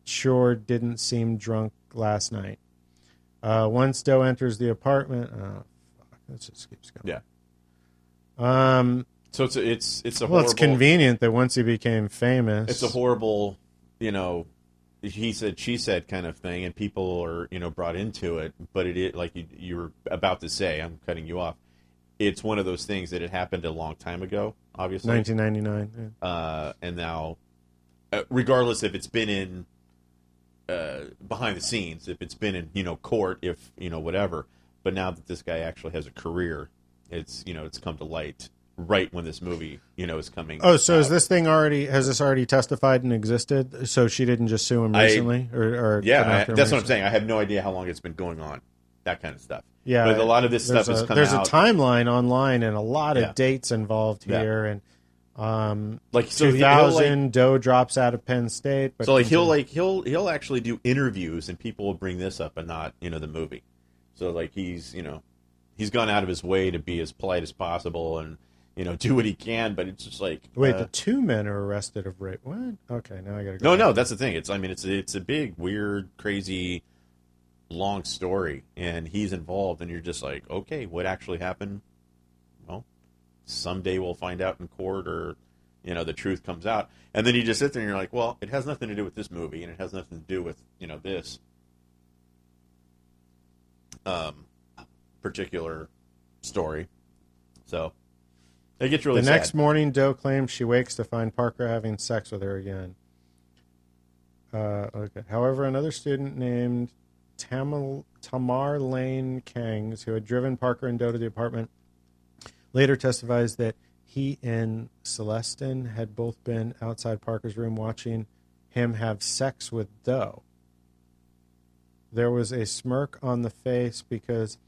sure didn't seem drunk last night. Uh, once Doe enters the apartment, fuck, this just keeps going. Yeah. Um, So it's a, it's it's a well, horrible. it's convenient that once he became famous, It's a horrible, you know, he said she said kind of thing, and people are you know brought into it. But it is like you, you were about to say. I'm cutting you off. It's one of those things that it happened a long time ago, obviously, 1999. yeah. uh, and now, uh, regardless if it's been in uh, behind the scenes, if it's been in you know court, if you know whatever. But now that this guy actually has a career, it's you know it's come to light right when this movie you know is coming. Oh, so is this thing already? Has this already testified and existed? So she didn't just sue him I- recently, or, or Yeah, I, that's what I'm saying. I have no idea how long it's been going on. That kind of stuff. Yeah, but a lot of this stuff a, come There's out. a timeline online and a lot of Yeah. dates involved Yeah. here, and um, like so, 2000, like, Doe drops out of Penn State. But so like he'll like he'll he'll actually do interviews, and people will bring this up and not you know the movie. So like he's you know he's gone out of his way to be as polite as possible and you know [LAUGHS] do what he can, but it's just like wait, uh, the two men are arrested of rape. What? Okay, now I gotta go. no no that's the thing. It's I mean it's it's a big weird crazy long story, and he's involved, and you're just like okay, what actually happened? Well, someday we'll find out in court or you know the truth comes out and then you just sit there and you're like well it has nothing to do with this movie and it has nothing to do with you know this um particular story so it gets really the sad. next morning, Doe claims she wakes to find Parker having sex with her again. Uh, okay. However, another student named Tamil, Tamar Lane Kangs, who had driven Parker and Doe to the apartment, later testifies that he and Celestin had both been outside Parker's room watching him have sex with Doe. There was a smirk on the face because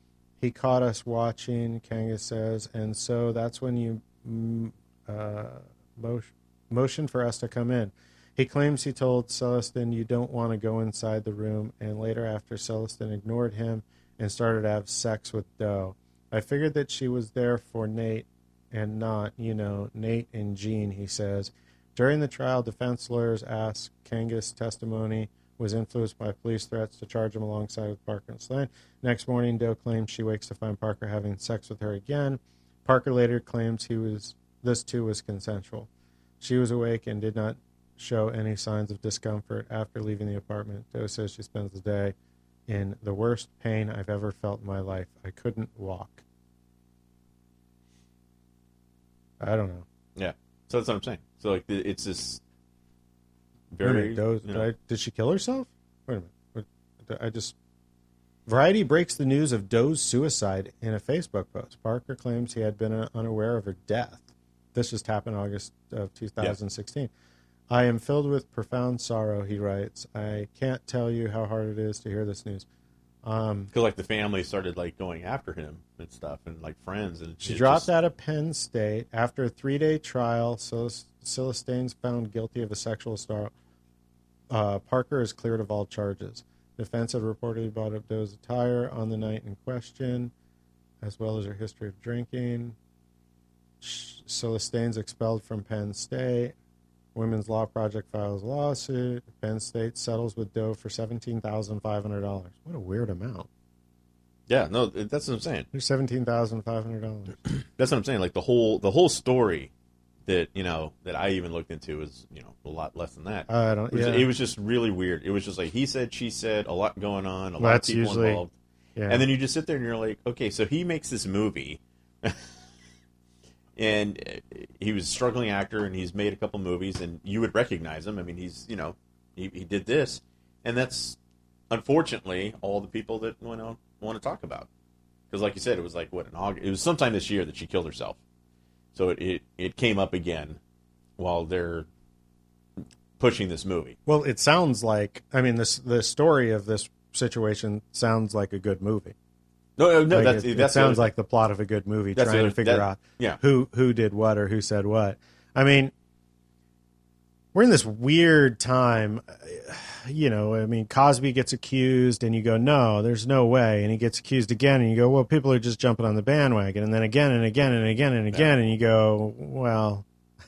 he caught us watching, Kanga says, and so that's when you mm, uh, motion, motioned for us to come in. He claims he told Celestin, You don't want to go inside the room, and later, after Celestin ignored him and started to have sex with Doe. I figured that she was there for Nate and not, you know, Nate and Jean, he says. During the trial, defense lawyers asked Kangas' testimony was influenced by police threats to charge him alongside with Parker and Slane. Next morning, Doe claims she wakes to find Parker having sex with her again. Parker later claims he was this too was consensual. She was awake and did not show any signs of discomfort after leaving the apartment. Doe says she spends the day in the worst pain I've ever felt in my life. I couldn't walk. I don't know. yeah so that's what i'm saying so like it's this very minute, Doe, you did, I, did she kill herself? Wait a minute. I just. Variety breaks the news of Doe's suicide in a Facebook post. Parker claims he had been uh, unaware of her death. This just happened August of 2016. I am filled with profound sorrow, he writes. I can't tell you how hard it is to hear this news. Um, Because like the family started like going after him and stuff, and like friends, and she dropped just- out of Penn State after a three-day trial. So Celestin's found guilty of a sexual assault. Uh, Parker is cleared of all charges. Defense had reportedly bought up Doe's attire on the night in question, as well as her history of drinking. Celestin's expelled from Penn State. Women's Law Project files lawsuit. Penn State settles with Doe for seventeen thousand five hundred dollars. What a weird amount. Yeah, no, that's what I'm saying. There's seventeen thousand five hundred dollars. [CLEARS THROAT] That's what I'm saying. Like the whole the whole story that you know that I even looked into is you know a lot less than that. I don't. It was, Yeah, it was just really weird. It was just like he said, she said, a lot going on, a lot of people usually- involved, yeah. and then you just sit there and you're like, okay, so he makes this movie, [LAUGHS] and uh, he was a struggling actor, and he's made a couple movies, and you would recognize him. I mean, he's you know he, he did this, and that's unfortunately all the people that you know want to talk about, because like you said, it was like what in August, it was sometime this year that she killed herself, so it it, it came up again while they're pushing this movie. well, it sounds like. I mean, this the story of this situation sounds like a good movie. No, no, no Like, that's it, it that's the sounds like the plot of a good movie, trying to figure that- out yeah. who who did what or who said what. I mean, we're in this weird time. Uh, you know, I mean, Cosby gets accused, and you go, "No, there's no way," and he gets accused again, and you go, "Well, people are just jumping on the bandwagon," and then again and again and again and again, and you go, "Well,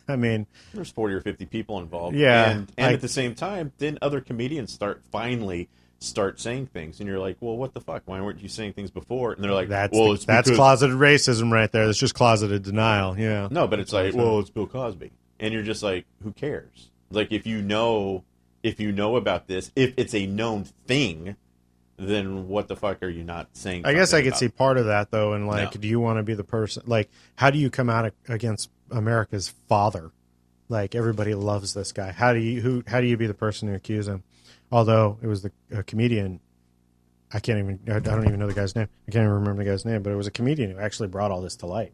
I mean, There's 40 or 50 people involved. Yeah, And, and I- at the same time, then other comedians start finally start saying things. And you're like, well, what the fuck? Why weren't you saying things before? And they're like, that's well, the- it's that's because... closeted racism right there. That's just closeted denial." Yeah, No, but it's like, well, it's Bill Cosby. And you're just like, who cares? Like, if you know, if you know about this, if it's a known thing, then what the fuck are you not saying? I guess I could about? see part of that though, and like, No. do you want to be the person? Like, how do you come out against America's father? Like, everybody loves this guy. How do you who? How do you be the person to accuse him? Although it was the a comedian, I can't even. I don't even know the guy's name. I can't even remember the guy's name, but it was a comedian who actually brought all this to light.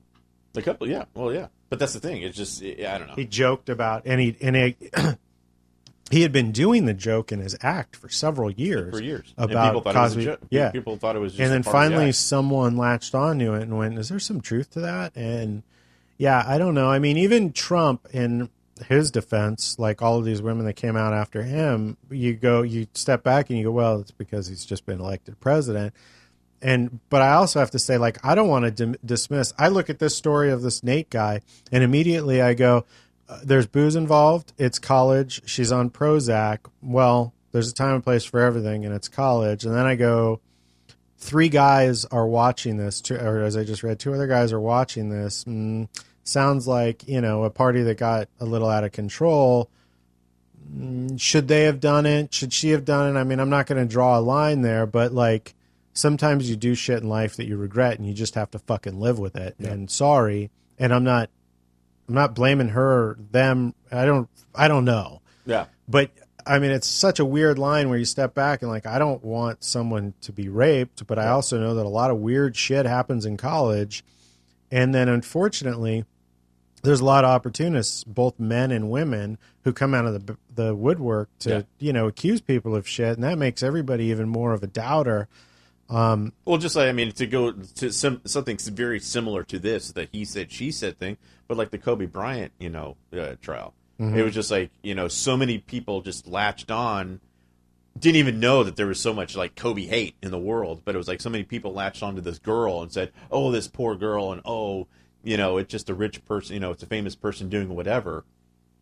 A couple, yeah. Well, yeah. But that's the thing. It's just, I don't know. He joked about and he and he, [CLEARS THROAT] he had been doing the joke in his act for several years. for years. about and people thought Cosby. it was a joke. Yeah, People thought it was just and then of the finally someone latched onto it and went, "Is there some truth to that?" And yeah, I don't know. I mean, even Trump, in his defense, like all of these women that came out after him, you go, you step back and you go, "Well, it's because he's just been elected president." And but I also have to say, like, I don't want to dim- dismiss. I look at this story of this Nate guy, and immediately I go, uh, "There's booze involved. It's college. She's on Prozac. Well, there's a time and place for everything, and it's college." And then I go, three guys are watching this, two, or as I just read, two other guys are watching this. Mm, sounds like you know a party that got a little out of control. Mm, should they have done it? Should she have done it? I mean, I'm not going to draw a line there, but like sometimes you do shit in life that you regret, and you just have to fucking live with it. And sorry, and I'm not, I'm not blaming her, them. I don't, I don't know Yeah. but I mean, it's such a weird line where you step back and like, I don't want someone to be raped, but I also know that a lot of weird shit happens in college, and then unfortunately, there's a lot of opportunists, both men and women, who come out of the the woodwork to Yeah. you know accuse people of shit, and that makes everybody even more of a doubter. Well, just like I mean, to go to some something very similar to this, that he said, she said thing, but like the Kobe Bryant, you know, uh, trial. It was just like you know, so many people just latched on, didn't even know that there was so much like Kobe hate in the world, but it was like so many people latched onto this girl and said, "Oh, this poor girl," and "Oh, you know, it's just a rich person, you know, it's a famous person doing whatever."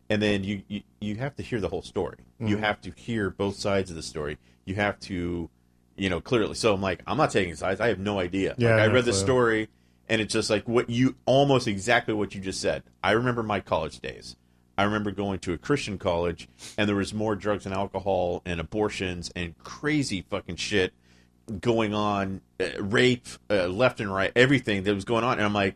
and then you, you you have to hear the whole story. You have to hear both sides of the story. You have to, you know, clearly. So I'm like, I'm not taking sides. I have no idea. Yeah, like, I read the story, and it's just like what you almost exactly what you just said. I remember my college days. I remember going to a Christian college, and there was more drugs and alcohol and abortions and crazy fucking shit going on, uh, rape uh, left and right, everything that was going on. And I'm like,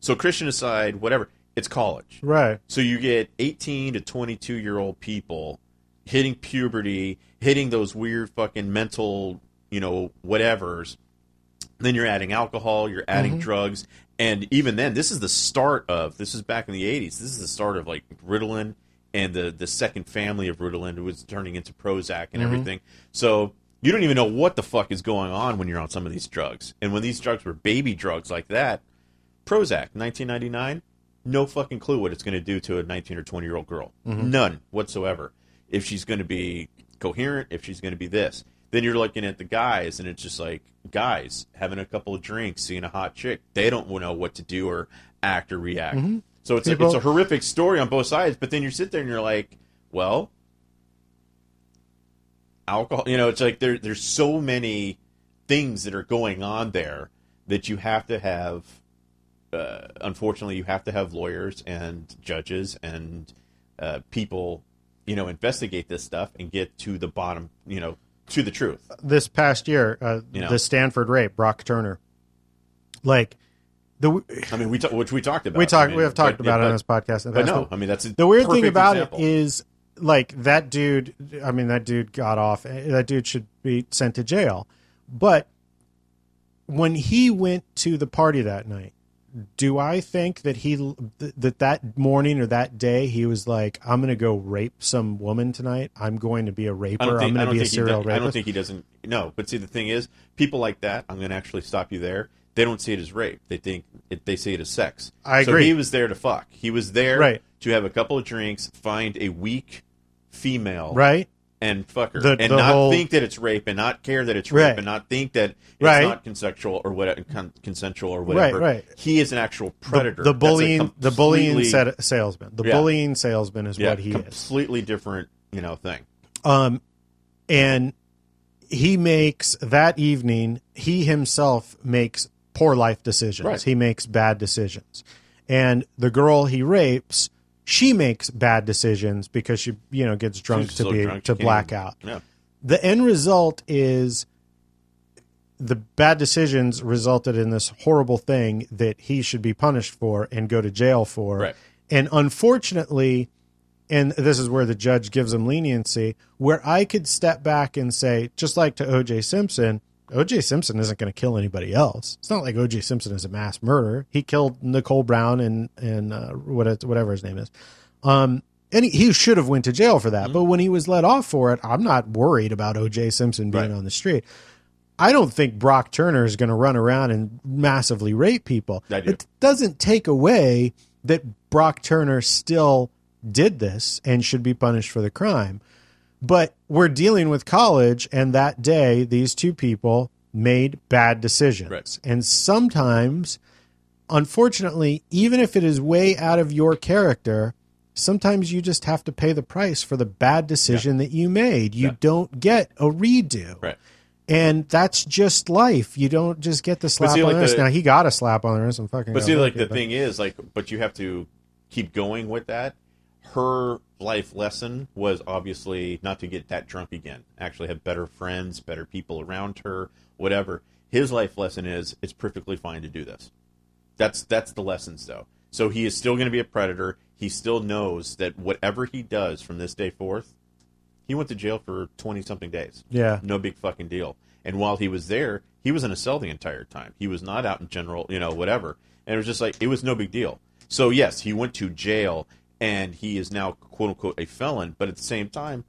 so Christian aside, whatever, it's college. Right. So you get 18 to 22 year old people hitting puberty, hitting those weird fucking mental, you know, whatevers. Then you're adding alcohol, you're adding mm-hmm. drugs, and even then, this is the start of. This is back in the 80s. This is the start of like Ritalin and the the second family of Ritalin was turning into Prozac and mm-hmm. everything. So You don't even know what the fuck is going on when you're on some of these drugs. And when these drugs were baby drugs like that, Prozac, 1999, no fucking clue what it's going to do to a 19 or 20 year old girl. Mm-hmm. None whatsoever. If she's going to be coherent, if she's going to be this. Then you're looking at the guys, and it's just like guys having a couple of drinks, seeing a hot chick. They don't know what to do or act or react. Mm-hmm. So it's a, it's a horrific story on both sides. But then you sit there and you're like, well, alcohol. You know, it's like there there's so many things that are going on there that you have to have. Uh, unfortunately, you have to have lawyers and judges and uh, people, you know, investigate this stuff and get to the bottom, you know, to the truth. this past year, uh, You know. the Stanford rape, Brock Turner. Like the I mean, we which we talked about. we talked I mean, we have talked but- about it but, on this podcast. But past, no, I mean that's the weird thing about example. it is like that dude i mean that dude got off that dude should be sent to jail but when he went to the party that night do i think that he that that morning or that day he was like i'm going to go rape some woman tonight i'm going to be a raper don't i'm think, going to be a serial does- I don't rapist think he doesn't. No, but see, the thing is, people like that. I'm going to actually stop you there. They don't see it as rape. They think it, they see it as sex. I So agree. he was there to fuck. He was there Right. to have a couple of drinks, find a weak female, right and fuck her, The- and the not whole- think that it's rape, and not care that it's rape, Right. and not think that it's Right. not consensual or what con- consensual or whatever. right. He is an actual predator. the a bullying the bullying set, salesman the Yeah. bullying salesman is yeah, what he is completely different, you know, thing. Um, and he makes that evening, he himself makes poor life decisions. Right. He makes bad decisions. And the girl he rapes, she makes bad decisions because she, you know, gets drunk She's to be drunk, to black out. Yeah. The end result is the bad decisions resulted in this horrible thing that he should be punished for and go to jail for. Right. And unfortunately, and this is where the judge gives him leniency, where I could step back and say, just like to OJ Simpson, OJ Simpson isn't going to kill anybody else. It's not like OJ Simpson is a mass murderer. He killed Nicole Brown and and uh, what whatever his name is. Um, and he, he should have went to jail for that. Mm-hmm. But when he was let off for it, I'm not worried about OJ Simpson being Right. on the street. I don't think Brock Turner is going to run around and massively rape people. Do. It doesn't take away that Brock Turner still did this and should be punished for the crime. But we're dealing with college, and that day, these two people made bad decisions. Right. And sometimes, unfortunately, even if it is way out of your character, sometimes you just have to pay the price for the bad decision that you made. You Yeah. don't get a redo. Right. And that's just life. You don't just get the slap see, on like the wrist. Now he got a slap on the wrist and fucking. But see, like the thing is, like, but you have to keep going with that. Her life lesson was obviously not to get that drunk again. Actually, have better friends, better people around her, whatever. His life lesson is it's perfectly fine to do this. That's that's the lessons, though. So he is still going to be a predator. He still knows that whatever he does from this day forth, he went to jail for twenty something days. Yeah. No big fucking deal. And while he was there, he was in a cell the entire time. He was not out in general, you know, whatever. And it was just like it was no big deal. So yes, he went to jail and he is now quote unquote a felon, but at the same time,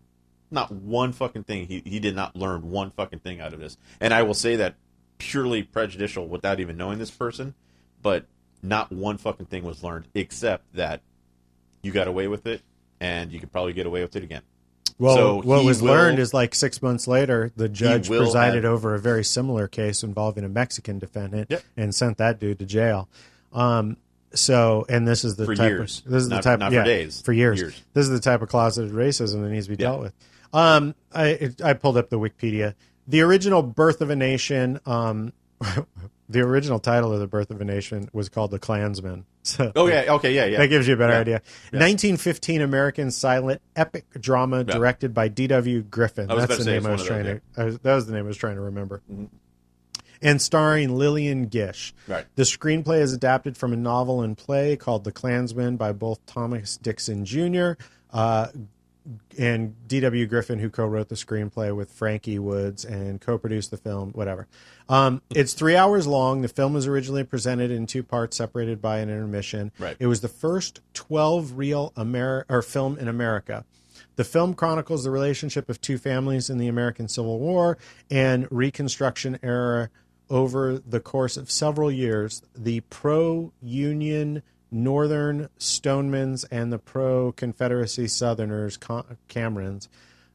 not one fucking thing he, he did not learn one fucking thing out of this. And I will say that purely prejudicial without even knowing this person, but not one fucking thing was learned except that you got away with it and you could probably get away with it again. Well, So what was will- learned is like six months later, the judge presided have- over a very similar case involving a Mexican defendant Yep. and sent that dude to jail. Um, so, and this is the For type years. Of, this is Not- the type. not for days. For years. Years. This is the type of closeted racism that needs to be Yeah. dealt with. Um, I I pulled up the Wikipedia. The original "Birth of a Nation." Um, [LAUGHS] the original title of the "Birth of a Nation" was called "The Klansman." [LAUGHS] So Oh yeah, okay, yeah, yeah. that gives you a better Yeah. idea. 1915 American silent epic drama directed by D.W. Griffith. That's the name I was trying those, to. Was, that was the name I was trying to remember. Mm-hmm. And starring Lillian Gish. Right. The screenplay is adapted from a novel and play called The Klansman by both Thomas Dixon Jr. Uh, and D.W. Griffith, who co-wrote the screenplay with Frankie Woods and co-produced the film, whatever. Um, it's three hours long. The film was originally presented in two parts, separated by an intermission. Right. It was the first 12 reel Amer- or film in America. The film chronicles the relationship of two families in the American Civil War and Reconstruction era over the course of several years. The pro Union Northern Stonemans and the pro Confederacy Southerners, Camerons.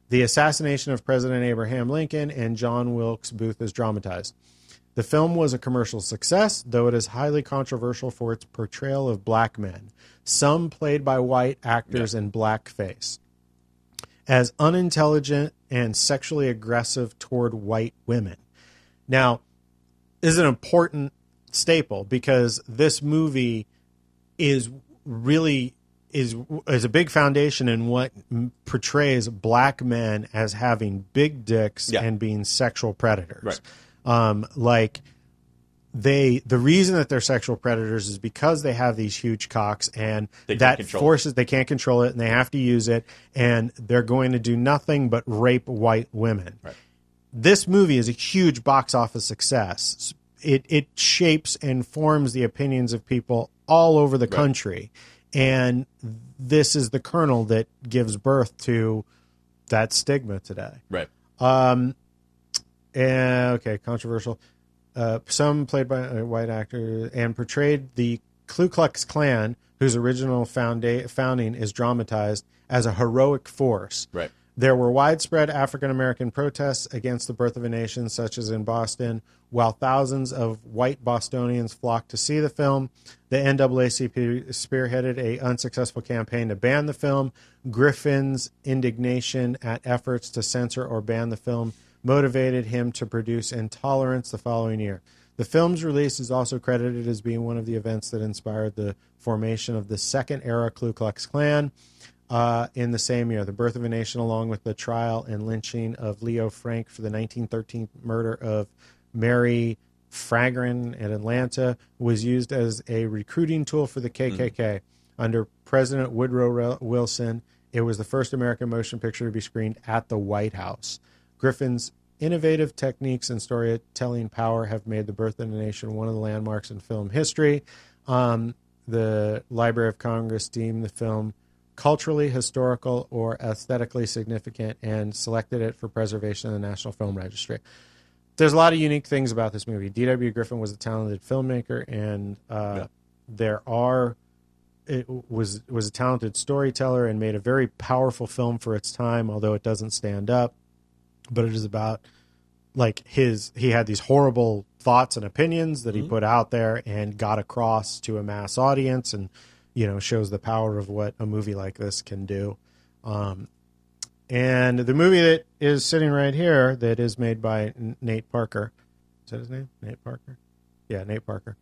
The assassination of President Abraham Lincoln and John Wilkes Booth is dramatized. The film was a commercial success, though it is highly controversial for its portrayal of black men, some played by white actors yeah. in blackface, as unintelligent and sexually aggressive toward white women. Now, is an important staple because this movie is really is is a big foundation in what portrays black men as having big dicks yeah. and being sexual predators. Right. Um, like they the reason that they're sexual predators is because they have these huge cocks and that forces it. they can't control it and they have to use it and they're going to do nothing but rape white women. Right. This movie is a huge box office success. It it shapes and forms the opinions of people all over the right. country. And this is the kernel that gives birth to that stigma today. Right. Um, and, okay, controversial. Uh, some played by a white actor and portrayed the Ku Klux Klan, whose original founda- founding is dramatized as a heroic force. Right. There were widespread African American protests against the birth of a nation, such as in Boston, while thousands of white Bostonians flocked to see the film. The NAACP spearheaded a unsuccessful campaign to ban the film. Griffith's indignation at efforts to censor or ban the film motivated him to produce Intolerance the following year. The film's release is also credited as being one of the events that inspired the formation of the second era Ku Klux Klan uh, in the same year. The Birth of a Nation, along with the trial and lynching of Leo Frank for the 1913 murder of Mary Phagan in Atlanta, was used as a recruiting tool for the KKK. Mm. Under President Woodrow Wilson, it was the first American motion picture to be screened at the White House. Griffith's innovative techniques and storytelling power have made The Birth of a Nation one of the landmarks in film history. Um, the Library of Congress deemed the film culturally, historical, or aesthetically significant and selected it for preservation in the National Film Registry. There's a lot of unique things about this movie. D.W. Griffith was a talented filmmaker, and uh, yeah. there are it was was a talented storyteller and made a very powerful film for its time, although it doesn't stand up. But it is about like his he had these horrible thoughts and opinions that mm-hmm. he put out there and got across to a mass audience and you know shows the power of what a movie like this can do. Um, and the movie that is sitting right here that is made by Nate Parker. Is that his name? Nate Parker? Yeah, Nate Parker,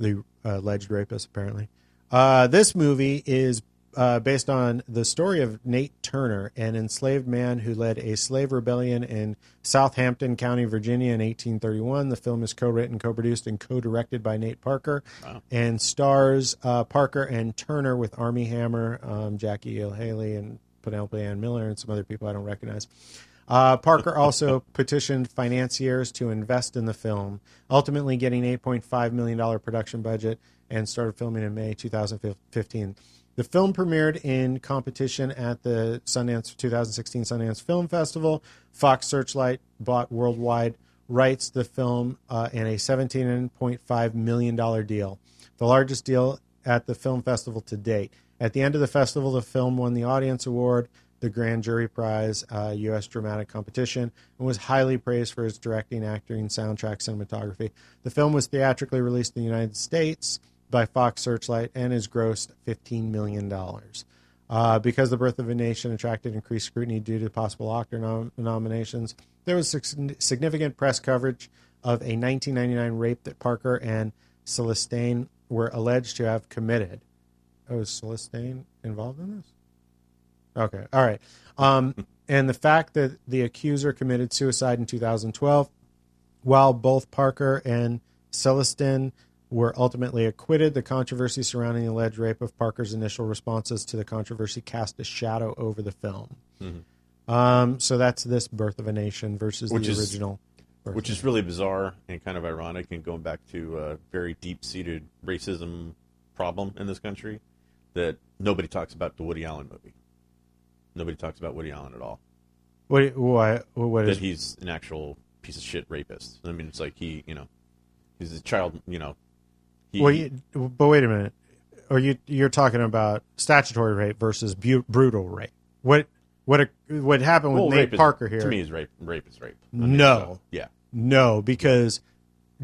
the uh, alleged rapist, apparently. Uh, this movie is uh, based on the story of Nate Turner, an enslaved man who led a slave rebellion in Southampton County, Virginia in 1831. The film is co written, co produced, and co directed by Nate Parker wow. and stars uh, Parker and Turner with Armie Hammer, um, Jackie Earle Haley, and Penelope Ann Miller, and some other people I don't recognize. Uh, Parker [LAUGHS] also petitioned financiers to invest in the film, ultimately getting $8.5 million production budget and started filming in May 2015. The film premiered in competition at the Sundance 2016 Sundance Film Festival. Fox Searchlight bought worldwide rights to the film uh, in a $17.5 million deal, the largest deal at the film festival to date. At the end of the festival, the film won the Audience Award, the Grand Jury Prize, uh, U.S. Dramatic Competition, and was highly praised for its directing, acting, soundtrack, cinematography. The film was theatrically released in the United States by Fox Searchlight and has grossed $15 million. Uh, because The Birth of a Nation attracted increased scrutiny due to possible Oscar nom- nominations, there was significant press coverage of a 1999 rape that Parker and Celestine were alleged to have committed. Oh, is Celestine involved in this? Okay, all right. Um, and the fact that the accuser committed suicide in 2012, while both Parker and Celestine were ultimately acquitted. The controversy surrounding the alleged rape of Parker's initial responses to the controversy cast a shadow over the film. Mm-hmm. Um, so that's this Birth of a Nation versus which the is, original. Birth which is really bizarre and kind of ironic and going back to a very deep seated racism problem in this country that nobody talks about the Woody Allen movie. Nobody talks about Woody Allen at all. What? What? What That is? he's an actual piece of shit rapist. I mean, it's like he, you know, he's a child. You know, he, Well, you, but wait a minute. Are you you're talking about statutory rape versus bu- brutal rape? What? What? A, what happened with well, Nate is- Parker here? To me, is rape. Rape is rape. I mean, No. so, yeah. No, because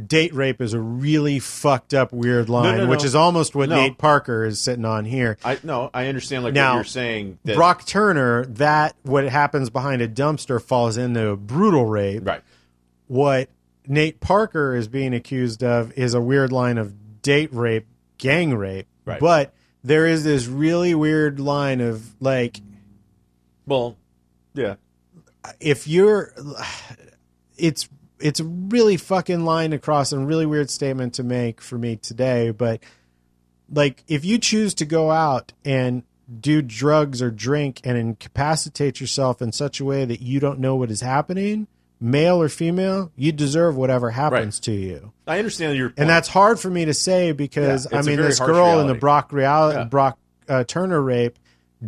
date rape is a really fucked up weird line, no, which no. is almost what No. Nate Parker is sitting on here. I no, I understand like Now, what you're saying. That, Brock Turner, that what happens behind a dumpster falls into brutal rape. right? What Nate Parker is being accused of is a weird line of date rape, gang rape. Right. But there is this really weird line of like Well, yeah. if you're it's it's a really fucking line to cross and really weird statement to make for me today but like if you choose to go out and do drugs or drink and incapacitate yourself in such a way that you don't know what is happening male or female you deserve whatever happens to you I understand your. and that's hard for me to say because Yeah, I mean this girl in the. Brock real- Yeah. Brock uh, Turner rape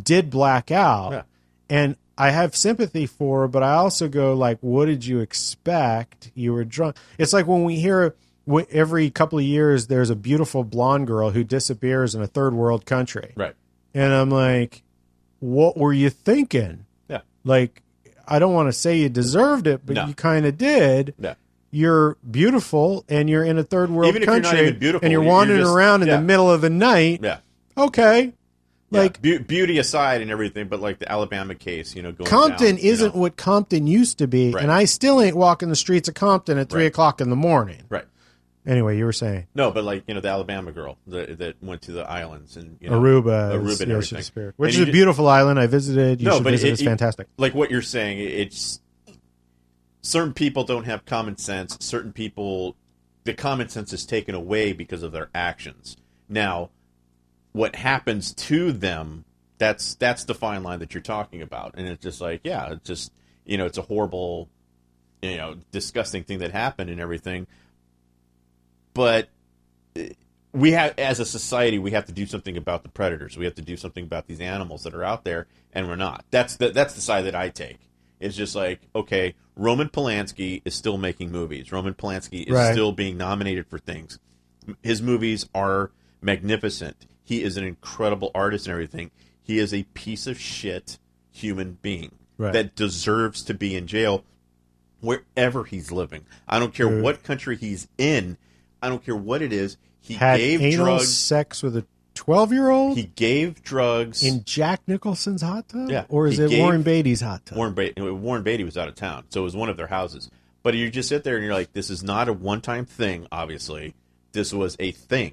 did black out, Yeah. and I have sympathy for her, but I also go like, what did you expect? You were drunk. It's like when we hear every couple of years there's a beautiful blonde girl who disappears in a third world country, right. and I'm like, what were you thinking? Yeah. Like, I don't want to say you deserved it, but No. you kind of did you're beautiful and you're in a third world you're country beautiful, and you're you're wandering just- around in yeah. the middle of the night, Yeah. okay. Yeah. Like beauty aside and everything, but like the Alabama case, you know, going Compton down, isn't know. what Compton used to be, Right. and I still ain't walking the streets of Compton at three Right. o'clock in the morning. right. Anyway, you were saying No, but like you know, the Alabama girl that, that went to the islands and you know, Aruba, Aruba is- and yeah, everything. which And is a beautiful island. I visited. You No, should but visit. it- it's fantastic. like what you're saying. It's certain people don't have common sense. Certain people, the common sense is taken away because of their actions. Now, what happens to them? That's that's the fine line that you're talking about, and it's just like, yeah, it's just you know, it's a horrible, you know, disgusting thing that happened and everything. But eh, we have, as a society, we have to do something about the predators. We have to do something about these animals that are out there, and we're not. That's the that's the side that I take. It's just like, okay, Roman Polanski is still making movies. Roman Polanski is Right. still being nominated for things. His movies are magnificent. He is an incredible artist and everything. He is a piece of shit human being Right. that deserves to be in jail wherever he's living. I don't care Dude. what country he's in. I don't care what it is. He Had gave anal drugs. sex with a twelve-year-old He gave drugs. in Jack Nicholson's hot tub, Yeah, or is it gave- Warren Beatty's hot tub? Warren, ba- Warren Beatty was out of town, so it was one of their houses. But you just sit there and you're like, this is not a one time thing, obviously. This was a thing.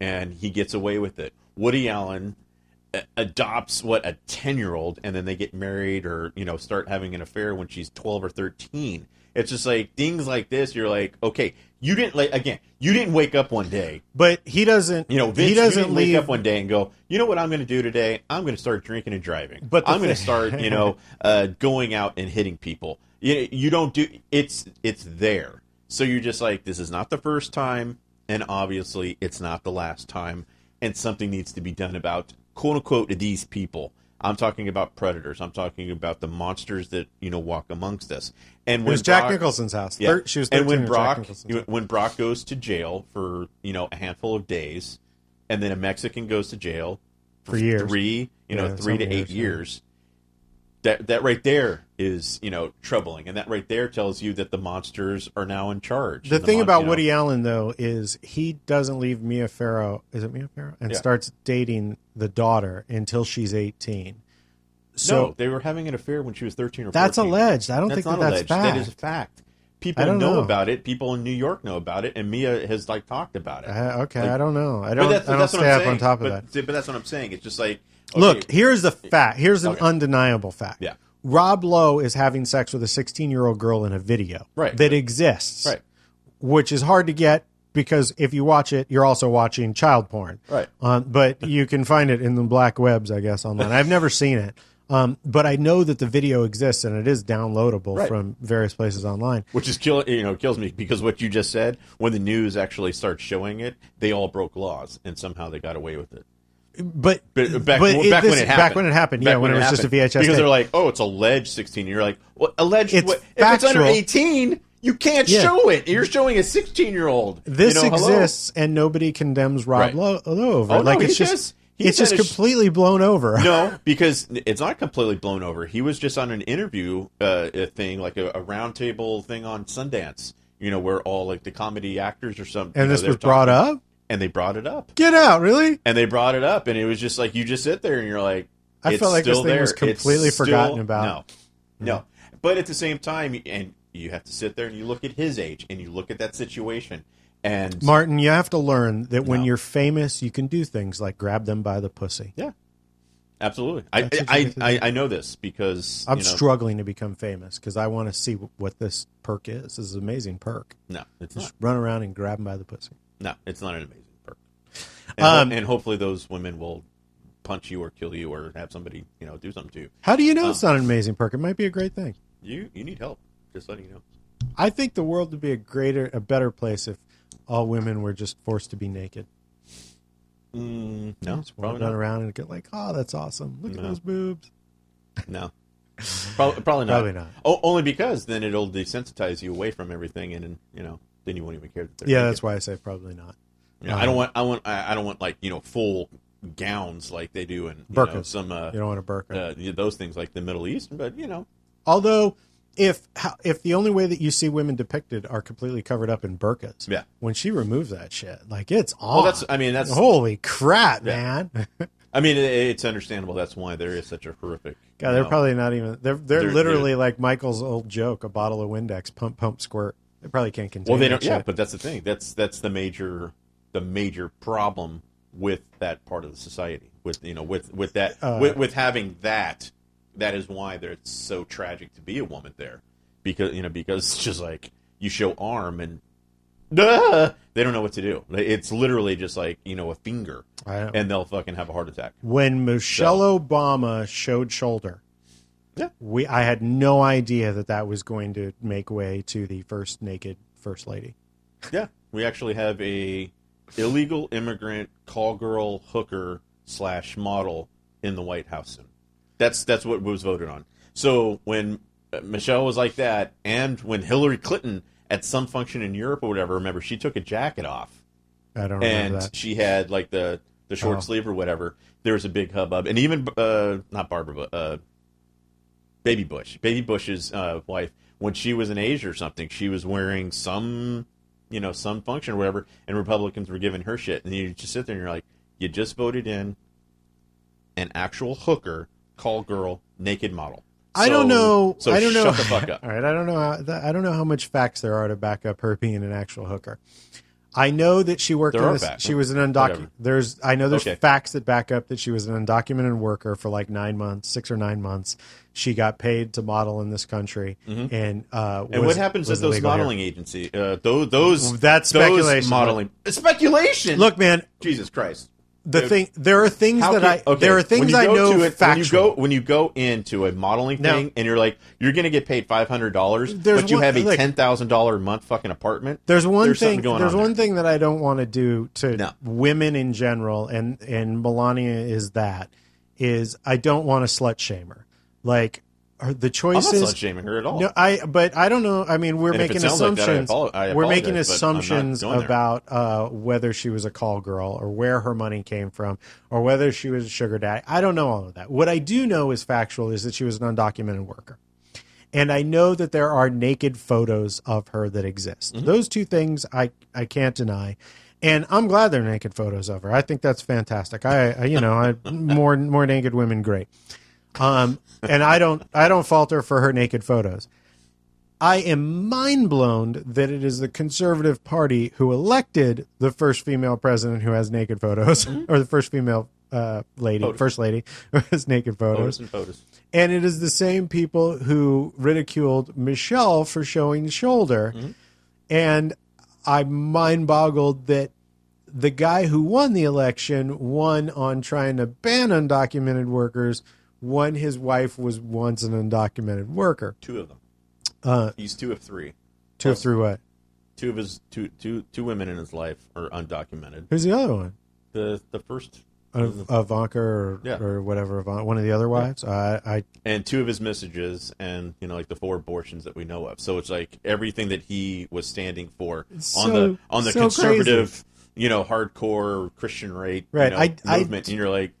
And he gets away with it. Woody Allen uh, adopts, what, a 10 year old, and then they get married or, you know, start having an affair when she's 12 or 13. It's just like things like this, you're like, okay, you didn't, like, again, you didn't wake up one day but he doesn't. you know, Vince, he doesn't didn't leave. wake up one day and go, you know what I'm going to do today? I'm going to start drinking and driving. But I'm going to start, you know, [LAUGHS] uh, going out and hitting people. You you don't do it's it's there. So you're just like, this is not the first time, and obviously it's not the last time, and something needs to be done about quote unquote these people. I'm talking about predators. I'm talking about the monsters that you know walk amongst us. And It when was Jack Brock- Nicholson's house. yeah. She was and when Jack Brock when Brock goes to jail for you know a handful of days, and then a Mexican goes to jail For years. three you know three to eight years, yeah. That that right there is you know troubling, and that right there tells you that the monsters are now in charge. The And thing mon- about you know- Woody Allen, though, is he doesn't leave Mia Farrow. Is it Mia Farrow? And Yeah. starts dating the daughter until she's eighteen. no, So they were having an affair when she was thirteen or 14. that's alleged. I don't That's think that that's alleged. fact. That is a fact. People I don't know, know. about it. People in New York know about it, and Mia has like talked about it. Uh, okay, Like- I don't know. I don't. that's, I don't that's stay up on top of but, that. But that's what I'm saying. It's just like okay, Look, here's the fact. Here's an Okay. undeniable fact. Yeah. Rob Lowe is having sex with a 16 year old girl in a video Right. that exists, Right. which is hard to get because if you watch it, you're also watching child porn. Right. Um, but you can find it in the black webs, I guess, online. I've never seen it. Um, but I know that the video exists and it is downloadable Right. from various places online. which is kill you know kills me because what you just said when the news actually starts showing it they all broke laws and somehow they got away with it but But back, but back this- when it happened. back when it happened, yeah, Back when, it was just a. VHS. Because tape. they're like, oh, it's alleged 16. You're like, well, alleged. It's what, if it's under 18, you can't Yeah. show it. You're showing a 16 year old. this you know, hello? exists, and nobody condemns Rob Right. Lowe, Lowe over. Oh, like no, it's just. It's just completely blown over. no, [LAUGHS] because it's not completely blown over. He was just on an interview uh, a thing, like a, a roundtable thing on Sundance. You know, where all like the comedy actors or something. and know, this they was brought up. And they brought it up, Get out, really? and they brought it up, and it was just like you just sit there and you're like, I it's felt like this thing there. was It's completely still- forgotten about. No, mm-hmm. no, but at the same time, and you have to sit there and you look at his age and you look at that situation, and Martin, you have to learn that when you're famous, you can do things like grab them by the pussy. yeah, absolutely. I That's what you I, I I know this because I'm you know, struggling to become famous because I want to see what this perk is. This is an amazing perk. No, it's not. Just run around and grab them by the pussy. No, it's not an amazing perk. And, Um, ho- and hopefully those women will punch you or kill you or have somebody, you know, do something to you. How do you know Oh. it's not an amazing perk? It might be a great thing. You you need help. Just letting you know. I think the world would be a greater, a better place if all women were just forced to be naked. Mm, no, just probably run not. around and get like, oh, that's awesome. Look at those boobs. No, probably, probably not. Probably not. O- only because then it'll desensitize you away from everything, and, and you know, then you won't even care. That they're Yeah, naked. that's why I say probably not. You know, I don't want. I want. I I don't want like you know full gowns like they do in you know, some uh, You don't want a burqa. uh, those things like the Middle East. But you know, Although, if if the only way that you see women depicted are completely covered up in burqas, Yeah. when she removes that shit, like it's on. well, that's. I mean, that's. holy crap, Yeah. man. [LAUGHS] I mean, it's understandable. That's why there is such a horrific. God, they're know, probably not even. They're they're, They're- literally like Michael's old joke: a bottle of Windex, pump, pump, squirt. They probably can't contain. Well, they don't. Yeah, but that's the thing. That's that's the major the major problem with that part of the society. With you know, with with that Uh, with, with having that, that is why there, it's so tragic to be a woman there, because you know because it's just like you show arm and. Duh, they don't know what to do. It's literally just like you know a finger, and they'll fucking have a heart attack. when Michelle Obama showed shoulder, Yeah. we I had no idea that that was going to make way to the first naked first lady. Yeah, we actually have a illegal immigrant call girl hooker slash model in the White House soon. That's that's what was voted on. So when Michelle was like that, and when Hillary Clinton at some function in Europe or whatever, remember she took a jacket off I don't remember and that. she had like the the short Oh. sleeve or whatever. There was a big hubbub, and even uh, not Barbara, but uh, Baby Bush, Baby Bush's uh, wife, when she was in Asia or something, she was wearing some, you know, some function or whatever, and Republicans were giving her shit, and you just sit there and you're like, you just voted in an actual hooker, call girl, naked model. I don't know. So I don't know. shut the [LAUGHS] fuck up. All right, I don't know. How, I don't know how much facts there are to back up her being an actual hooker. I know that she worked There in this. She was an undocumented. There's. I know there's Okay. facts that back up that she was an undocumented worker for like nine months, six or nine months. She got paid to model in this country, and uh, Mm-hmm. And was- what happens was at those illegal here. modeling agency? Uh, those those That's those speculation. modeling speculation. Look, man, Jesus Christ. The Dude, thing. There are things that can- I. okay, There are things I know it, factual. when you go when you go into a modeling Now- thing and you're like you're going to get paid five hundred dollars, but you one- have a like- ten thousand dollar a month fucking apartment. There's one There's thing. going There's on one there. thing that I don't want to do to No. women in general, and and Melania is that is I don't want to slut shame her. Like the I'm not choices. shaming her at all. No, I. But I don't know. I mean, we're And making sounds like that, I assumptions. apolo- I we're making apologize, but I'm not assumptions about uh, whether she was a call girl or where her money came from or whether she was a sugar daddy. I don't know all of that. What I do know is factual is that she was an undocumented worker. And I know that there are naked photos of her that exist. Mm-hmm. Those two things I, I can't deny. And I'm glad there are naked photos of her. I think that's fantastic. I, I you know, I, [LAUGHS] more more naked women, great. Um, and I don't I don't falter for her naked photos. I am mind blown that it is the Conservative Party who elected the first female president who has naked photos, [LAUGHS] or the first female uh, lady, first lady [LAUGHS] who has naked Photos photos. and photos. And it is the same people who ridiculed Michelle for showing the shoulder. And I'm mind boggled that the guy who won the election won on trying to ban undocumented workers when his wife was once an undocumented worker. Two of them. Uh, He's two of three. two of three what? Two of his two two two women in his life are undocumented. Who's the other one? The the first Of Ivanka or, Yeah. or whatever, Ivan- one of the other wives. Uh, I and two of his messages, and you know, like the four abortions that we know of. So it's like everything that he was standing for It's on so- the on the so conservative, you know, hardcore Christian rate, Right. You know, I- I- movement. and you're like,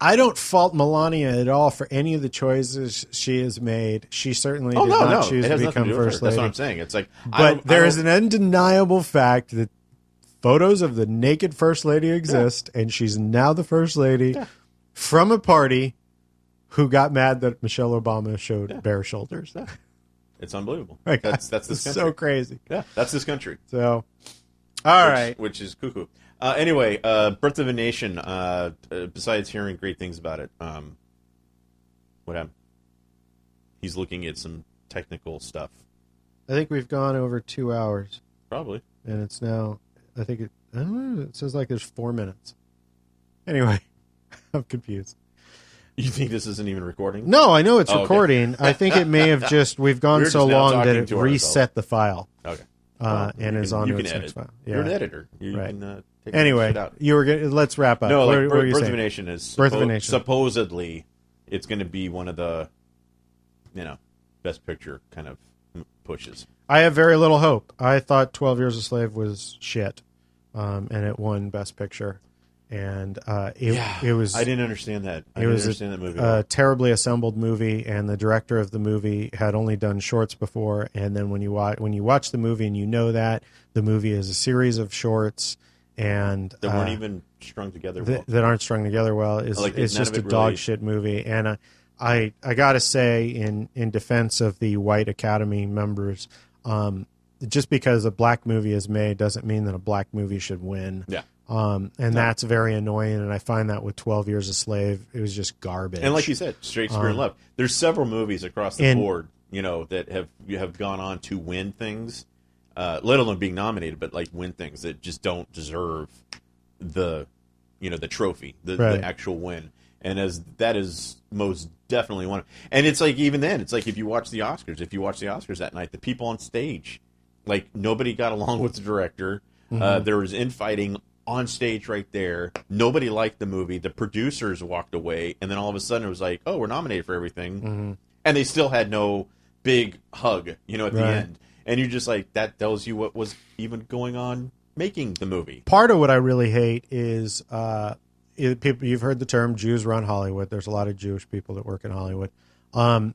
I don't fault Melania at all for any of the choices she has made. She certainly oh did no, not no, choose to become to do with her. first That's lady. what I'm saying. It's like, But there is an undeniable fact that photos of the naked first lady exist, and she's now the first lady from a party who got mad that Michelle Obama showed bare shoulders. It's unbelievable. [LAUGHS] Like, That's that's this country. so crazy. yeah, that's this country. So, all which, right. which is cuckoo. Uh, anyway, uh, Birth of a Nation. Uh, uh, besides hearing great things about it, um, what happened? He's looking at some technical stuff. I think we've gone over two hours, Probably. and it's now. I think it. I don't know. It says like there's four minutes. Anyway, [LAUGHS] I'm confused. You think this isn't even recording? No, I know it's Oh, okay. recording. I think it may have [LAUGHS] just we've gone We're so long that it reset the file Okay. uh, Well, and you is can- on to its edit. next file. You're an editor. You Right. can uh, take Anyway, you were gonna, let's wrap up. No, What- like what Birth, Birth of a Nation is Birth of a Nation. supposedly it's going to be one of the you know best picture kind of pushes. I have very little hope. I thought Twelve Years a Slave was shit, um, and it won Best Picture, and uh, it it was I didn't understand that. I it didn't was understand that movie. a, a terribly assembled movie, and the director of the movie had only done shorts before. And then when you watch when you watch the movie and you know that the movie is a series of shorts and that weren't uh, even strung together. that, well. that aren't strung together well is Like, it's just a it dog shit movie. And uh, I I gotta say in in defense of the white Academy members, um, just because a black movie is made doesn't mean that a black movie should win. Yeah. Um, and that's very annoying. And I find that with Twelve Years a Slave, it was just garbage. And like you said, Shakespeare in Love. There's several movies across the Um, and- board, you know, that have you have gone on to win things, uh, let alone being nominated, but like win things that just don't deserve the, you know, the trophy, the, Right. the actual win. And as that is most definitely one. Of, and it's like even then, it's like if you watch the Oscars, if you watch the Oscars that night, the people on stage, like nobody got along [LAUGHS] with the director. Mm-hmm. Uh, there was infighting on stage right there. Nobody liked the movie. The producers walked away, and then all of a sudden it was like, "Oh, we're nominated for everything," Mm-hmm. and they still had no big hug, you know, at the end. And you're just like, that tells you what was even going on making the movie. part of what I really hate is uh, it, people. You've heard the term Jews run Hollywood. There's a lot of Jewish people that work in Hollywood. Um,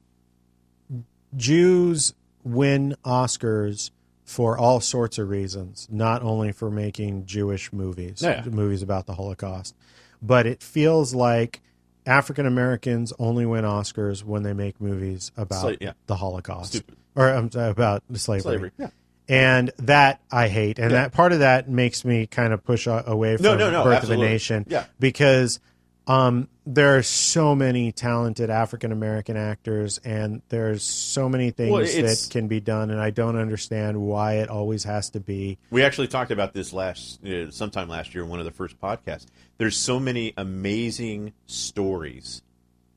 Jews win Oscars for all sorts of reasons, not only for making Jewish movies, Yeah. movies about the Holocaust, but it feels like African Americans only win Oscars when they make movies about Sla- yeah. the Holocaust Stupid. Or um, about slavery Slavery. Yeah. and that I hate, and Yeah. that part of that makes me kind of push away from No, no, no, Birth absolutely. of a Nation, Yeah. because um, there are so many talented African American actors, and there's so many things Well, that can be done, and I don't understand why it always has to be. We actually talked about this last uh, sometime last year in one of the first podcasts. There's so many amazing stories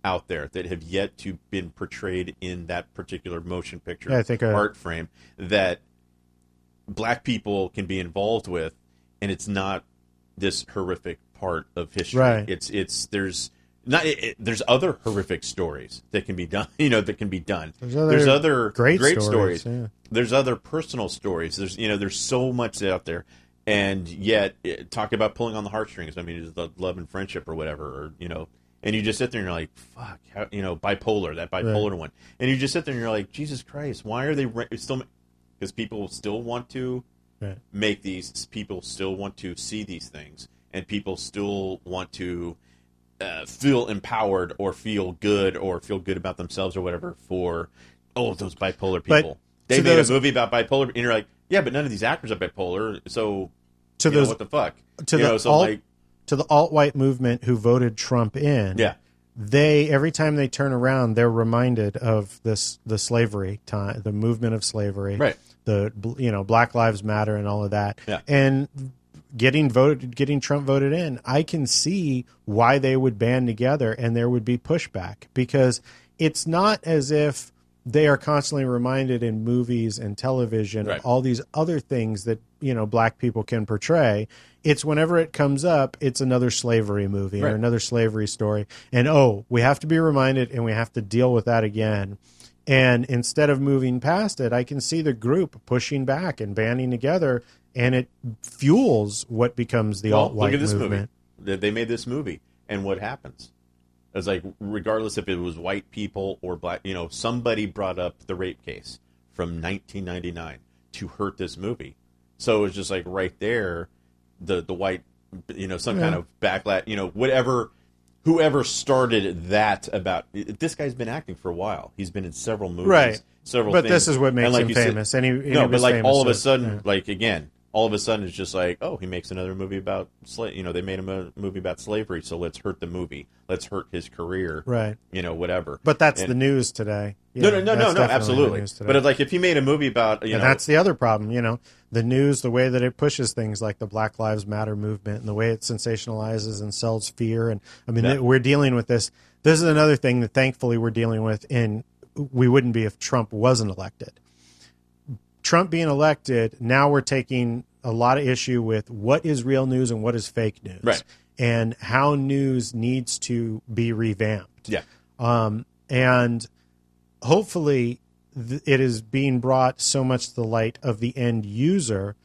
out there that have yet to been portrayed in that particular motion picture Yeah, I think, uh, art frame that black people can be involved with and it's not this horrific part of history. Right. It's it's there's not it, it- there's other horrific stories that can be done, [LAUGHS] you know, that can be done. There's other there's other great stories. stories, yeah. There's other personal stories. There's you know there's so much out there, and yet it, talk about pulling on the heartstrings. I mean, it's the love and friendship or whatever, or you know, and you just sit there and you're like, fuck, how, you know, bipolar, that bipolar one, and you just sit there and you're like, Jesus Christ, why are they re- still? Because people still want to Right. make these. People still want to see these things, and people still want to uh, feel empowered or feel good or feel good about themselves or whatever for oh those bipolar But people. they made those- a movie about bipolar, and you're like, yeah, but none of these actors are bipolar, so To you know, those what the fuck? to you the know, so alt- like to the alt white movement who voted Trump in, yeah, they every time they turn around, they're reminded of this the slavery time, the movement of slavery, Right. The you know Black Lives Matter and all of that, Yeah. and getting voted, getting Trump voted in. I can see why they would band together and there would be pushback because it's not as if they are constantly reminded in movies and television Right. of all these other things that you know black people can portray it's whenever it comes up, it's another slavery movie or another slavery story. And oh, we have to be reminded and we have to deal with that again. And instead of moving past it, I can see the group pushing back and banding together, and it fuels what becomes the Well, alt white look at this movement. movie. They- They made this movie, and what happens? It's like regardless if it was white people or black, you know, somebody brought up the rape case from 1999 to hurt this movie. So it was just like right there, the the white, you know, some kind of backlash, you know, whatever. Whoever started that about this guy's been acting for a while. He's been in several movies, Right. Several, But things. this is what makes like him you said- famous. and he, and he no, but like famous all of a sudden, yeah. like again, all of a sudden it's just like, oh, he makes another movie about slave. You know, they made him a movie about slavery, so let's hurt the movie. Let's hurt his career. right. You know, whatever. But that's And- the news today. no, Yeah, no, no, that's no, no, absolutely. But it's like if he made a movie about, you and know, that's the other problem, you know, the news, the way that it pushes things like the Black Lives Matter movement, and the way it sensationalizes and sells fear. And I mean, Yeah. we're dealing with this. This is another thing that thankfully we're dealing with, and we wouldn't be if Trump wasn't elected. Trump being elected, now we're taking a lot of issue with what is real news and what is fake news, Right. and how news needs to be revamped. Yeah, um, and hopefully th- it is being brought so much to the light of the end user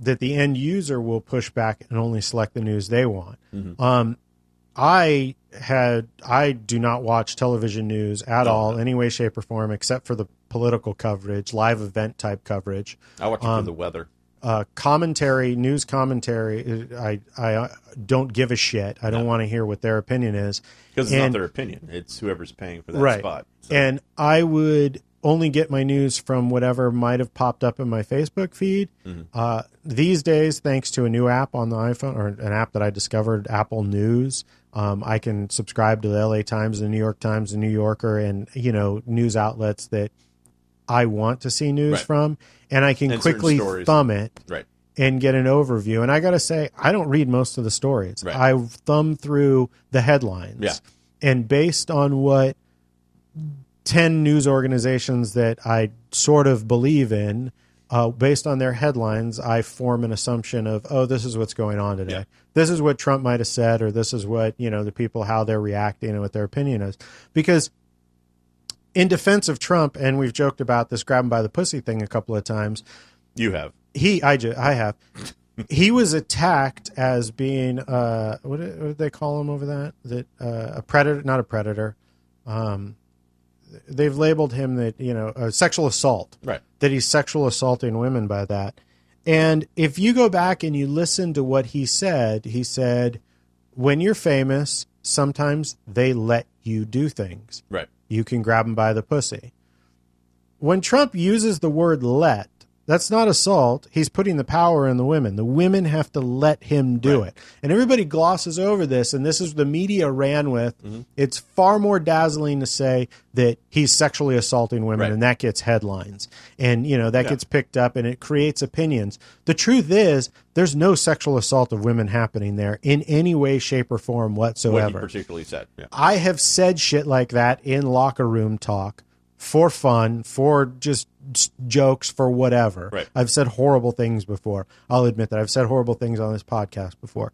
that the end user will push back and only select the news they want. Um, I had I do not watch television news at No, all, any way, shape, or form, except for the political coverage, live event type coverage I watch it Um, for the weather. uh, commentary, news commentary. I I uh, don't give a shit. I don't want to hear what their opinion is. Because it's not their opinion; it's whoever's paying for that right. spot. So, And I would only get my news from whatever might have popped up in my Facebook feed. Mm-hmm. Uh, these days, thanks to a new app on the iPhone or an app that I discovered, Apple News, um, I can subscribe to the LA Times, the New York Times, the New Yorker, and you know news outlets that I want to see news Right. from, and I can And quickly thumb it right, and get an overview. And I got to say, I don't read most of the stories. Right. I thumb through the headlines. Yeah. And based on what 10 news organizations that I sort of believe in, uh, based on their headlines, I form an assumption of, oh, this is what's going on today. Yeah. This is what Trump might have said, or this is what, you know, the people, how they're reacting and what their opinion is. Because in defense of Trump, and we've joked about this grab him by the pussy thing a couple of times, you have. he I, ju- I have. [LAUGHS] He was attacked as being uh what did, what did they call him over that? That uh, a predator not a predator. Um they've labeled him that you know a sexual assault. Right. that he's sexual assaulting women by that. And if you go back and you listen to what he said he said when you're famous sometimes they let you do things. Right. You can grab him by the pussy. When Trump uses the word let, that's not assault. He's putting the power in the women. The women have to let him do Right. it. And everybody glosses over this, and this is the media ran with. Mm-hmm. It's far more dazzling to say that he's sexually assaulting women, Right. and that gets headlines. And, you know, that Yeah. gets picked up and it creates opinions. The truth is, there's no sexual assault of women happening there in any way, shape, or form What whatsoever. he particularly said. Yeah. I have said shit like that in locker room talk for fun, for just jokes, for whatever. Right. I've said horrible things before. I'll admit that I've said horrible things on this podcast before.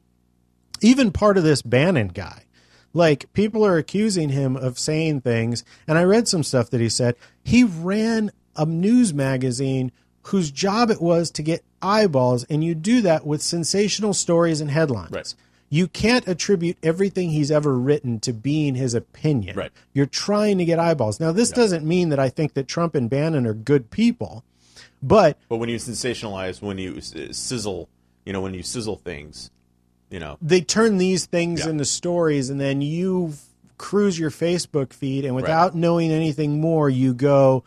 Even part of this Bannon guy. Like people are accusing him of saying things, and I read some stuff that he said. He ran a news magazine whose job it was to get eyeballs, and you do that with sensational stories and headlines. Right. You can't attribute everything he's ever written to being his opinion. Right. You're trying to get eyeballs. Now, this doesn't mean that I think that Trump and Bannon are good people, but But when you sensationalize, when you sizzle, you know, when you sizzle things, you know, they turn these things Yeah. into stories and then you cruise your Facebook feed and without knowing anything more you go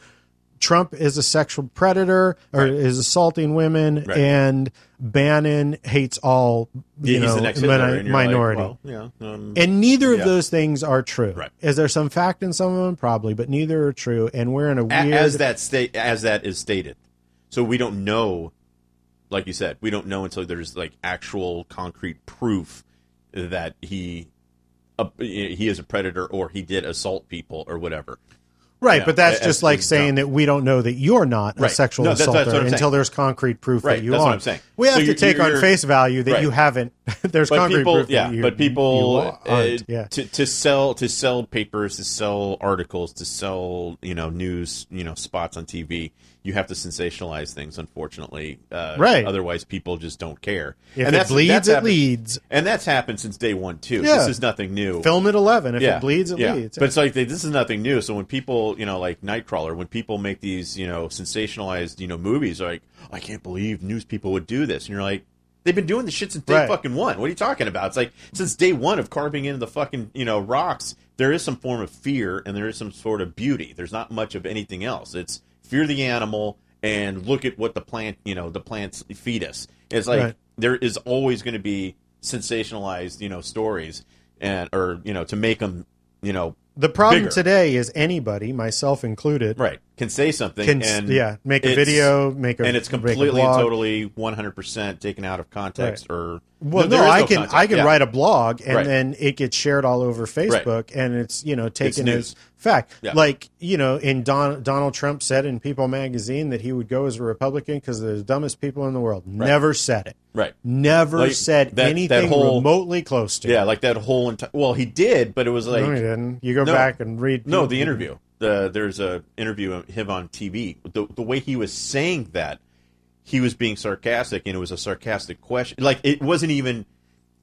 Trump is a sexual predator or Right. is assaulting women Right. and Bannon hates all you yeah, know the next mini- Hitler, and like, minority. well, yeah, um, and neither of those things are true. Right. Is there some fact in some of them? Probably, but neither are true. And we're in a a- weird as that state as that is stated. So we don't know, like you said, we don't know until there's like actual concrete proof that he, uh, he is a predator or he did assault people or whatever. Right, but that's as- just like saying dumb. that we don't know that you're not a sexual No, assaulter I'm saying. until there's concrete proof Right, that you that's are. what I'm saying. We have So to you're- take on you're- face value that Right. you haven't. [LAUGHS] there's but concrete people, proof yeah, that you, but people you uh, yeah. to to sell to sell papers, to sell articles, to sell you know news, you know spots on TV. You have to sensationalize things, unfortunately. Uh, Right. Otherwise, people just don't care. If and it bleeds, that's it happened- leads. And that's happened since day one too. Yeah. This is nothing new. Film at eleven. If yeah, it bleeds, it yeah. leads. But it's like they, this is nothing new. So when people, you know, like Nightcrawler, when people make these, you know, sensationalized, you know, movies, like I can't believe news people would do this, and you're like, they've been doing this shit since day Right. fucking one. What are you talking about? It's like since day one of carving into the fucking, you know, rocks, there is some form of fear and there is some sort of beauty. There's not much of anything else. It's fear the animal and look at what the plant, you know, the plants feed us. It's like Right. there is always going to be sensationalized, you know, stories and or you know to make them, you know, the problem bigger. today is anybody, myself included, right can say something can and yeah make a video, make a and it's completely and totally 100% taken out of context or Well, no, is I can context. I can Yeah. write a blog and Right. then it gets shared all over Facebook and it's you know taken news. as fact. Yeah. Like you know, in Don, Donald Trump said in People magazine that he would go as a Republican because they're the dumbest people in the world. Never said it. right Never Like, said that- that anything whole- remotely close to. yeah it. like that whole entire well he did but it was like no, he didn't. You go No. back and read. No, the interview. The there's a interview of him on TV. The the way he was saying that, he was being sarcastic, and it was a sarcastic question. Like it wasn't even.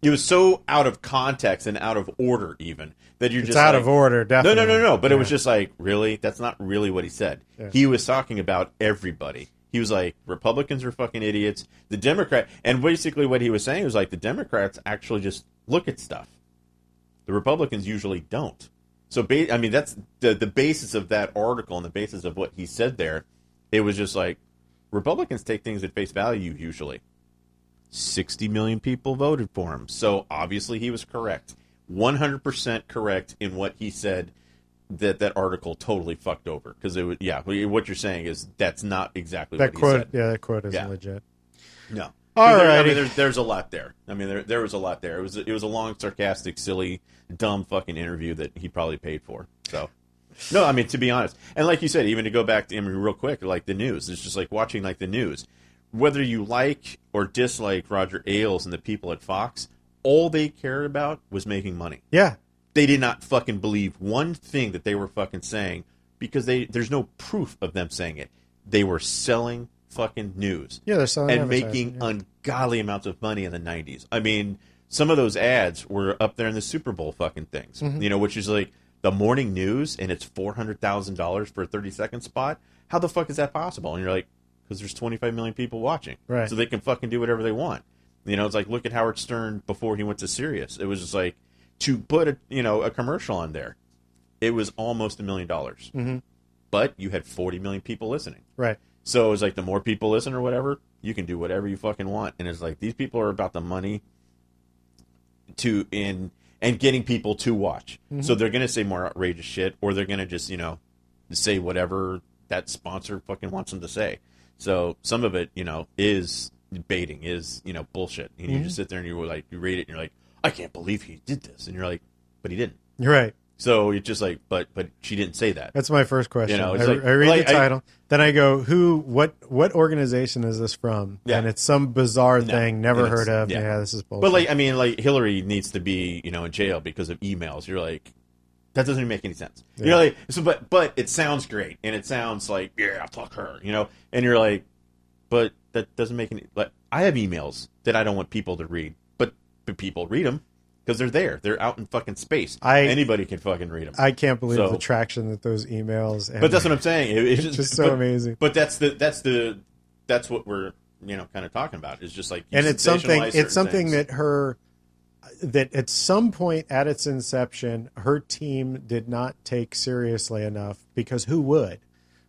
It was so out of context and out of order, even that you're It's just out like- of order. Definitely. no, no, no. No. But it was just like, really? That's not really what he said. He was talking about everybody. He was like, Republicans are fucking idiots. The Democrat, and basically what he was saying was like, the Democrats actually just look at stuff. The Republicans usually don't. So, ba- I mean, that's the the basis of that article and the basis of what he said there. It was just like Republicans take things at face value usually. 60 million people voted for him. So obviously he was correct. 100% correct in what he said that that article totally fucked over because it was yeah, what you're saying is that's not exactly that what quote. he said. Yeah, that quote is Yeah. legit. No. All There- I mean, there's, there's a lot there. I mean, there there was a lot there. It was it was a long, sarcastic, silly, dumb fucking interview that he probably paid for. So, no, I mean to be honest, and like you said, even to go back to I mean, real quick, like the news, it's just like watching like the news. Whether you like or dislike Roger Ailes and the people at Fox, all they cared about was making money. Yeah, They did not fucking believe one thing that they were fucking saying because they there's no proof of them saying it. They were selling fucking news yeah, they're selling and making yeah. ungodly amounts of money in the 90s. I mean, some of those ads were up there in the Super Bowl fucking things, Mm-hmm. you know, which is like the morning news and it's $400,000 for a 30 second spot. How the fuck is that possible? And you're like, because there's 25 million people watching. Right. So they can fucking do whatever they want. You know, it's like, look at Howard Stern before he went to Sirius. It was just like, to put a, you know, a commercial on there, it was almost a million dollars. Mm-hmm. But you had 40 million people listening. right. So it was like the more people listen or whatever, you can do whatever you fucking want. And it's like these people are about the money to in and getting people to watch. So they're gonna say more outrageous shit, or they're gonna just you know say whatever that sponsor fucking wants them to say. So some of it, you know, is baiting, is you know bullshit. And you mm-hmm. just sit there and you're like, you read it and you're like, I can't believe he did this, and you're like, but he didn't. You're right. So it's just like, but but she didn't say that. That's my first question. You know, I, like- I read like, the I- title, then I go, "Who? What? What organization is this from?" Yeah. And it's some bizarre thing never heard of. yeah. Yeah. this is bullshit. But like, I mean, like Hillary needs to be, you know, in jail because of emails. You're like, that doesn't even make any sense. You're like, so, but, but it sounds great, and it sounds like, yeah, fuck her, you know. And you're like, but that doesn't make any. Like, I have emails that I don't want people to read, but but people read them because they're there. They're out in fucking space. I- Anybody can fucking read them. I can't believe So- the traction that those emails. And but that's what I'm saying. It- it's [LAUGHS] It's just so but- amazing. But that's the that's the that's what we're you know kind of talking about. Is just like you and it's something. It's something things. that her that at some point at its inception, her team did not take seriously enough because who would?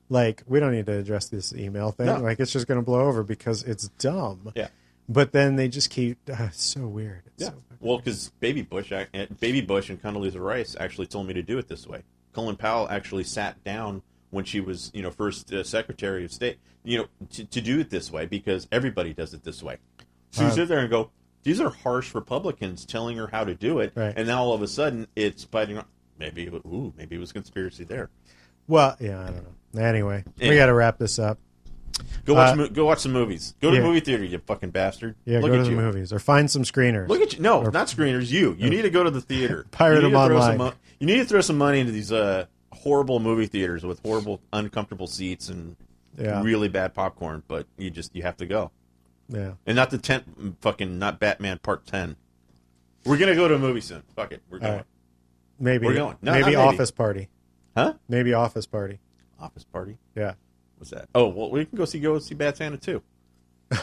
Like, we don't need to address this email thing. No. Like, it's just going to blow over because it's dumb. yeah. But then they just keep. Uh, so weird. It's Yeah. so- Well, because Baby Bush, eh, Baby Bush and Condoleezza Rice actually told me to do it this way. Colin Powell actually sat down when she was, you know, first uh, Secretary of State, you know, to, to do it this way because everybody does it this way. So you Uh, sit there and go, these are harsh Republicans telling her how to do it, Right. and now all of a sudden it's biting. on- Maybe, it ooh, maybe it was conspiracy there. Well, yeah, I don't know. Anyway, we got to wrap this up. Go watch Uh, mo- go watch some movies. Go to yeah. the movie theater, you fucking bastard. Yeah, Look go at to the you. movies or find some screeners. Look at you. No, not screeners. You. You need to go to the theater. [LAUGHS] Pirate you need them to throw online. Some, you need to throw some money into these uh, horrible movie theaters with horrible, uncomfortable seats and Yeah. really bad popcorn. But you just you have to go, yeah. and not the ten fucking not Batman Part Ten. We're gonna go to a movie soon. Fuck it, we're going. right. Maybe We're going. No, maybe not maybe. office party. Huh? Maybe office party. Office party. Yeah. What's that? Oh well, we can go see go see Bad Santa too. [LAUGHS]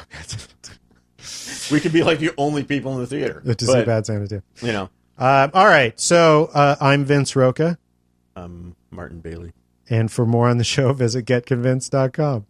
we could be like the only people in the theater. to see But, Bad Santa too. You know, Um, all right. So uh, I'm Vince Roca. I'm Martin Bailey. And for more on the show, [LAUGHS] visit getconvinced.com.